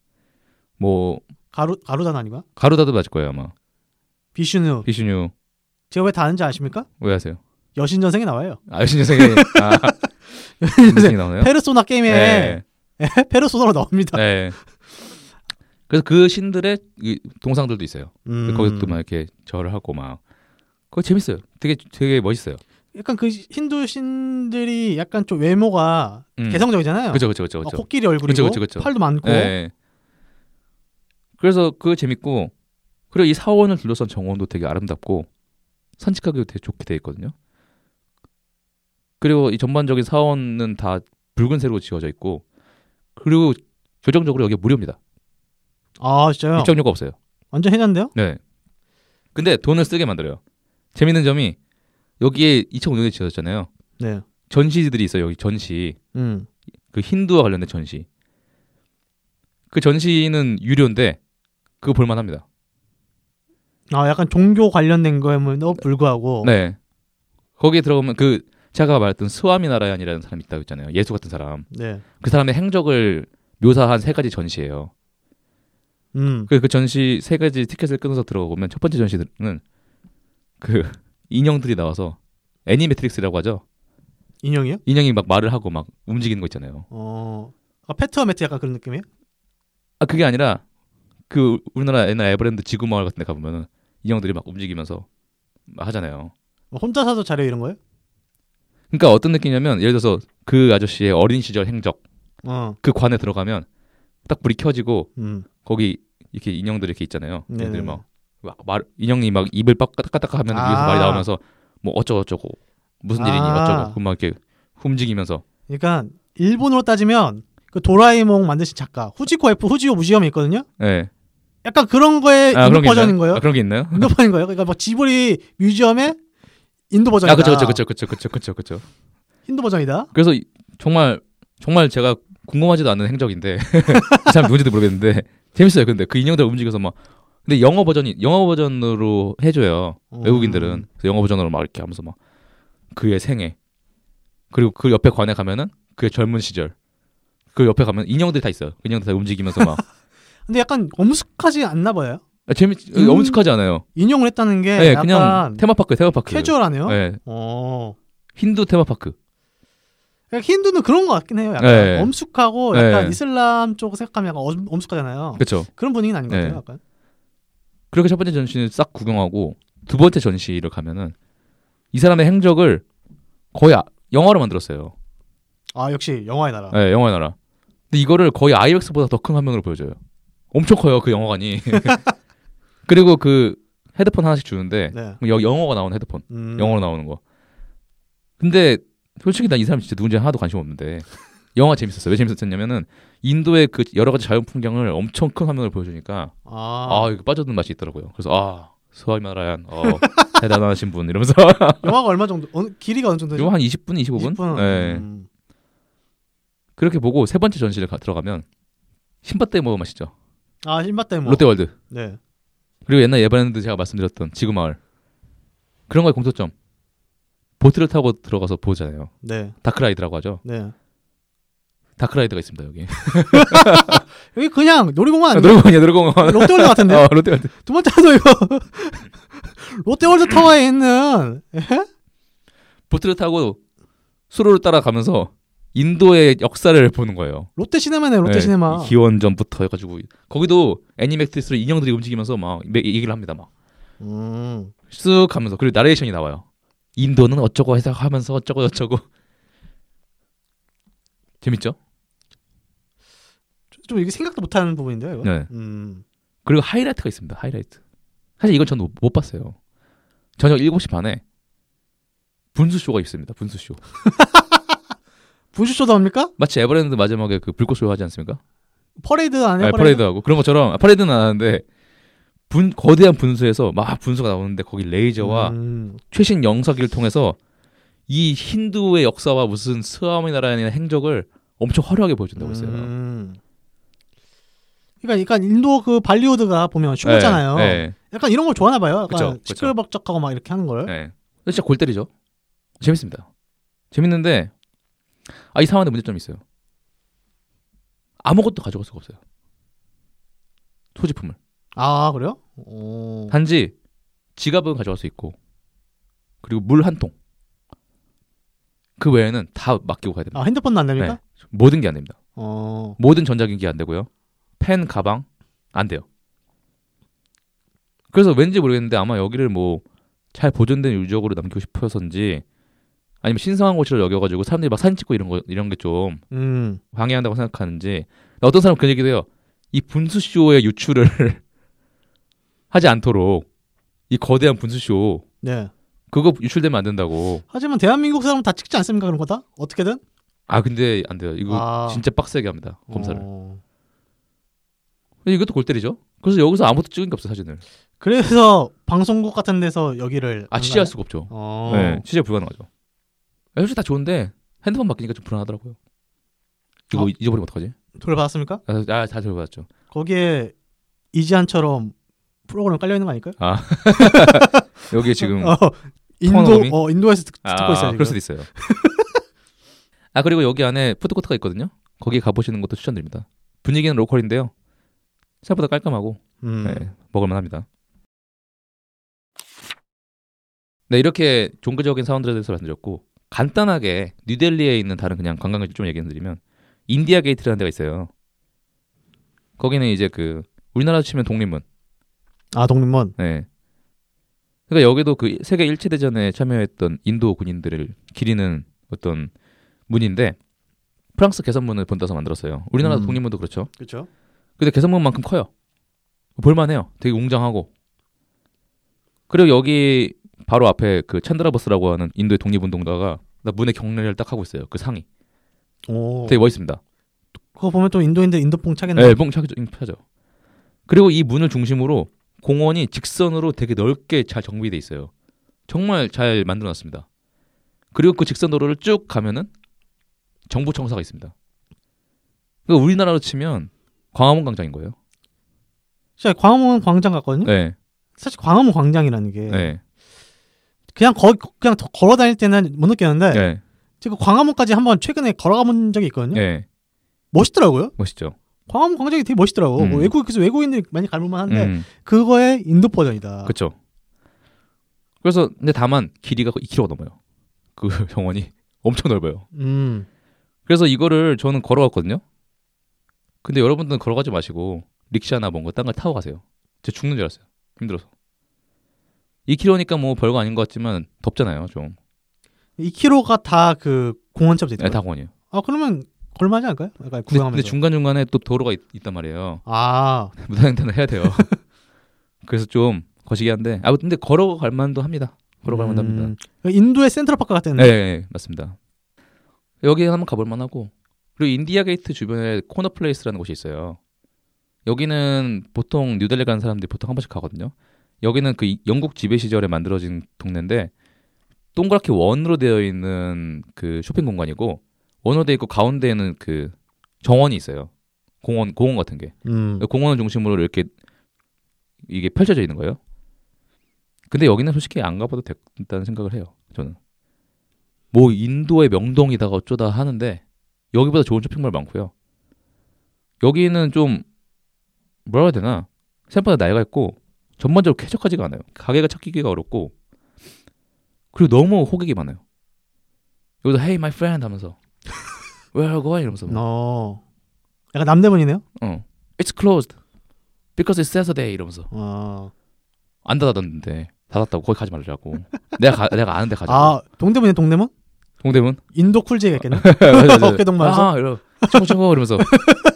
뭐 가루 가루단 아닌가? 가루다도 맞을 거예요 아마. 비슈누. 비슈뉴 제가 왜 다 아는지 아십니까? 왜 하세요? 여신전생에 나와요. 아 여신 여생이 아 여신이 나오나요? 페르소나 게임에 네. 페르소나로 나옵니다. 네. 그래서 그 신들의 이 동상들도 있어요. 음. 거기서 막 이렇게 절을 하고 막 그거 재밌어요. 되게 되게 멋있어요. 약간 그 힌두 신들이 약간 좀 외모가 음. 개성적이잖아요. 그죠 그죠 그죠 어. 코끼리 얼굴이고 그쵸, 그쵸, 그쵸. 팔도 많고. 네. 그래서 그거 재밌고 그리고 이 사원을 둘러싼 정원도 되게 아름답고 산책하기도 되게 좋게 돼 있거든요. 그리고 이 전반적인 사원은 다 붉은색으로 지어져 있고 그리고 결정적으로 여기 무료입니다. 아 진짜요? 입장료가 없어요. 완전 해잔데요? 네. 근데 돈을 쓰게 만들어요. 재밌는 점이 여기에 2005년에 지어졌잖아요. 네. 전시들이 있어요. 여기 전시. 음. 그 힌두와 관련된 전시. 그 전시는 유료인데 그거 볼만합니다. 아 약간 종교 관련된 거에도 불구하고. 네. 거기에 들어가면 그 제가 말했던 스와미나라얀이라는 사람이 있다고 했잖아요. 예수 같은 사람. 네. 그 사람의 행적을 묘사한 세 가지 전시예요. 음. 그, 그 전시 세 가지 티켓을 끊어서 들어가 보면 첫 번째 전시는 그 인형들이 나와서 animatronics라고 하죠. 인형이요? 인형이 막 말을 하고 막 움직이는 거 있잖아요. 어. 아 패트와 매트 약간 그런 느낌이에요? 아 그게 아니라 그 우리나라 옛날 에버랜드 지구마을 같은 데 가보면은 인형들이 막 움직이면서 막 하잖아요. 뭐 혼자 사도 잘해요 이런 거예요? 그러니까 어떤 느낌이냐면 예를 들어서 그 아저씨의 어린 시절 행적 어. 그 관에 들어가면 딱 불이 켜지고 음. 거기 이렇게 인형들 이렇게 있잖아요. 얘들 막, 막 말, 인형이 막 입을 빡 까딱까딱 하면 아. 위에서 말이 나오면서 뭐 어쩌고 저쩌고 무슨 일이니 아. 어쩌고 그막 이렇게 움직이면서 그러니까 일본으로 따지면 그 도라에몽 만드신 작가 후지코 F 후지오 무지엄이 있거든요. 예. 약간 그런 거의 아, 인도 그런 게 버전인? 거예요. 아, 그런 게 있나요? 인도 버전인 거예요. 그러니까 뭐 지브리 뮤지엄의 인도 버전이다. 아, 그쵸, 그쵸, 그쵸, 그쵸, 그쵸, 그쵸. 힌두 버전이다. 그래서 이- 정말 정말 제가 궁금하지도 않은 행적인데 이 사람 누군지도 모르겠는데 재밌어요. 근데 그 인형들 움직여서 막 근데 영어 버전이 영어 버전으로 해줘요. 음. 외국인들은 그래서 영어 버전으로 막 이렇게 하면서 막 그의 생애 그리고 그 옆에 관에 가면은 그의 젊은 시절 그 옆에 가면 인형들이 다 있어요. 그 인형들 다 움직이면서 막 근데 약간 엄숙하지 않나 봐요. 아, 재밌 음. 엄숙하지 않아요. 인용을 했다는 게 네, 약간 그냥 테마파크 테마파크. 캐주얼하네요. 네, 어. 힌두 테마파크. 그러니까 힌두는 그런 것 같긴 해요. 약간 네. 엄숙하고 네. 약간 이슬람 쪽 생각하면 약간 엄- 엄숙하잖아요. 그렇죠. 그런 분위기는 아닌 것 네. 같아요. 약간. 그렇게 첫 번째 전시를 싹 구경하고 두 번째 전시를 가면은 이 사람의 행적을 거의 아- 영화로 만들었어요. 아 역시 영화의 나라. 네, 영화의 나라. 근데 이거를 거의 아이맥스보다 더 큰 화면으로 보여줘요. 엄청 커요 그 영화관이. 그리고 그 헤드폰 하나씩 주는데 네. 여, 영어가 나오는 헤드폰, 음. 영어로 나오는 거. 근데 솔직히 난 이 사람 진짜 누군지 하나도 관심 없는데 영화 재밌었어요. 왜 재밌었냐면은 인도의 그 여러 가지 자연 풍경을 엄청 큰 화면으로 보여주니까 아, 아, 이거 빠져드는 맛이 있더라고요. 그래서 아 스와이마라얀 어, 대단하신 분 이러면서 영화가 얼마 정도? 어느, 길이가 어느 정도죠? 이거 한 20분, 25분? 20분. 네. 음. 그렇게 보고 세 번째 전시를 가, 들어가면 신밧드의 모험 아시죠. 아 신밧드 뭐. 롯데월드. 네. 그리고 옛날 에버랜드 제가 말씀드렸던 지구마을 그런 거의 공통점. 보트를 타고 들어가서 보잖아요. 네. dark ride라고 하죠. 네. dark ride가 있습니다 여기. 여기 그냥 놀이공원 아니에요? 놀이공원이야 놀이공원. 롯데월드 같은데? 어, 롯데월드. 두 번째도 이거 롯데월드 타워에 있는 예? 보트를 타고 수로를 따라가면서 인도의 역사를 보는 거예요. 롯데 시네마네 롯데 네, 시네마. 기원전부터 해가지고 거기도 애니맥트리스로 인형들이 움직이면서 막 매- 얘기를 합니다. 막 음. 쓱 하면서 그리고 나레이션이 나와요. 인도는 어쩌고 해서 하면서 어쩌고 저쩌고 재밌죠? 좀 이게 생각도 못하는 부분인데요. 이거? 네. 음. 그리고 하이라이트가 있습니다. 하이라이트. 사실 이건 저는 못 봤어요. 저녁 7시 반에 분수쇼가 있습니다. 분수쇼. 분수쇼도 합니까? 마치 에버랜드 마지막에 그 불꽃쇼 하지 않습니까? 퍼레이드 안 해요? 네, 퍼레이드 하고 그런 것처럼 아, 퍼레이드는 안 하는데 분 거대한 분수에서 막 분수가 나오는데 거기 레이저와 음. 최신 영사기를 통해서 이 힌두의 역사와 무슨 스와미나라얀의 행적을 엄청 화려하게 보여준다고 했어요. 음. 그러니까, 그러니까 인도 그 발리우드가 보면 쇼잖아요. 네, 약간 이런 걸 좋아하나 봐요. 약간 그쵸, 그쵸. 시끌벅적하고 막 이렇게 하는 걸. 네, 네. 진짜 골 때리죠. 재밌습니다. 재밌는데 아 이 상황에 문제점이 있어요. 아무것도 가져갈 수가 없어요. 소지품을. 아 그래요? 오. 단지 지갑은 가져갈 수 있고 그리고 물 한 통. 그 외에는 다 맡기고 가야 됩니다. 아 핸드폰도 안 됩니까? 네. 모든 게 안 됩니다. 어. 모든 전자기기 안 되고요. 펜, 가방 안 돼요. 그래서 왠지 모르겠는데 아마 여기를 뭐 잘 보존된 유적으로 남기고 싶어서인지 아니면 신성한 곳으로 여겨가지고 사람들이 막 사진 찍고 이런 거 이런 게좀 음. 방해한다고 생각하는지 어떤 사람은 그런 얘기도 해요. 이 분수 쇼의 유출을 하지 않도록 이 거대한 분수 쇼 네. 그거 유출되면 안 된다고. 하지만 대한민국 사람은 다 찍지 않습니까 그런 거다? 어떻게든? 아 근데 안 돼요. 이거 아. 진짜 빡세게 합니다 검사를. 어. 이것도 골 때리죠. 그래서 여기서 아무것도 찍은 게 없어 사진을. 그래서 방송국 같은 데서 여기를 아안 취재할? 수가 없죠. 어. 네, 취재 불가능하죠. 아, 솔직히 다 좋은데 핸드폰 바뀌니까 좀 불안하더라고요. 이거 어? 잊어버리면 어떡하지? 돌아봤습니까? 아, 아, 다 들어봤죠. 거기에 이지한처럼 프로그램 깔려 있는 거 아닐까요? 여기에 지금 어? 인도 어 인도에서 듣, 아, 듣고 있어요. 지금. 그럴 수도 있어요. 아 그리고 여기 안에 푸드코트가 있거든요. 거기 가보시는 것도 추천드립니다. 분위기는 로컬인데요. 생각보다 깔끔하고 음. 네, 먹을만합니다. 네 이렇게 종교적인 사원들에 대해서 말씀드렸고 간단하게 뉴델리에 있는 다른 그냥 관광지 좀 얘기해드리면 인디아 게이트라는 데가 있어요. 거기는 이제 그 우리나라 치면 독립문. 아 독립문. 네. 그러니까 여기도 그 세계 일체 대전에 참여했던 인도 군인들을 기리는 어떤 문인데 프랑스 개선문을 본따서 만들었어요. 우리나라 음. 독립문도 그렇죠. 그렇죠. 근데 개선문만큼 커요. 볼만해요. 되게 웅장하고. 그리고 여기 바로 앞에 그 찬드라버스라고 하는 인도의 독립운동가가 나 문의 경례를 딱 하고 있어요. 그 상이 오. 되게 멋있습니다. 그거 보면 또 인도인들 인도뽕 차겠네. 네, 뽕 차죠, 차죠. 그리고 이 문을 중심으로 공원이 직선으로 되게 넓게 잘 정비돼 있어요. 정말 잘 만들어놨습니다. 그리고 그 직선 도로를 쭉 가면은 정부 청사가 있습니다. 그러니까 우리나라로 치면 광화문 광장인 거예요. 진짜 광화문 광장 갔거든요. 네, 사실 광화문 광장이라는 게 네, 그냥 거 그냥 더 걸어 다닐 때는 못 느꼈는데 네, 지금 광화문까지 한번 최근에 걸어가 본 적이 있거든요. 네. 멋있더라고요. 멋있죠. 광화문 광장이 되게 멋있더라고. 음. 뭐 외국 그래서 외국인들이 많이 갈만한데 음, 그거의 인도 버전이다. 그렇죠. 그래서 근데 다만 길이가 2km가 넘어요. 그 정원이 엄청 넓어요. 음. 그래서 이거를 저는 걸어갔거든요. 근데 여러분들은 걸어가지 마시고 릭샤나 뭔가 딴 걸 타고 가세요. 제가 죽는 줄 알았어요. 힘들어서. 2km니까 뭐 별거 아닌 것 같지만 덥잖아요, 좀. 2km가 다 그 공원처럼 돼 네, 있어요. 다 공원이요. 아 그러면 걸만하지 않을까요? 약간 근데, 구경하면서. 근데 중간 중간에 또 도로가 있, 단 말이에요. 아 무단횡단을 해야 돼요. 그래서 좀 거시기 한데, 아 근데 걸어갈 만도 합니다. 걸어갈 만도 합니다. 음, 인도의 센트럴파크 같은. 네, 네, 맞습니다. 여기 한번 가볼 만하고 그리고 인디아 게이트 주변에 코넛 플레이스라는 곳이 있어요. 여기는 보통 뉴델리 가는 사람들이 보통 한 번씩 가거든요. 여기는 그 이- 영국 지배 시절에 만들어진 동네인데 동그랗게 원으로 되어 있는 그 쇼핑 공간이고 원으로 되어 있고 가운데에는 그 정원이 있어요. 공원 공원 같은 게 음. 공원을 중심으로 이렇게 이게 펼쳐져 있는 거예요. 근데 여기는 솔직히 안 가봐도 됐다는 생각을 해요. 저는 뭐 인도의 명동이다가 어쩌다 하는데 여기보다 좋은 쇼핑몰 많고요. 여기는 좀 뭐라 해야 되나 생각보다 나이가 있고 전반적으로 쾌적하지가 않아요. 가게가 찾기가 어렵고 그리고 너무 호객이 많아요. 여기서 Hey my friend 하면서 Where are you going? 이러면서 어. 약간 남대문이네요. 어 It's closed because it's Saturday 이러면서 어. 안 닫았는데 닫았다고 거기 가지 말라고 내가 가, 내가 아는데 가자고 아 동대문이네 동대문? 동대문 인도 쿨제가 있겠네. 맞아, 맞아. 어깨동 말해서? 아 이러 친구 이러면서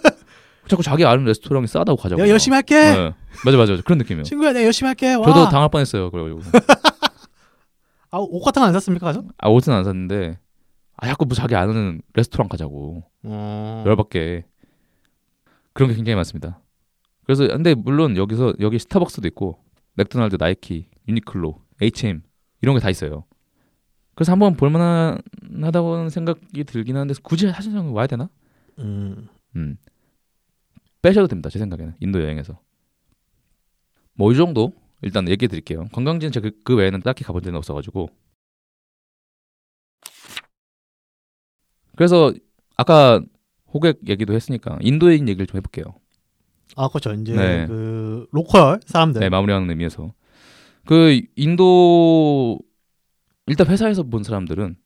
자꾸 자기 아는 레스토랑이 싸다고 가자고 내가 열심히 할게. 네. 맞아 맞아 맞아. 그런 느낌이에요 친구야 내가 열심히 할게. 와. 저도 당할 뻔했어요 그래가지고 아, 옷 같은 거 안 샀습니까 가서? 아 옷은 안 샀는데 아 자꾸 뭐 자기 아는 레스토랑 가자고 어. 열받게 그런 게 굉장히 많습니다 그래서 근데 물론 여기서 여기 스타벅스도 있고 맥도날드 나이키 유니클로 H&M 이런 게 다 있어요 그래서 한번 볼만하다고 생각이 들긴 하는데 굳이 사실상 와야 되나 음. 음. 빼셔도 됩니다. 제 생각에는 인도 여행에서 뭐 이 정도 일단 얘기해 드릴게요. 관광지는 제가 그, 그 외에는 딱히 가본 데는 없어가지고 그래서 아까 호객 얘기도 했으니까 인도인 얘기를 좀 해볼게요. 아 그렇죠. 이제 네. 그 로컬 사람들. 네 마무리하는 의미에서 그 인도 일단 회사에서 본 사람들은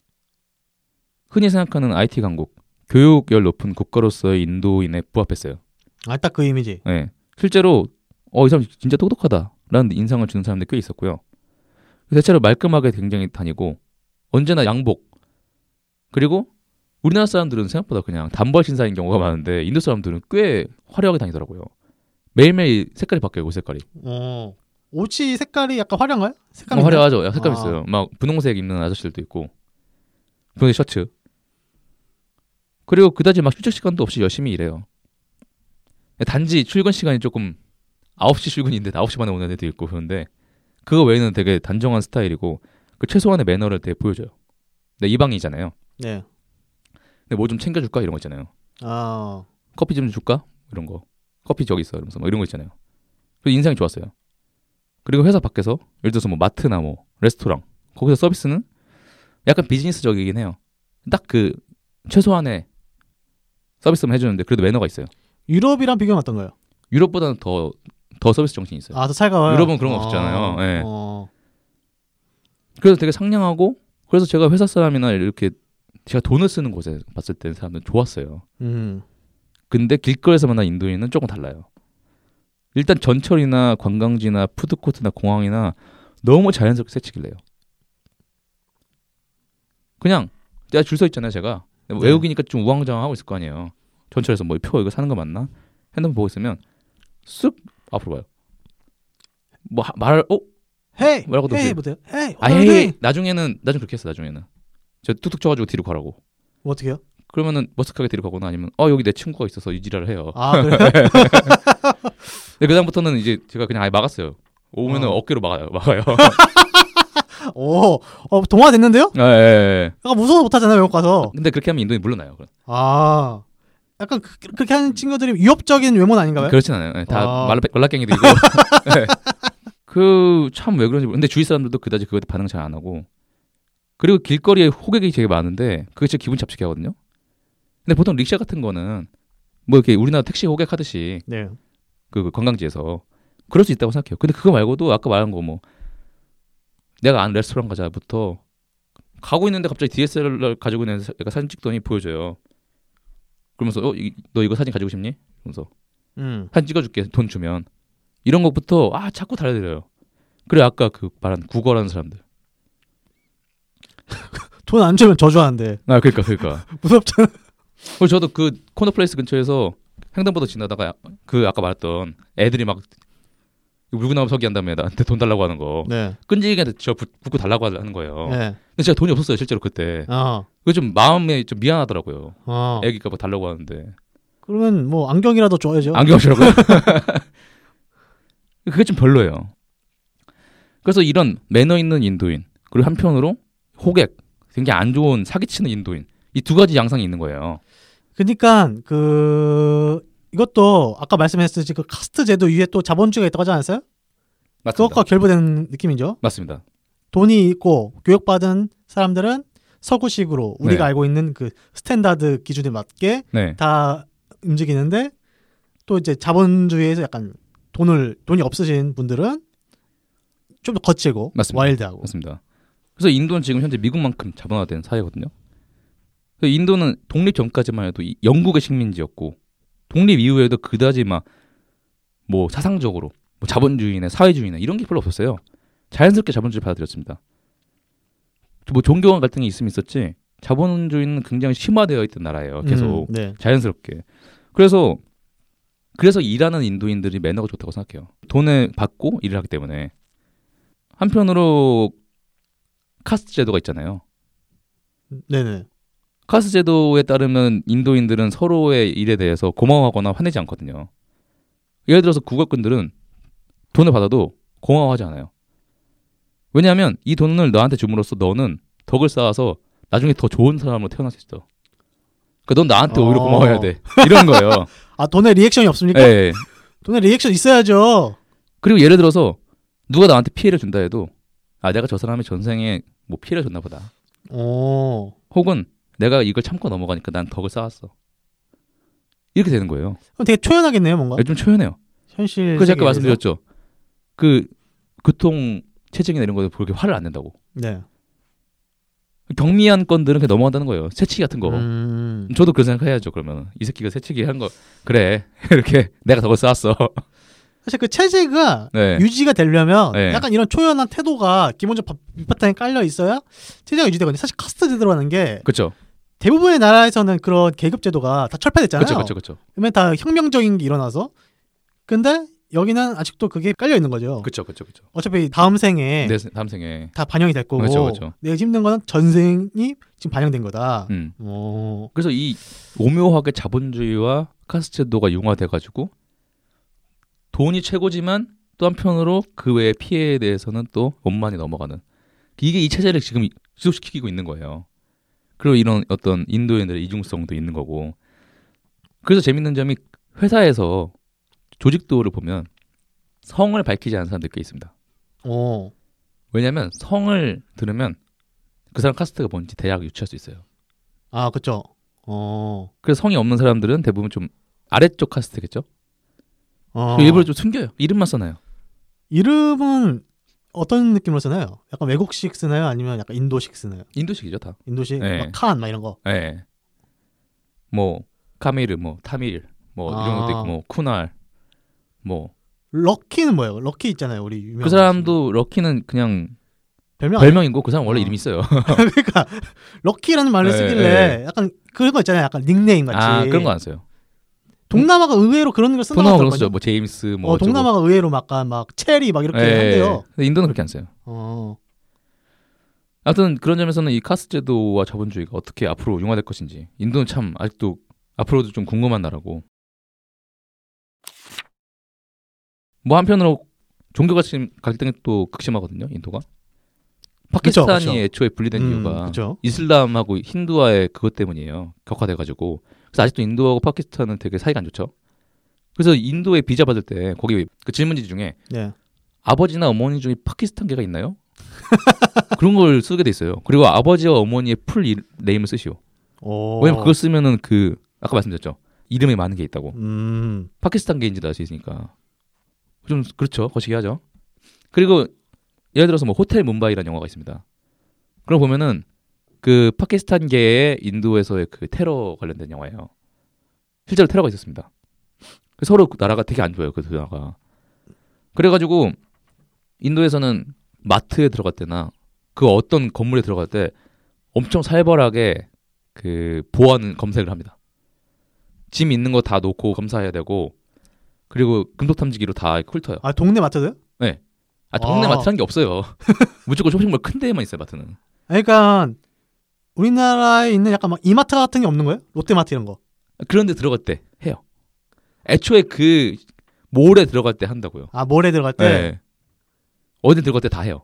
흔히 생각하는 IT 강국 교육열 높은 국가로서의 인도인에 부합했어요. 아 딱 그 이미지. 네. 실제로 어 이 사람 진짜 똑똑하다라는 인상을 주는 사람들이 꽤 있었고요. 대체로 말끔하게 굉장히 다니고 언제나 양복 그리고 우리나라 사람들은 생각보다 그냥 단벌 신사인 경우가 많은데 인도 사람들은 꽤 화려하게 다니더라고요. 매일매일 색깔이 바뀌어요, 옷 색깔이. 어. 옷이 색깔이 약간 화려한가요? 어, 색깔이 화려하죠. 야, 색감 아. 있어요. 막 분홍색 입는 아저씨들도 있고 분홍색 셔츠. 그리고 그다지 막 휴식 시간도 없이 열심히 일해요. 단지 출근 시간이 조금 9시 출근인데 9시 반에 오는 애도 있고 그런데 그거 외에는 되게 단정한 스타일이고 그 최소한의 매너를 되게 보여줘요. 내 이방이잖아요. 네. 근데 뭐 좀 챙겨줄까 이런 거 있잖아요. 아. 커피 좀 줄까 이런 거. 커피 저기 있어 이러면서 뭐 이런 거 있잖아요. 그래서 인상이 좋았어요. 그리고 회사 밖에서 예를 들어서 뭐 마트나 뭐 레스토랑 거기서 서비스는 약간 비즈니스적이긴 해요. 딱 그 최소한의 서비스만 해주는데 그래도 매너가 있어요. 유럽이랑 비교하면 어떤가요? 유럽보다는 더 더 서비스 정신이 있어요. 아, 더 살가워요. 유럽은 그런 거 없잖아요. 예. 어. 그래서 되게 상냥하고 그래서 제가 회사 사람이나 이렇게 제가 돈을 쓰는 곳에 봤을 때 사람들은 좋았어요. 음. 근데 길거리에서 만난 인도인은 조금 달라요. 일단 전철이나 관광지나 푸드코트나 공항이나 너무 자연스럽게 세치길래요. 그냥 내가 줄 서 있잖아요, 제가. 외국이니까 좀 우왕좌왕하고 있을 거 아니에요. 전철에서 뭐 표 이거 사는 거 맞나? 핸드폰 보고 있으면 쓱 앞으로 봐요. 뭐 하- 말을 어? 헤이. 뭐라고도 헤이. 못해요. 헤이. 아. 헤이. 나중에는 나중 그렇게 했어. 나중에는. 저 뚝뚝 쳐가지고 뒤로 가라고. 뭐 어떻게요? 그러면은 머쓱하게 뒤로 가거나 아니면 어 여기 내 친구가 있어서 이 지랄을 해요. 아, 그래요? 근데 그 다음부터는 이제 제가 그냥 아예 막았어요. 오면은 어. 어. 깨로 막아요. 막아요. 오. 어, 동화 됐는데요? 아, 예, 예. 약간 무서워서 못 하잖아요, 외국 가서. 근데 그렇게 하면 인도인 물러나요. 그럼. 아. 약간 그, 그렇게 하는 친구들이 위협적인 외모는 아닌가요? 그렇진 않아요. 예, 다 아. 말라 말라깽이들이고. 그참 왜 그런지 모르. 근데 주위 사람들도 그다지 그거에 반응 잘 안 하고. 그리고 길거리에 호객이 되게 많은데 그게 진짜 기분 잡치게 하거든요. 근데 보통 릭샤 같은 거는 뭐 이렇게 우리나라 택시 호객하듯이 네. 그 관광지에서 그럴 수 있다고 생각해요. 근데 그거 말고도 아까 말한 거 뭐 내가 아는 레스토랑 가자부터 가고 있는데 갑자기 DSLR 가지고 있는 애가 사진 찍더니 보여줘요. 그러면서 어, 이- 너 이거 사진 가지고 싶니? 그러면서 음. 사진 찍어줄게 돈 주면 이런 것부터 아 자꾸 달려들어요. 그래 아까 그 말한 구걸하는 사람들. 돈 안 주면 저주하는데 아 그러니까 그러니까. 무섭잖아. 그리고 저도 그 코넛 플레이스 근처에서 횡단보도 지나다가 그 아까 말했던 애들이 막 물구나무서기 한다며 나한테 돈 달라고 하는 거 네. 끈질기게 저 붙- 붙고 달라고 하는 거예요. 네. 근데 제가 돈이 없었어요 실제로 그때. 어. 그게 좀 마음에 좀 미안하더라고요. 어. 애기가 뭐 달라고 하는데 그러면 뭐 안경이라도 줘야죠. 안경 쓰라고요? 그게 좀 별로예요. 그래서 이런 매너 있는 인도인 그리고 한편으로 호객 굉장히 안 좋은 사기치는 인도인 이 두 가지 양상이 있는 거예요. 그러니까 그 이것도 아까 말씀하셨듯이 그 카스트 제도 위에 또 자본주의가 있다고 하지 않았어요? 맞습니다. 그것과 결부된 느낌이죠. 맞습니다. 돈이 있고 교육받은 사람들은 서구식으로 우리가 네. 알고 있는 그 standard 기준에 맞게 네. 다 움직이는데 또 이제 자본주의에서 약간 돈을 돈이 없으신 분들은 좀더 거칠고 맞습니다. 와일드하고 맞습니다. 그래서 인도는 지금 현재 미국만큼 자본화된 사회거든요. 인도는 독립 전까지만 해도 이 영국의 식민지였고 독립 이후에도 그다지 막 뭐 사상적으로 뭐 자본주의나 사회주의나 이런 게 별로 없었어요. 자연스럽게 자본주의 를 받아들였습니다. 뭐 종교 간 갈등이 있으면 있었지 자본주의는 굉장히 심화되어 있던 나라예요. 계속 음, 네. 자연스럽게. 그래서 그래서 일하는 인도인들이 매너가 좋다고 생각해요. 돈을 받고 일을 하기 때문에 한편으로 카스트 제도가 있잖아요. 네네. 카스트 제도에 따르면 인도인들은 서로의 일에 대해서 고마워하거나 화내지 않거든요. 예를 들어서 구걸꾼들은 돈을 받아도 고마워하지 않아요. 왜냐하면 이 돈을 너한테 줌으로써 너는 덕을 쌓아서 나중에 더 좋은 사람으로 태어날 수 있어. 그러니까 넌 나한테 오히려 어. 고마워해야 돼. 이런 거예요. 아 돈에 reaction이 없습니까? 예. 돈에 리액션 있어야죠. 그리고 예를 들어서 누가 나한테 피해를 준다 해도 아 내가 저 사람의 전생에 뭐 피해를 줬나 보다. 오. 혹은 내가 이걸 참고 넘어가니까 난 덕을 쌓았어. 이렇게 되는 거예요. 그럼 되게 초연하겠네요, 뭔가. 좀 초연해요. 현실. 아까 세계에서. 말씀드렸죠. 그 교통 체증이나 이런 거에 그렇게 화를 안 낸다고. 네. 경미한 건들은 그냥 넘어간다는 거예요. 새치기 같은 거. 음. 저도 그런 생각해야죠. 그러면 이 새끼가 새치기 한 거 그래 이렇게 내가 덕을 쌓았어. 사실 그 체제가 네. 유지가 되려면 네. 약간 이런 초연한 태도가 기본적 밑바탕에 깔려 있어야 체제가 유지되거든요. 사실 카스트 제도라는 게 그렇죠. 대부분의 나라에서는 그런 계급 제도가 다 철폐됐잖아요. 그렇죠. 그렇죠. 그러면 다 혁명적인 게 일어나서 근데 여기는 아직도 그게 깔려 있는 거죠. 그렇죠. 그렇죠. 그렇죠. 어차피 다음 생에 내 다음 생에. 다 반영이 될 거고 그렇죠, 그렇죠. 내가 힘든 거는 전생이 지금 반영된 거다. 음. 오. 그래서 이 오묘하게 자본주의와 카스트 제도가 융화돼 가지고 돈이 최고지만 또 한편으로 그 외의 피해에 대해서는 또 원만히 넘어가는 이게 이 체제를 지금 지속시키고 있는 거예요. 그리고 이런 어떤 인도인들의 이중성도 있는 거고 그래서 재밌는 점이 회사에서 조직도를 보면 성을 밝히지 않은 사람들이 꽤 있습니다. 오. 왜냐하면 성을 들으면 그 사람 카스트가 뭔지 대략 유추할 수 있어요. 아, 그렇죠. 어. 그래서 성이 없는 사람들은 대부분 좀 아래쪽 카스트겠죠. 어. 일부러 좀 숨겨요. 이름만 써놔요. 이름은 어떤 느낌으로 쓰나요? 약간 외국식 쓰나요? 아니면 약간 인도식 쓰나요? 인도식이죠 다. 인도식 네. 막 칸, 막 이런 거. 예. 뭐 카미르, 뭐 타밀, 뭐 이런 아. 것도 있고, 뭐 쿠날, 뭐그 럭키는 뭐예요? 럭키 있잖아요, 우리 유명. 사람도 럭키는 그냥 별명? 별명이고 그 사람 원래 어. 이름 이 있어요. 그러니까 럭키라는 말을 네, 쓰길래 약간 그런 거 있잖아요. 약간 닉네임 같이. 아 그런 거 안 써요. 동남아가 의외로 그런 걸 쓰는 거. 쓰죠. 뭐 제임스, 뭐 어. 동남아가 의외로 막 약간 막 체리 막 이렇게 예. 한대요. 근데 인도는 그렇게 안 써요. 어. 하여튼 그런 점에서는 이 카스 제도와 자본주의가 어떻게 앞으로 융화될 것인지 인도는 참 아직도 앞으로도 좀 궁금한 나라고 뭐 한편으로 종교 가치 갈등이 또 극심하거든요 인도가 그쵸, 파키스탄이 그쵸. 애초에 분리된 음, 이유가 그죠. 이슬람하고 힌두와의 그것 때문이에요 격화돼 가지고 그래서 아직도 인도하고 파키스탄은 되게 사이가 안 좋죠 그래서 인도에 비자 받을 때 거기 그 질문지 중에 네. 아버지나 어머니 중에 파키스탄계가 있나요? 그런 걸 쓰게 돼 있어요. 그리고 아버지와 어머니의 full 이- name을 쓰시오. 오. 왜냐면 그걸 쓰면은 그 아까 말씀드렸죠. 이름이 많은 게 있다고. 음. 파키스탄계인지도 알 수 있으니까 좀 그렇죠 거시기 하죠. 그리고 예를 들어서 뭐 호텔 뭄바이라는 영화가 있습니다. 그럼 보면은 그 파키스탄계의 인도에서의 그 테러 관련된 영화예요. 실제로 테러가 있었습니다. 서로 나라가 되게 안 좋아요 그두 나라가. 그래가지고 인도에서는 마트에 들어갈 때나 그 어떤 건물에 들어갈 때 엄청 살벌하게 그 보안 검색을 합니다. 짐 있는 거 다 놓고 검사해야 되고 그리고 금속 탐지기로 다 훑어요. 아 동네 마트도요? 아 동네 아. 마트라는 게 없어요. 무조건 쇼핑몰 큰 데에만 있어요 마트는. 그러니까 우리나라에 있는 약간 막 이마트 같은 게 없는 거예요? 롯데마트 이런 거. 그런데 들어갈 때 해요. 애초에 그 몰에 들어갈 때 한다고요. 아 몰에 들어갈 때. 네. 어디 들어갈 때 다 해요.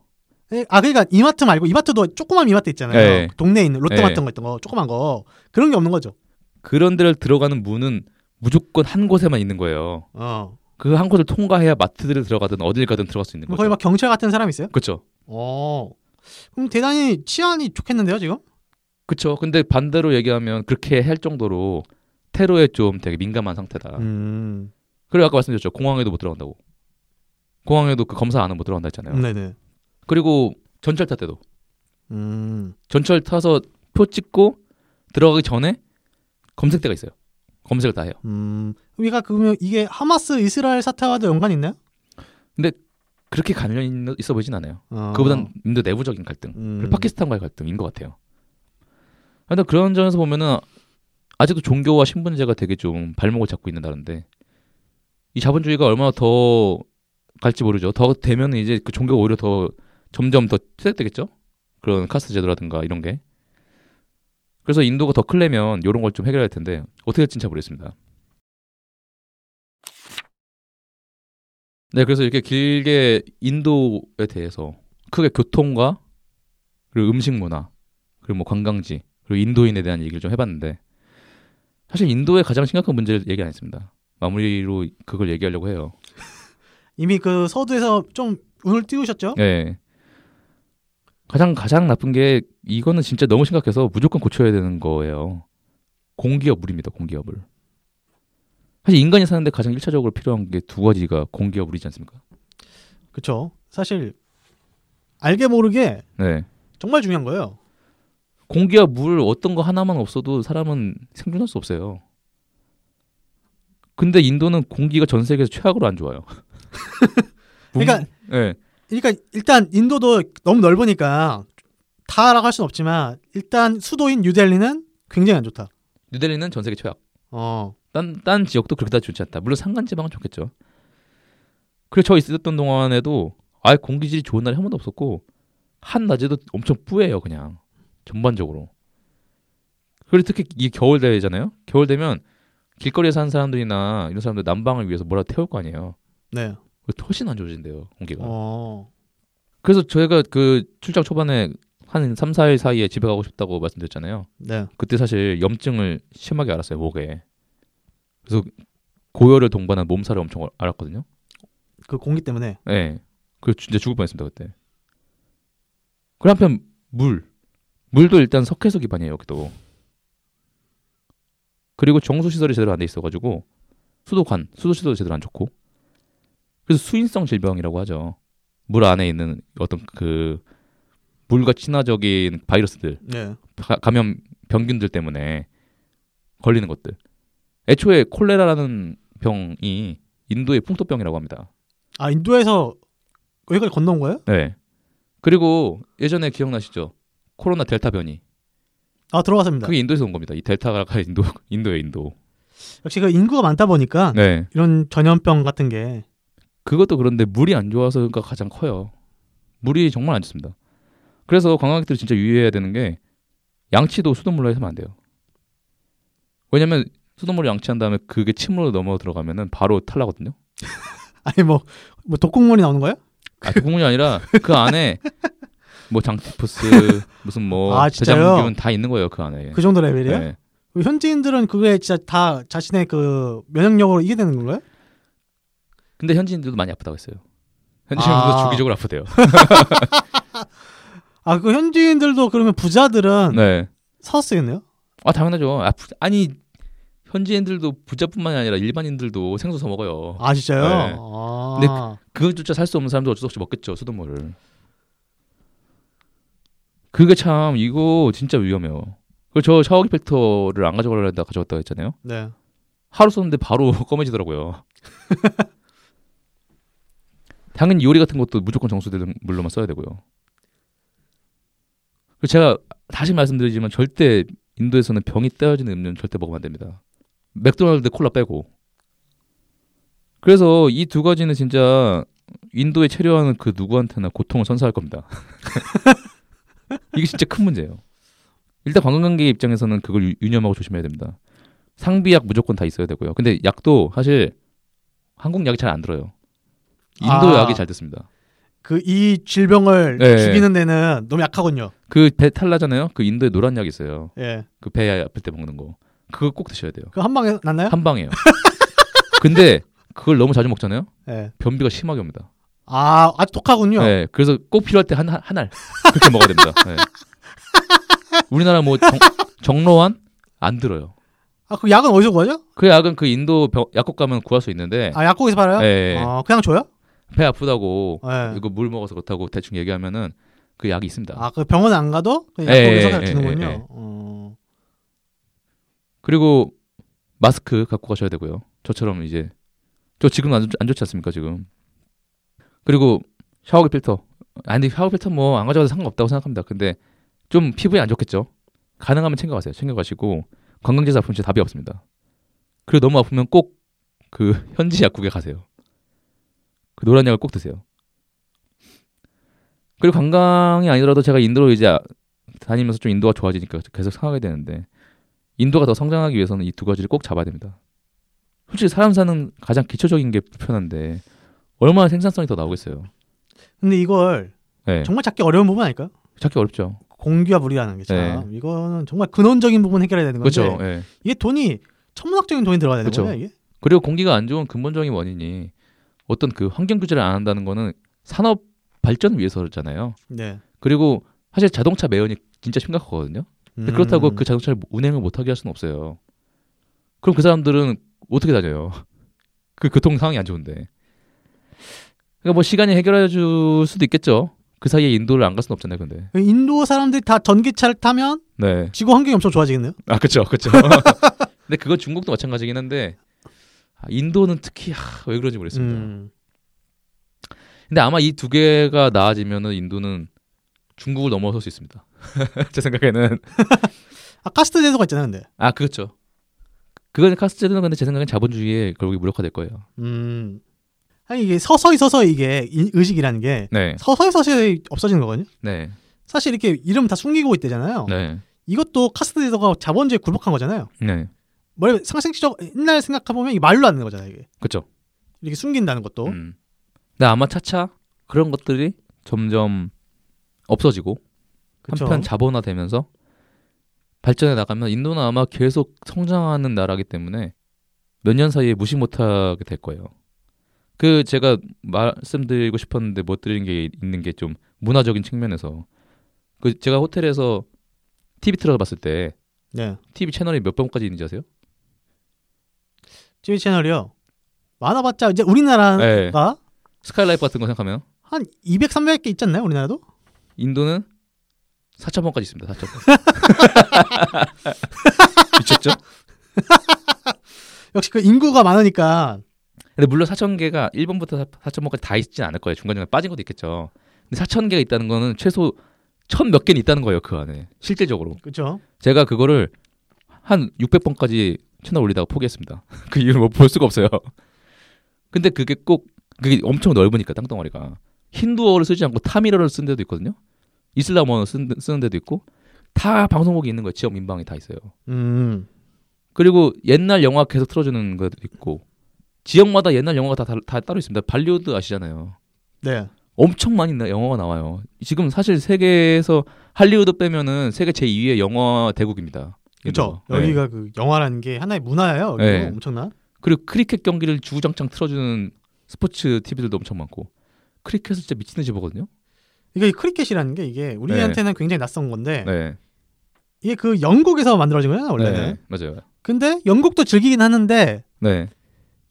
예, 아 그러니까 이마트 말고 이마트도 조그만 이마트 있잖아요. 네. 동네에 있는 롯데마트 네. 같은 거 있던 거 조그만 거 그런 게 없는 거죠. 그런 데를 들어가는 문은 무조건 한 곳에만 있는 거예요. 어. 그 한 곳을 통과해야 마트들을 들어가든 어딜 가든 들어갈 수 있는 거죠. 거기 막 경찰 같은 사람 있어요? 그렇죠. 어. 그럼 대단히 치안이 좋겠는데요 지금? 그렇죠. 근데 반대로 얘기하면 그렇게 할 정도로 테러에 좀 되게 민감한 상태다. 음. 그리고 아까 말씀드렸죠. 공항에도 못 들어간다고. 공항에도 그 검사 안 하면 못 들어간다 했잖아요. 네네. 그리고 전철 탈 때도 음. 전철 타서 표 찍고 들어가기 전에 검색대가 있어요. 검색을 다 해요. 음. 우리가 그러면 이게 하마스 이스라엘 사태와도 연관이 있나요? 그렇게 관련 있- 있어 보이진 않아요. 어. 그보단 인도 내부적인 갈등, 음. 파키스탄과의 갈등인 것 같아요. 근데 그런 점에서 보면은 아직도 종교와 신분제가 되게 좀 발목을 잡고 있는 나라인데 이 자본주의가 얼마나 더 갈지 모르죠. 더 되면 이제 그 종교가 오히려 더 점점 더 퇴색되겠죠. 그런 카스트 제도라든가 이런 게. 그래서 인도가 더 클려면 이런 걸 좀 해결할 텐데 어떻게 될지는 잘 모르겠습니다. 네, 그래서 이렇게 길게 인도에 대해서 크게 교통과 그리고 음식 문화 그리고 뭐 관광지 그리고 인도인에 대한 얘기를 좀 해봤는데 사실 인도의 가장 심각한 문제를 얘기 안 했습니다. 마무리로 그걸 얘기하려고 해요. 이미 그 서두에서 좀 운을 띄우셨죠? 네. 가장 가장 나쁜 게 이거는 진짜 너무 심각해서 무조건 고쳐야 되는 거예요. 공기업 물입니다. 공기업 물. 사실 인간이 사는데 가장 일차적으로 필요한 게 두 가지가 공기업 물이지 않습니까? 그렇죠. 사실 알게 모르게 네. 정말 중요한 거예요. 공기와 물 어떤 거 하나만 없어도 사람은 생존할 수 없어요. 근데 인도는 공기가 전 세계에서 최악으로 안 좋아요. 그러니까 네. 그러니까 일단 인도도 너무 넓으니까 다라고 할 수는 없지만 일단 수도인 뉴델리는 굉장히 안 좋다. 뉴델리는 전 세계 최악. 어. 딴, 딴 지역도 그렇게 다 좋지 않다. 물론 산간지방은 좋겠죠. 그래서 저 있었던 동안에도 아예 공기질이 좋은 날이 한 번도 없었고 한낮에도 엄청 뿌예요 그냥 전반적으로. 그리고 특히 이게 겨울 되잖아요. 겨울 되면 길거리에 사는 사람들이나 이런 사람들 난방을 위해서 뭐라도 태울 거 아니에요. 네. 훨씬 안 좋아진대요 공기가. 어. 그래서 저희가 그 출장 초반에 한 3, 4일 사이에 집에 가고 싶다고 말씀드렸잖아요. 네. 그때 사실 염증을 심하게 알았어요 목에. 그래서 고열을 동반한 몸살을 엄청 알았거든요. 그 공기 때문에 예. 네. 그 진짜 죽을 뻔했습니다 그때. 그리고 한편 물, 물도 일단 석회수 기반이에요 여기도. 그리고 정수 시설이 제대로 안 돼 있어가지고 수도관, 수도 시설도 제대로 안 좋고. 그래서 수인성 질병이라고 하죠. 물 안에 있는 어떤 그 물과 친화적인 바이러스들, 네. 가- 감염 병균들 때문에 걸리는 것들. 애초에 콜레라라는 병이 인도의 풍토병이라고 합니다. 아 인도에서 여기까지 건너온 거예요? 네. 그리고 예전에 기억나시죠? 코로나 델타 변이. 아 들어갔습니다. 그게 인도에서 온 겁니다. 이 델타가 인도 인도에 인도. 역시 그 인구가 많다 보니까 네. 이런 전염병 같은 게 그것도 그런데 물이 안 좋아서가 가장 커요. 물이 정말 안 좋습니다. 그래서 관광객들이 진짜 유의해야 되는 게 양치도 수돗물로 해서는 안 돼요. 왜냐면 수돗물을 양치한 다음에 그게 침으로 넘어 들어가면은 바로 탈나거든요. 아니 뭐뭐 독극물이 나오는 거예요? 아, 국물이 아니라 그 안에 뭐 장티푸스 무슨 뭐 아? 대장균 다 있는 거예요 그 안에. 그 정도 레벨이에요? 네. 현지인들은 그게 진짜 다 자신의 그 면역력으로 이겨내는 건가요? 근데 현지인들도 많이 아프다고 했어요. 현지인들도 아. 주기적으로 아프대요. 아 그 현지인들도 그러면 부자들은 네. 쓰겠네요? 아 당연하죠. 아프 아니 현지인들도 부자뿐만이 아니라 일반인들도 생선 사 먹어요. 아 진짜요? 네. 아. 근데 그것조차 살 수 없는 사람도 어쩔 수 없이 먹겠죠 수돗물을. 그게 참 이거 진짜 위험해요. 그저 샤워기 필터를 안 가져가려다 가져갔다고 했잖아요. 네. 하루 썼는데 바로 검해지더라고요. 당연히 요리 같은 것도 무조건 정수되는 물로만 써야 되고요. 제가 다시 말씀드리지만 절대 인도에서는 병이 떼어지는 음료는 절대 먹으면 안 됩니다. 맥도날드 콜라 빼고. 그래서 이 두 가지는 진짜 인도에 체류하는 그 누구한테나 고통을 선사할 겁니다. 이게 진짜 큰 문제예요. 일단 관광객 입장에서는 그걸 유- 유념하고 조심해야 됩니다. 상비약 무조건 다 있어야 되고요. 근데 약도 사실 한국 약이 잘 안 들어요. 인도 아. 약이 잘 듣습니다. 그 이 질병을 네. 죽이는 데는 너무 약하군요. 그 배 탈나잖아요. 그 인도에 노란 약 있어요. 예. 그 배 아플 때 먹는 거. 그거 꼭 드셔야 돼요. 그 한 방에 났나요? 한 방에요. 근데 그걸 너무 자주 먹잖아요. 예. 변비가 심하게 옵니다. 아, 아주 독하군요. 네, 그래서 꼭 필요할 때 한 한 알 그렇게 먹어야 됩니다. 네. 우리나라 뭐 정, 정로환 안 들어요. 아, 그 약은 어디서 구하죠? 그 약은 그 인도 병- 약국 가면 구할 수 있는데 아, 약국에서 팔아요? 네. 아, 그냥 줘요? 배 아프다고 예. 이거 물 먹어서 그렇다고 대충 얘기하면은 그 약이 있습니다. 아, 그 병원 안 가도 예, 약국에서 예, 그냥 예, 주는군요. 어. 그리고 마스크 갖고 가셔야 되고요. 저처럼 이제 저 지금 안, 좋- 안 좋지 않습니까 지금. 그리고 샤워기 필터. 아 근데 샤워 필터 뭐 안 가져가도 상관없다고 생각합니다. 근데 좀 피부에 안 좋겠죠. 가능하면 챙겨가세요. 챙겨가시고 관광지에서 아프면 진짜 답이 없습니다. 그리고 너무 아프면 꼭 그 현지 약국에 가세요. 그 노란 약을 꼭 드세요. 그리고 관광이 아니더라도 제가 인도로 이제 아- 다니면서 좀 인도가 좋아지니까 계속 생각하게 되는데 인도가 더 성장하기 위해서는 이 두 가지를 꼭 잡아야 됩니다. 솔직히 사람 사는 가장 기초적인 게 불편한데 얼마나 생산성이 더 나오겠어요. 근데 이걸 네. 정말 찾기 어려운 부분 아닐까요? 찾기 어렵죠. 공기와 물이라는 게 참. 이거는 정말 근원적인 부분 해결해야 되는 건데. 네. 그렇죠. 예. 이게 돈이 천문학적인 돈이 들어가야 되는 그쵸. 거예요, 이게? 그리고 공기가 안 좋은 근본적인 원인이 어떤 그 환경 규제를 안 한다는 거는 산업 발전을 위해서잖아요. 네. 그리고 사실 자동차 매연이 진짜 심각하거든요. 근데 그렇다고 음. 그 자동차를 운행을 못하게 할 수는 없어요. 그럼 그 사람들은 어떻게 다녀요? 그 교통 상황이 안 좋은데. 그러니까 뭐 시간이 해결해 줄 수도 있겠죠. 그 사이에 인도를 안 갈 수는 없잖아요, 근데. 그 인도 사람들이 다 전기차를 타면 네. 지구 환경이 엄청 좋아지겠네요. 아, 그렇죠, 그렇죠. 근데 그건 중국도 마찬가지긴 한데 아, 인도는 특히 하, 왜 그런지 모르겠습니다. 음. 근데 아마 이 두 개가 나아지면은 인도는 중국을 넘어설 수 있습니다. 제 생각에는 아, 카스트 제도가 있잖아요, 근데. 아 그렇죠. 그건 카스트 제도는 근데 제 생각엔 자본주의에 결국에 무력화될 거예요. 음. 아니 이게 서서히 서서히 이게 이- 의식이라는 게 네, 서서히 서서히 없어지는 거거든요. 네, 사실 이렇게 이름 다 숨기고 있대잖아요. 네, 이것도 카스트 제도가 자본주의에 굴복한 거잖아요. 네, 뭐 상식적 옛날 생각해 보면 말로 하는 거잖아요. 이게 그렇죠. 이렇게 숨긴다는 것도. 음. 근데 아마 차차 그런 것들이 점점 없어지고 그쵸? 한편 자본화되면서 발전해 나가면 인도는 아마 계속 성장하는 나라기 때문에 몇 년 사이에 무시 못하게 될 거예요. 그 제가 말씀드리고 싶었는데 못 드리는 게 있는 게 좀 문화적인 측면에서 그 제가 호텔에서 TV 틀어 봤을 때 네. TV 채널이 몇 번까지 있는지 아세요? TV 채널이요. 많아봤자 이제 우리나라가 네. 스카이라이프 같은 거 생각하면 한 200, 300개 있지 않나요? 우리나라도? 인도는 4천 번까지 있습니다. 4천 번. 미쳤죠? 역시 그 인구가 많으니까 근데 물론 4천 개가 1번부터 4천 번까지 다 있지는 않을 거예요. 중간중간 빠진 것도 있겠죠. 근데 4천 개가 있다는 거는 최소 천 몇 개는 있다는 거예요. 그 안에 실제적으로. 그렇죠. 제가 그거를 한 600번까지 채널 올리다가 포기했습니다. 그 이유를 뭐 볼 수가 없어요. 근데 그게 꼭 그게 엄청 넓으니까 땅덩어리가 힌두어를 쓰지 않고 타미르를 쓴 데도 있거든요. 이슬람어를 쓴, 쓰는 데도 있고 다 방송국이 있는 거예요. 지역 민방이 다 있어요. 음. 그리고 옛날 영화 계속 틀어주는 것도 있고 지역마다 옛날 영화가 다, 다, 다 따로 있습니다. 발리우드 아시잖아요. 네. 엄청 많이 나- 영화가 나와요. 지금 사실 세계에서 할리우드 빼면은 세계 제 2위의 영화 대국입니다. 그렇죠. 인도가. 네. 여기가 그 영화라는 게 하나의 문화예요. 네. 엄청난. 그리고 크리켓 경기를 주구장창 틀어주는 스포츠 TV들도 엄청 많고 크리켓을 진짜 미친 듯이 보거든요. 이게 크리켓이라는 게 이게 우리한테는 굉장히 낯선 건데 네, 이게 그 영국에서 만들어진 거잖아요, 원래는. 네, 맞아요. 근데 영국도 즐기긴 하는데 네.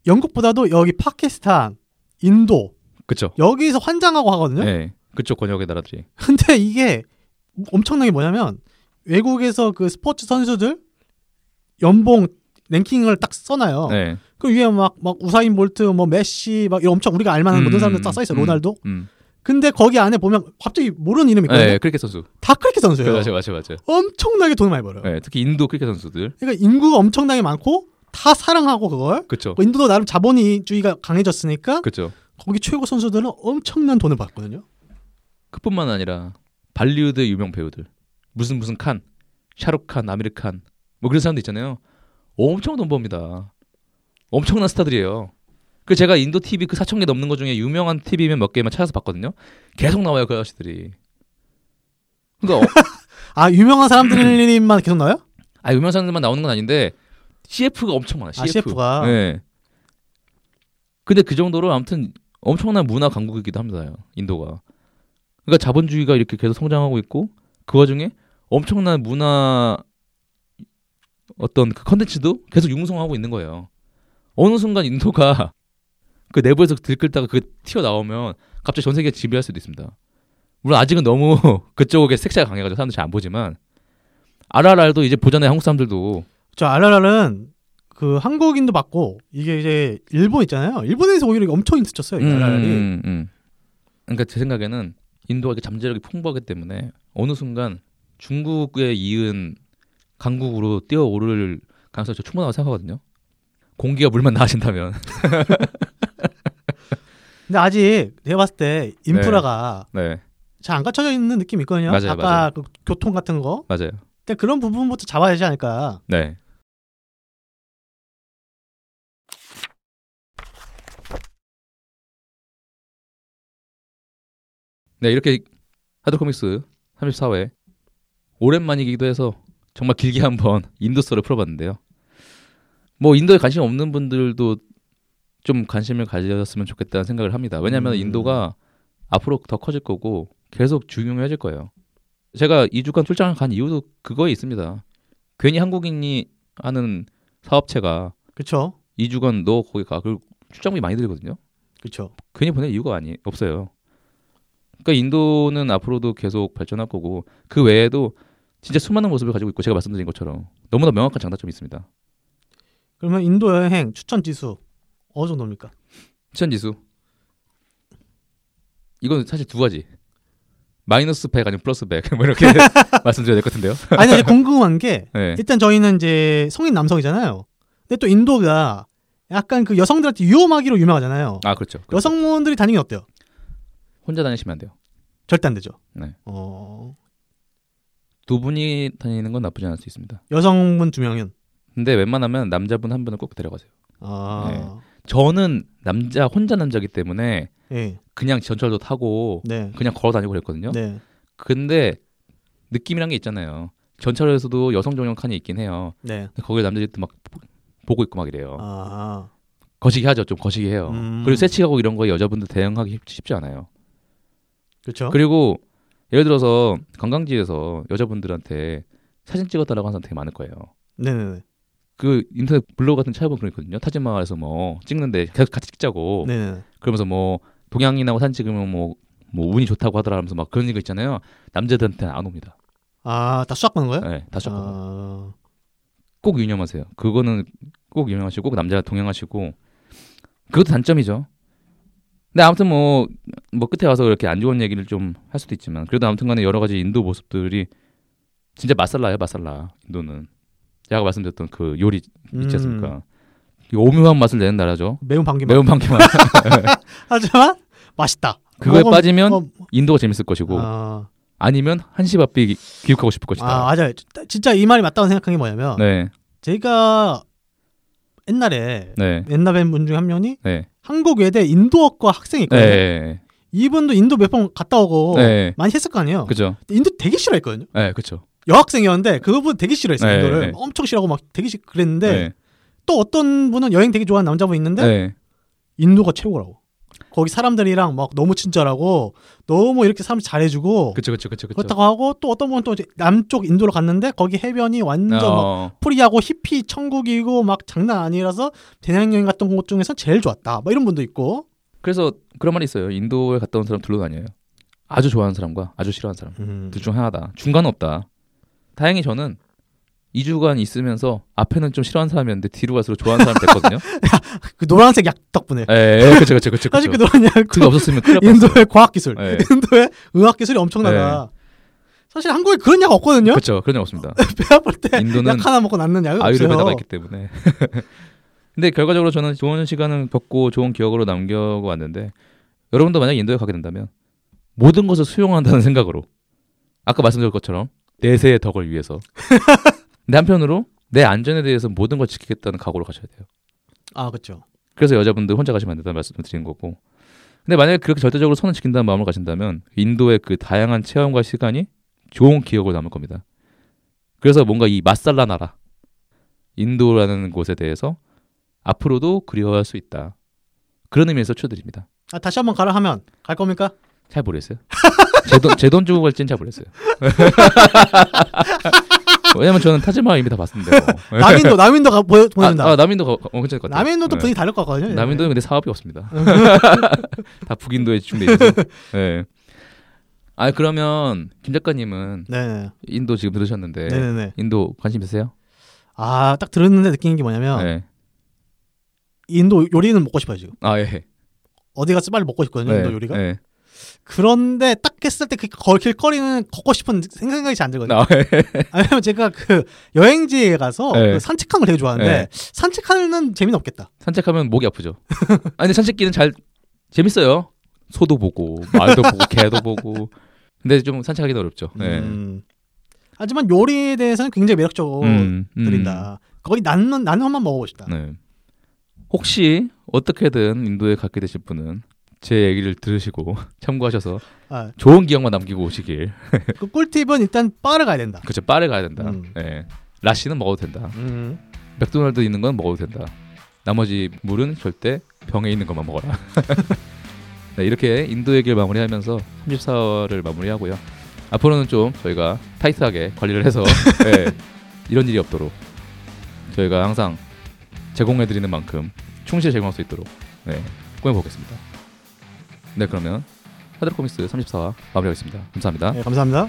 영국보다도 여기 파키스탄, 인도 그쵸. 여기서 환장하고 하거든요. 네. 그쪽 권역의 나라들이. 근데 이게 엄청난 게 뭐냐면 외국에서 그 스포츠 선수들 연봉 랭킹을 딱 써놔요. 네. 그 위에 막, 막 우사인 볼트, 뭐 메시, 막 이런 엄청 우리가 알만한 모든 음, 사람들 딱 써있어요. 음, 로날도. 음. 근데 거기 안에 보면 갑자기 모르는 이름이 있거든요. 네, 크리켓 선수. 다 크리켓 선수예요. 맞아요, 맞아요, 맞아요. 엄청나게 돈을 많이 벌어요. 네, 특히 인도 크리켓 선수들. 그러니까 인구가 엄청나게 많고 다 사랑하고 그걸. 그쵸. 뭐 인도도 나름 자본주의가 강해졌으니까 그쵸. 거기 최고 선수들은 엄청난 돈을 받거든요. 그뿐만 아니라 발리우드 유명 배우들 무슨 무슨 칸, 샤룩칸, 아미르칸 뭐 그런 사람도 있잖아요. 엄청 돈 법니다. 엄청난 스타들이에요. 그 제가 인도 TV 그 4천 개 넘는 것 중에 유명한 TV면 몇 개만 찾아서 봤거든요. 계속 나와요 그 아저씨들이. 그러니까 어, 아 유명한 사람들만 계속 나와요? 아 유명한 사람들만 나오는 건 아닌데 CF가 엄청 많아요. 아, CF. CF가. 네. 근데 그 정도로 아무튼 엄청난 문화 강국이기도 합니다. 인도가. 그러니까 자본주의가 이렇게 계속 성장하고 있고 그 와중에 엄청난 문화 어떤 그 컨텐츠도 계속 융성하고 있는 거예요. 어느 순간 인도가 그 내부에서 들끓다가 그 튀어나오면 갑자기 전 세계 지배할 수도 있습니다. 물론 아직은 너무 그쪽에 색채가 강해가지고 사람들이 잘안 보지만 RRR도 이제 보잖아요 한국 사람들도 저 RRR은 그 한국인도 받고 이게 이제 일본 있잖아요. 일본에서 오히려 엄청 히트 쳤어요. 이 RRR이. 음, 음. 그러니까 제 생각에는 인도가 이렇게 잠재력이 풍부하기 때문에 어느 순간 중국에 이은 강국으로 뛰어오를 가능성이 저 충분하다고 생각하거든요. 공기가 물만 나아진다면. 근데 아직 내가 봤을 때 인프라가 네, 잘안 갖춰져 있는 느낌이 있거든요. 맞아요, 아까 맞아요. 그 교통 같은 거. 맞아요. 근데 그런 부분부터 잡아야 되지 않을까. 네. 네, 이렇게 하드코믹스 34회 오랜만이기도 해서 정말 길게 한번 인도 썰을 풀어봤는데요. 뭐 인도에 관심 없는 분들도 좀 관심을 가졌으면 좋겠다는 생각을 합니다. 왜냐하면 음. 인도가 앞으로 더 커질 거고 계속 중요해질 거예요. 제가 2주간 출장을 간 이유도 그거에 있습니다. 괜히 한국인이 하는 사업체가 그렇죠. 2주간 너 거기 가. 그리고 출장비 많이 들거든요. 그렇죠. 괜히 보낼 이유가 아니 없어요. 그러니까 인도는 앞으로도 계속 발전할 거고 그 외에도 진짜 수많은 모습을 가지고 있고 제가 말씀드린 것처럼 너무나 명확한 장단점이 있습니다. 그러면 인도 여행 추천 지수 어느 정도입니까? 추천 지수 이건 사실 두 가지 마이너스 100 아니면 플러스 100뭐 이렇게 말씀드려야 될 것 같은데요. 아니 이제 궁금한 게 네. 일단 저희는 이제 성인 남성이잖아요. 근데 또 인도가 약간 그 여성들한테 위험하기로 유명하잖아요. 아 그렇죠. 그렇죠. 여성분들이 다니면 어때요? 혼자 다니시면 안 돼요. 절대 안 되죠. 네. 어, 두 분이 다니는 건 나쁘지 않을 수 있습니다. 여성분 두 명은 근데 웬만하면 남자분 한 분은 꼭 데려가세요. 아, 저는 남자 혼자 남자기 때문에 네, 그냥 전철도 타고 네, 그냥 걸어 다니고 그랬거든요. 네, 근데 느낌이란 게 있잖아요. 전철에서도 여성 전용 칸이 있긴 해요. 네. 거기 남자들도 막 보- 보고 있고 막 이래요. 아, 거시기 하죠. 좀 거시기 해요. 음. 그리고 세치하고 이런 거 여자분들 대응하기 쉽- 쉽지 않아요. 그렇죠. 그리고 예를 들어서 관광지에서 여자분들한테 사진 찍어달라고 하는 사람 되게 많을 거예요. 네, 네, 네, 그 인터넷 블로그 같은 찾아보면 그렇거든요. 타지마할에서 뭐 찍는데 계속 같이 찍자고. 네, 네. 그러면서 뭐 동양인하고 사진 찍으면 뭐, 뭐 운이 좋다고 하더라 하면서 막 그런 얘기 있잖아요. 남자들한테는 안 옵니다. 아, 다 수학 받는 거예요? 네, 다 쇼. 아, 꼭 유념하세요. 그거는 꼭 유념하시고 꼭 남자 동행하시고 그것도 단점이죠. 근데 아무튼 뭐, 뭐 끝에 와서 그렇게 안 좋은 얘기를 좀 할 수도 있지만 그래도 아무튼 간에 여러 가지 인도 모습들이 진짜 맛살나요, 맛살나. 인도는 제가 말씀드렸던 그 요리 있지 음, 않습니까? 이 오묘한 맛을 내는 나라죠. 매운 방귀 매운 방기만. 하지만 맛있다. 그거에 먹으면- 빠지면 어, 인도가 재밌을 것이고 아, 아니면 한시밥비 기육하고 싶을 것이다. 아, 맞아요. 진짜- 이 말이 맞다고 생각한 게 뭐냐면 네, 제가 옛날에 네, 옛날 분 중에 한 명이 네, 한국 외대 인도어과 학생이 네, 있거든요. 네, 이분도 인도 몇 번 갔다 오고 네. 많이 했을 거 아니에요. 그죠. 인도 되게 싫어했거든요. 네, 그죠. 여학생이었는데 그분 되게 싫어했어요. 네, 인도를 네. 엄청 싫어하고 막 되게 싫 그랬는데 네, 또 어떤 분은 여행 되게 좋아하는 남자분 있는데 네. 인도가 최고라고. 거기 사람들이랑 막 너무 친절하고 너무 이렇게 사람 잘해주고 그쵸 그쵸 그쵸 그쵸. 그렇다고 하고 또 어떤 분은 또 남쪽 인도로 갔는데 거기 해변이 완전 막 어, free하고 히피 천국이고 막 장난 아니라서 배낭여행 갔던 곳 중에서 제일 좋았다. 뭐 이런 분도 있고. 그래서 그런 말이 있어요. 인도에 갔다 온 사람 둘로 나뉘어요. 아주 좋아하는 사람과 아주 싫어하는 사람. 둘중 하나다. 중간은 없다. 다행히 저는 2주간 있으면서 앞에는 좀 싫어하는 사람이었는데 뒤로 갈수록 좋아하는 사람이 됐거든요. 그 노란색 약 덕분에. 예, 예, 그쵸, 그쵸, 그쵸. 사실 그. 노란 약 그게 없었으면 큰일 날 뻔했어요. 인도의 과학 기술, 예. 인도의 의학 기술이 엄청나다. 사실 한국에 그런 약 없거든요. 그쵸, 그런 적 없습니다. 배 아플 때약 인도는 하나 먹고 낫는 약은. 아유르베다가 있기 때문에. 근데 결과적으로 저는 좋은 시간을 겪고 좋은 기억으로 남겨고 왔는데 여러분도 만약 인도에 가게 된다면 모든 것을 수용한다는 생각으로 아까 말씀드린 것처럼 내세의 덕을 위해서 근데 한편으로 내 안전에 대해서 모든 걸 지키겠다는 각오로 가셔야 돼요. 아 그렇죠. 그래서 여자분들 혼자 가시면 안 된다는 말씀을 드리는 거고. 근데 만약에 그렇게 절대적으로 선을 지킨다는 마음을 가진다면 인도의 그 다양한 체험과 시간이 좋은 기억으로 남을 겁니다. 그래서 뭔가 이 마살라 나라 인도라는 곳에 대해서 앞으로도 그리워할 수 있다. 그런 의미에서 추드립니다. 아, 다시 한번 가라 하면 갈 겁니까? 잘 모르겠어요. 제돈 제돈 주고 갈지는 잘 모르겠어요. 왜냐면 저는 타지마할 이미 다 봤는데. 뭐. 남인도 남인도 가 보여 보낸다. 아, 아, 남인도 가, 어, 괜찮을 것 같아요. 남인도도 네. 분위기 다를 것 같거든요. 남인도는 근데 사업이 없습니다. 다 북인도에 집중돼 있어서. 네. 아 그러면 김 작가님은 네네. 인도 지금 들으셨는데 네네네. 인도 관심 있으세요? 아 딱 들었는데 느낀 게 뭐냐면 네. 인도 요리는 먹고 싶어요 지금. 아 예. 어디 가서 빨리 먹고 싶거든요. 네. 인도 요리가. 네. 그런데 딱 했을 때그 길거리는 걷고 싶은 생각이 잘 안 들거든요. 아. 아니면 제가 그 여행지에 가서 네. 그 산책하는 걸 되게 좋아하는데 네. 산책하는 재미는 없겠다. 산책하면 목이 아프죠. 아니 산책길은 잘 재밌어요. 소도 보고 말도 보고 개도 보고. 근데 좀 산책하기는 어렵죠. 네. 음. 하지만 요리에 대해서는 굉장히 매력적으로 음, 음. 드린다. 거기 나는 나는 한번 먹어보고 싶다. 네. 혹시 어떻게든 인도에 가게 되실 분은 제 얘기를 들으시고 참고하셔서 아, 좋은 기억만 남기고 오시길. 그 꿀팁은 일단 바를 가야 된다. 그쵸 바를 가야 된다. 음. 예. 라시는 먹어도 된다. 음. 맥도날드 있는 건 먹어도 된다. 나머지 물은 절대 병에 있는 것만 먹어라. 네, 이렇게 인도 얘기를 마무리하면서 34화를 마무리하고요. 앞으로는 좀 저희가 타이트하게 관리를 해서 예, 이런 일이 없도록 저희가 항상 제공해드리는 만큼 충실히 제공할 수 있도록 네, 꾸며보겠습니다. 네 그러면 하드코미스 34화 마무리하겠습니다. 감사합니다. 네, 감사합니다.